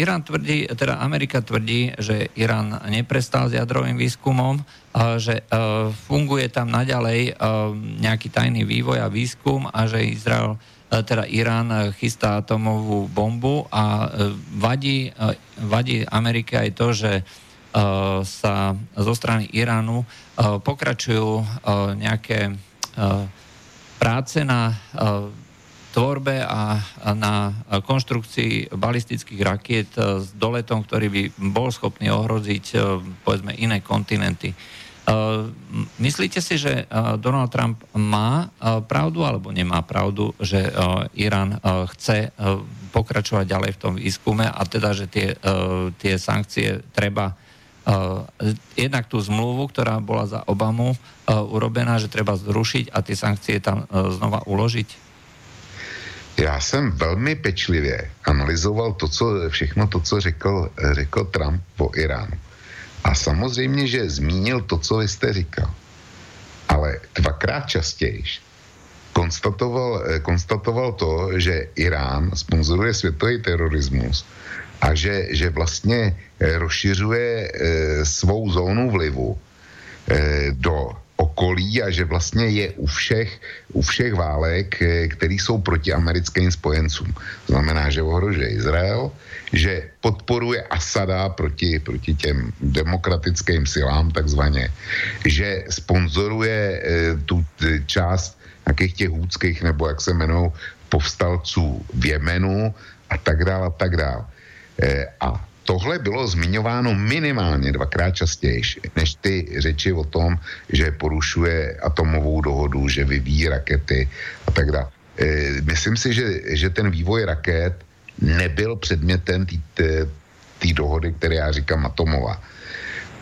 Irán tvrdí, teda Amerika tvrdí, že Irán neprestal s jadrovým výskumom, že funguje tam naďalej nejaký tajný vývoj a výskum a že Izrael, teda Irán chystá atomovú bombu a vadí, vadí Amerike aj to, že sa zo strany Iránu pokračujú nejaké práce na uh, tvorbe a, na konštrukcii balistických rakiet e, s doletom, ktorý by bol schopný ohroziť povedzme iné kontinenty. Myslíte si, že Donald Trump má pravdu alebo nemá pravdu, že Irán chce pokračovať ďalej v tom výskume a teda, že tie, tie sankcie treba jednak tú zmluvu, ktorá bola za Obamu urobená, že treba zrušiť a tie sankcie tam znova uložiť? Já jsem velmi pečlivě analyzoval to, co, všechno to, co řekl, řekl Trump o Iránu. A samozřejmě, že zmínil to, co vy jste říkal. Ale dvakrát častěji konstatoval, konstatoval to, že Irán sponzoruje světový terorismus a že, že vlastně rozšiřuje e, svou zónu vlivu e, do okolí a že vlastně je u všech, u všech válek, eh, které jsou proti americkým spojencům. Znamená, že ohrožuje Izrael, že podporuje Asada proti, proti těm demokratickým silám takzvaně, že sponzoruje tu část nějakých těch hůdských, nebo jak se jmenují, povstalců v Jemenu a tak dále a tak dále. E, a tohle bylo zmiňováno minimálně dvakrát častěji, než ty řeči o tom, že porušuje atomovou dohodu, že vyvíjí rakety a tak dále. Myslím si, že, že ten vývoj raket nebyl předmětem té dohody, které já říkám atomová.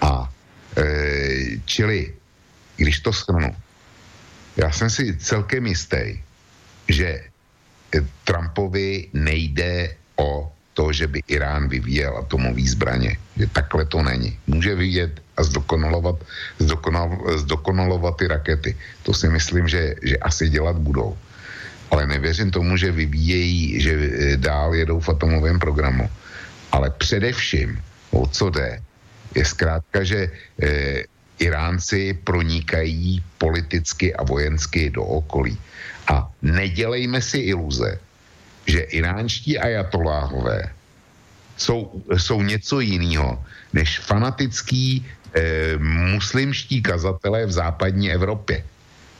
A e, čili, když to schrnu, já jsem si celkem jistý, že Trumpovi nejde o to, že by Irán vyvíjel atomový zbraně. Že takhle to není. Může vyvíjet a zdokonalovat, zdokonal, zdokonalovat ty rakety. To si myslím, že, že asi dělat budou. Ale nevěřím tomu, že vyvíjejí, že eh, dál jedou v atomovém programu. Ale především, o co jde, je zkrátka, že e, Iránci pronikají politicky a vojensky do okolí. A nedělejme si iluze, že iránští ajatoláhové jsou, jsou něco jiného než fanatický eh, muslimští kazatelé v západní Evropě.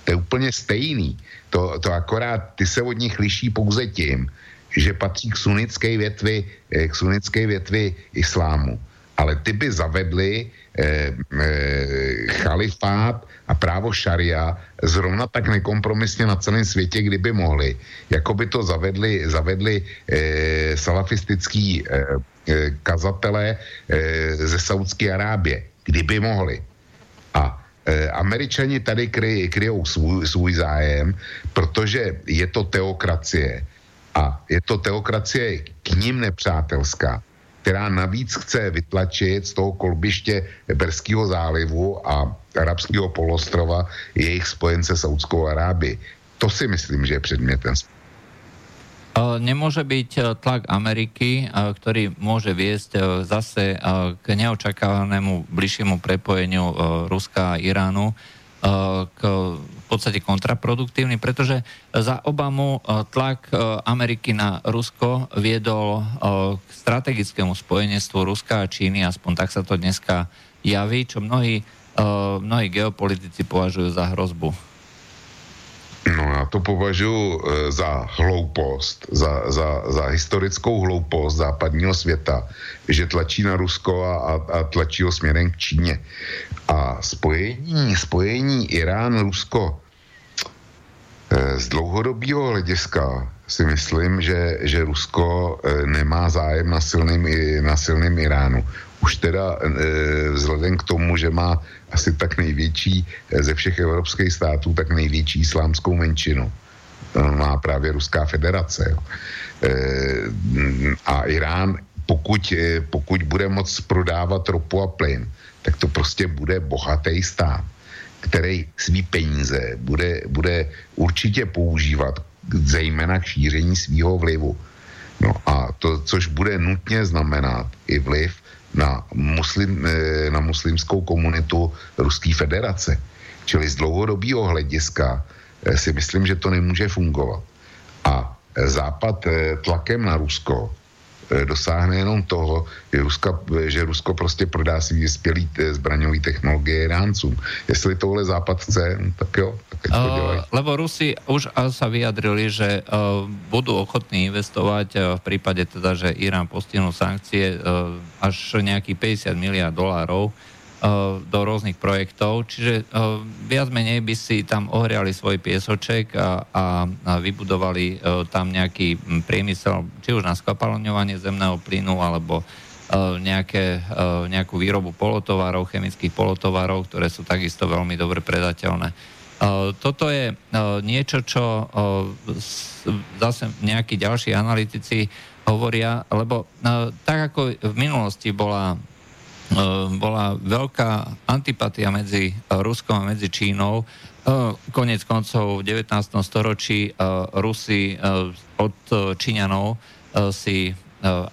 To je úplně stejný. To, to akorát ty se od nich liší pouze tím, že patří k sunnické větvi, eh, k sunnické větvi islámu. Ale ty by zavedli eh, eh, chalifát a právo šaria zrovna tak nekompromisně na celém světě, kdyby mohli. Jako by to zavedli, zavedli eh, salafistický eh, eh, kazatelé eh, ze Saudské Arábie, kdyby mohli. A eh, Američani tady kry, kryjou svůj, svůj zájem, protože je to teokracie. A je to teokracie k ním nepřátelská. Která navíc chce vytlačit z toho kolbiště Berského zálivu a arabského polostrova jejich spojence Saudskou Arábii. To si myslím, že je předmětem Nemôže byť tlak Ameriky, ktorý môže viesť zase k neočakávanému bližšiemu prepojeniu Ruska a Iránu k podstate kontraproduktívny, pretože za Obamu tlak Ameriky na Rusko viedol k strategickému spojenectvu Ruska a Číny, aspoň tak sa to dneska javí, čo mnohí, mnohí geopolitici považujú za hrozbu. No já to považuji e, za hloupost, za, za, za historickou hloupost západního světa, že tlačí na Rusko a, a, a tlačí ho směrem k Číně. A spojení, spojení Irán-Rusko e, z dlouhodobého hlediska si myslím, že, že Rusko e, nemá zájem na silným, na silným Iránu. Už teda vzhledem k tomu, že má asi tak největší eh, ze všech evropských států, tak největší islámskou menšinu. Má právě Ruská federace. Eh, a Irán, pokud, eh, pokud bude moc prodávat ropu a plyn, tak to prostě bude bohatý stát, který svý peníze bude, bude určitě používat zejména k šíření svého vlivu. No a to, což bude nutně znamenat i vliv na, muslim, eh, na muslimskou komunitu Ruské federace. Čili z dlouhodobého hlediska eh, si myslím, že to nemůže fungovat. A Západ eh, tlakem na Rusko dosáhne jenom toho, že, Ruska, že Rusko prostě prodá si vyspělý eh, zbraňový technologie Iráncům. Jestli tohle Západ chce, no, tak jo, tak to uh, Lebo Rusi už sa vyjadrili, že uh, budú ochotní investovať v prípade teda, že Irán postihnú sankcie až nejakých 50 miliard dolárov Eh, do rôznych projektov, čiže eh, viac menej by si tam ohriali svoj piesoček a, a, a vybudovali eh, tam nejaký hm, priemysel, či už na skapalňovanie zemného plynu, alebo nejaké, nejakú výrobu polotovarov, chemických polotovarov, ktoré sú takisto veľmi dobre predateľné. Toto je niečo, čo zase nejakí ďalší analytici hovoria, lebo tak ako v minulosti bola Eh, bola veľká antipatia medzi eh, Ruskom a medzi Čínou. Eh, konec koncov v 19. storočí Rusi od Číňanov si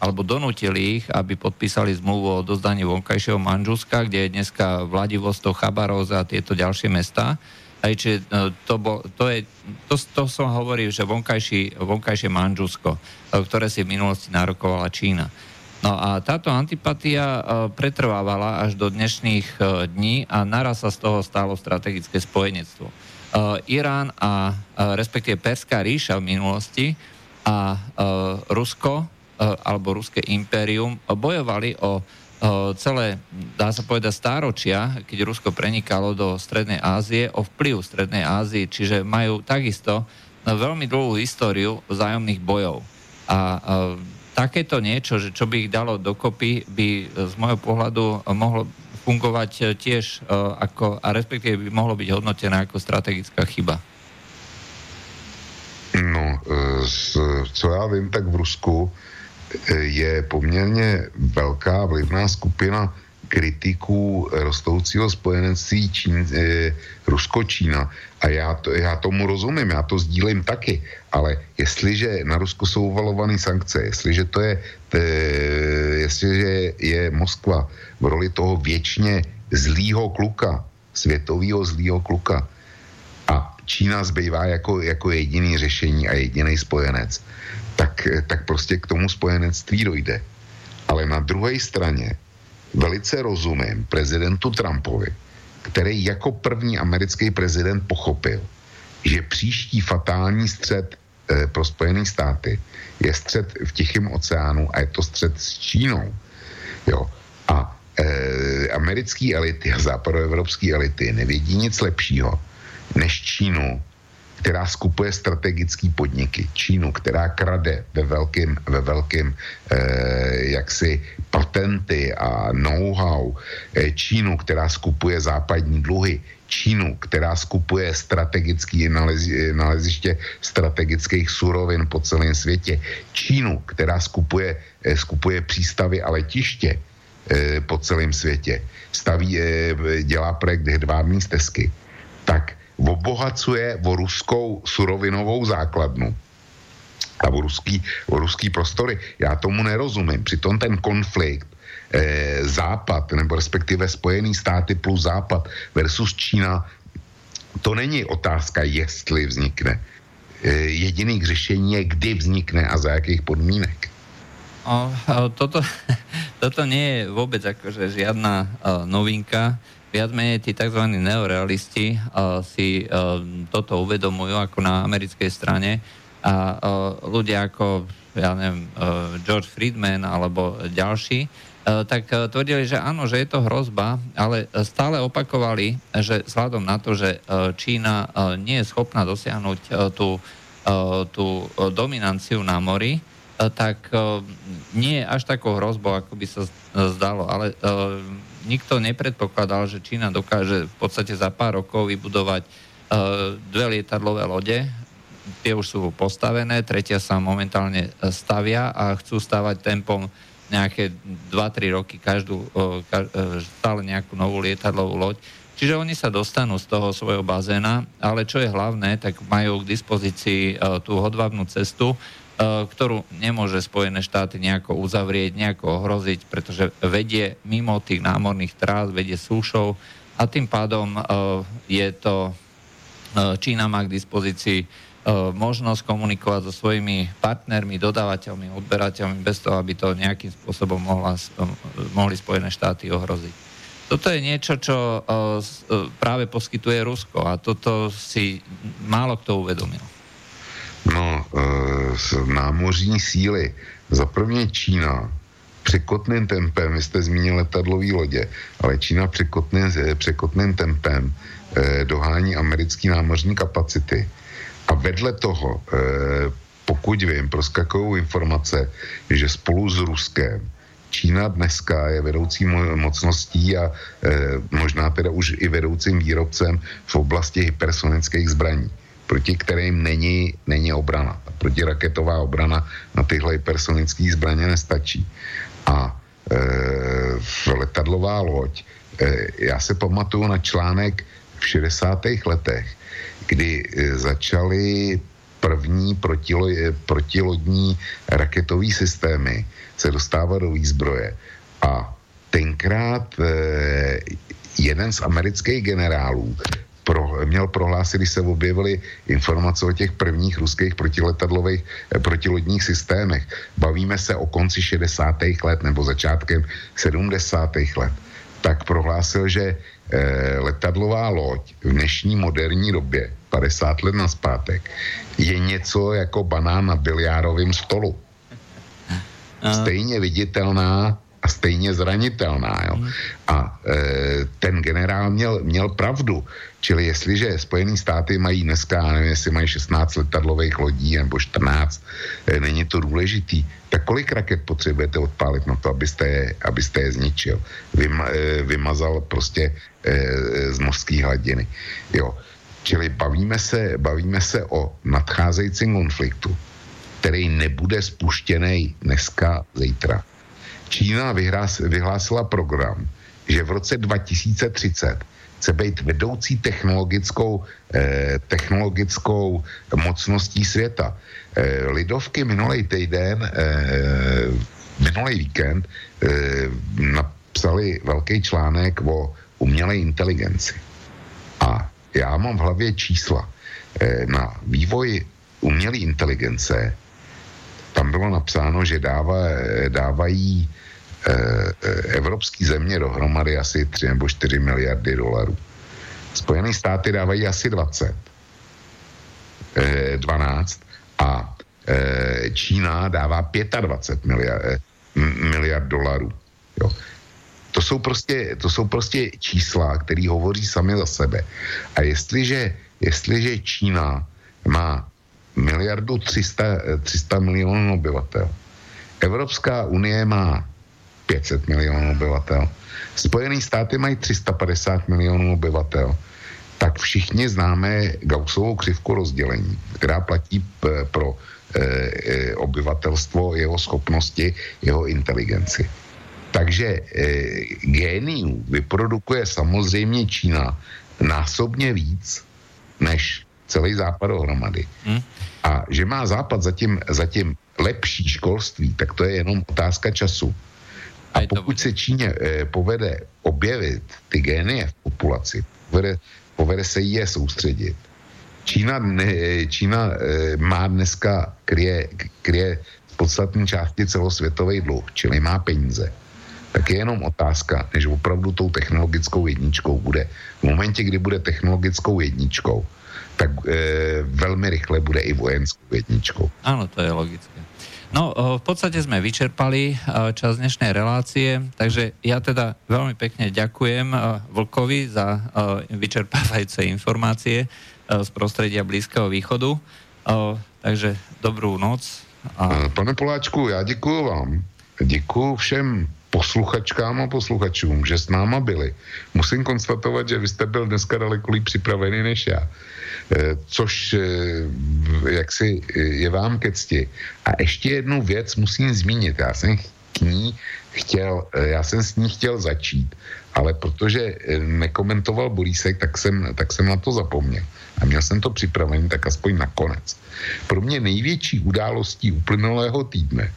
alebo donútili ich, aby podpísali zmluvu o dozdaní vonkajšieho Manžuska, kde je dneska Vladivostok, Chabarovza a tieto ďalšie mesta. Aj čiže to, bol, to, je, to, to som hovoril, že vonkajší, vonkajšie Manžusko, ktoré si v minulosti nárokovala Čína. No a táto antipatia e, pretrvávala až do dnešných e, dní a naraz sa z toho stalo strategické spojenectvo. E, Irán a respektíve Perská ríša v minulosti a Rusko alebo Ruské impérium bojovali o celé, dá sa povedať, stáročia, keď Rusko prenikalo do Strednej Ázie, o vplyv Strednej Ázie, čiže majú takisto veľmi dlhú históriu vzájomných bojov. A takéto niečo, že čo by ich dalo dokopy, by z môjho pohľadu mohlo fungovať e, tiež e, ako, a respektíve by mohlo byť hodnotené ako strategická chyba. No, e, co já vím, tak v Rusku je poměrně velká vlivná skupina kritiků rostoucího spojenectví Čín, eh, Rusko-Čína. A já, to, já tomu rozumím, já to sdílím taky, ale jestliže na Rusko jsou uvalované sankce, jestliže to je, te, jestliže je Moskva v roli toho věčně zlýho kluka, světového zlýho kluka a Čína zbývá jako, jako jediný řešení a jediný spojenec, tak, tak prostě k tomu spojenectví dojde. Ale na druhé straně velice rozumím prezidentu Trumpovi, který jako první americký prezident pochopil, že příští fatální střed e, pro Spojené státy je střed v Tichém oceánu a je to střed s Čínou. Jo. A e, americké elity a západoevropské elity nevědí nic lepšího, než Čínu která skupuje strategické podniky. Čínu, která krade ve velkým, ve velkým eh, jaksi patenty a know-how. Eh, Čínu, která skupuje západní dluhy. Čínu, která skupuje strategické naleziště strategických surovin po celém světě, Čínu, která skupuje, eh, skupuje přístavy a letiště eh, po celém světě, staví, eh, dělá projekt hedvábní stezky, tak obohacuje o ruskou surovinovou základnu a o ruský, o ruský prostory. Já tomu nerozumím. Přitom ten konflikt eh, Západ, nebo respektive Spojený státy plus Západ versus Čína, to není otázka, jestli vznikne. Eh, jediný k řešení je, kdy vznikne a za jakých podmínek. O, toto, toto nie je vôbec akože žiadna uh, novinka. Viac menej tí tzv. neorealisti uh, si uh, toto uvedomujú ako na americkej strane a uh, ľudia ako ja neviem, uh, George Friedman alebo ďalší E, tak e, tvrdili, že áno, že je to hrozba, ale stále opakovali, že vzhľadom na to, že e, Čína nie je schopná dosiahnuť tú, tú dominanciu na mori, tak nie je až takou hrozbou, ako by sa zdalo. Ale nikto nepredpokladal, že Čína dokáže v podstate za pár rokov vybudovať dve lietadlové lode, tie už sú postavené, tretia sa momentálne stavia a chcú stavať tempom nejaké 2-3 roky každú, stále nejakú novú lietadlovú loď. Čiže oni sa dostanú z toho svojho bazéna, ale čo je hlavné, tak majú k dispozícii tú hodvábnu cestu, ktorú nemôže Spojené štáty nejako uzavrieť, nejako ohroziť, pretože vedie mimo tých námorných trás, vedie súšou a tým pádom je to, Čína má k dispozícii E, možnosť komunikovať so svojimi partnermi, dodávateľmi, odberateľmi bez toho, aby to nejakým spôsobom mohla, e, mohli Spojené štáty ohroziť. Toto je niečo, čo e, práve poskytuje Rusko a toto si málo kto uvedomil. No, námořní síly. Za prvně Čína. Překotným tempem, vy jste zmínil letadlový lodě, ale Čína překotným, překotným tempem dohání americké námořní kapacity. A vedle toho, eh, pokud vím, proskakují informace, že spolu s Ruskem Čína dneska je vedoucí mocností a e, možná teda už i vedoucím výrobcem v oblasti hypersonických zbraní, proti kterým není, není obrana. Protiraketová obrana na tyhle hypersonické zbraně nestačí. A e, letadlová loď, e, já se pamatuju na článek v 60. letech, kdy e, začaly první protilo, e, protilodní raketové systémy se dostávat do výzbroje. A tenkrát eh, jeden z amerických generálů pro, měl prohlásit, když se objevily informace o těch prvních ruských protiletadlových eh, protilodních systémech. Bavíme se o konci 60. let nebo začátkem 70. let. Tak prohlásil, že eh, letadlová loď v dnešní moderní době 50 let naspátek, je něco jako banán na biliárovém stolu. Stejně viditelná stejně zranitelná. Jo? Hmm. A e, ten generál měl, měl pravdu. Čili jestliže Spojené státy mají dneska, nevím, jestli mají 16 letadlových lodí nebo 14, e, není to důležitý, tak kolik raket potřebujete odpálit na to, abyste je, abyste je zničil? Vym, e, vymazal prostě e, z mořské hladiny. Jo. Čili bavíme se, bavíme se o nadcházejícím konfliktu, který nebude spuštěný dneska, zítra. Čína vyhlásila program, že v roce 2030 chce být vedoucí technologickou, eh, technologickou mocností světa. Eh, lidovky minulý týden, eh, minulý víkend eh, napsali velký článek o umělé inteligenci. A já mám v hlavě čísla. Eh, na vývoj umělé inteligence tam bylo napsáno, že dává, eh, dávají eh, evropské země dohromady asi 3 nebo 4 miliardy dolarů. Spojené státy dávají asi 20, 12 a Čína dává 25 miliard, miliard dolarů. Jo. To jsou prostě, to jsou prostě čísla, které hovoří sami za sebe. A jestliže, jestliže Čína má miliardu 300, 300 milionů obyvatel, Evropská unie má 500 milionů obyvatel, Spojené státy mají 350 milionů obyvatel, tak všichni známe Gaussovou křivku rozdělení, která platí p- pro e, e, obyvatelstvo, jeho schopnosti, jeho inteligenci. Takže e, géniů vyprodukuje samozřejmě Čína násobně víc než celý západ dohromady. Hmm. A že má západ zatím, zatím lepší školství, tak to je jenom otázka času. A pokud se Číně e, povede objevit ty génie v populaci, povede, povede se je soustředit, Čína, ne, Čína e, má dneska, kryje, kryje z podstatní části celosvětový dluh, čili má peníze tak je jenom otázka, než opravdu tou technologickou jedničkou bude. V momentě, kdy bude technologickou jedničkou, tak e, velmi rychle bude i vojenskou jedničkou. Áno, to je logické. No, v podstate sme vyčerpali čas dnešnej relácie, takže ja teda veľmi pekne ďakujem Vlkovi za vyčerpávajúce informácie z prostredia Blízkeho východu. Takže dobrú noc. A... Pane Poláčku, já děkuji vám. Děkuji všem posluchačkám a posluchačům, že s náma byli. Musím konstatovat, že vy jste byl dneska daleko líp připravený než já. E, což e, jaksi je vám ke cti. A ještě jednu věc musím zmínit. Já jsem k ní chtěl, e, já jsem s ní chtěl začít, ale protože nekomentoval Borísek, tak jsem, tak jsem na to zapomněl. A měl jsem to připravený tak aspoň nakonec. Pro mě největší událostí uplynulého týdne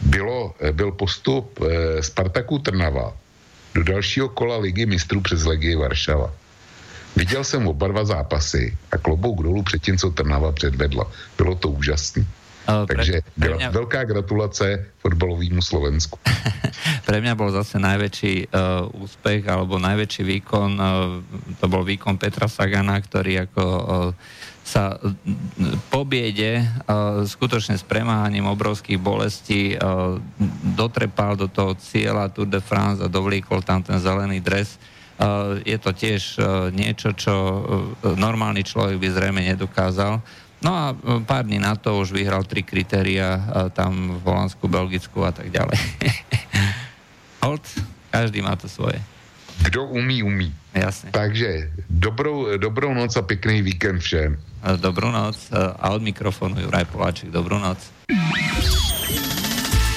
bylo, byl postup Spartaku Trnava do dalšího kola ligy mistrů přes Legii Varšava. Viděl jsem oba dva zápasy a klobouk dolů před tím, co Trnava předvedla. Bylo to úžasné. Uh, Takže pre, pre mňa... veľká gratulace fotbalovému Slovensku. pre mňa bol zase najväčší uh, úspech alebo najväčší výkon, uh, to bol výkon Petra Sagana, ktorý ako uh, sa po biede skutočne s premáhaním obrovských bolestí dotrepal do toho cieľa Tour de France a dovlíkol tam ten zelený dres. Je to tiež niečo, čo normálny človek by zrejme nedokázal. No a pár dní na to už vyhral tri kritéria tam v Holandsku, Belgicku a tak ďalej. Hold, každý má to svoje. Kdo umí, umí. Jasne. Takže dobrou, dobrou noc a pekný víkend všem. Dobrú noc a od mikrofónu Juraj Poláček. Dobrú noc.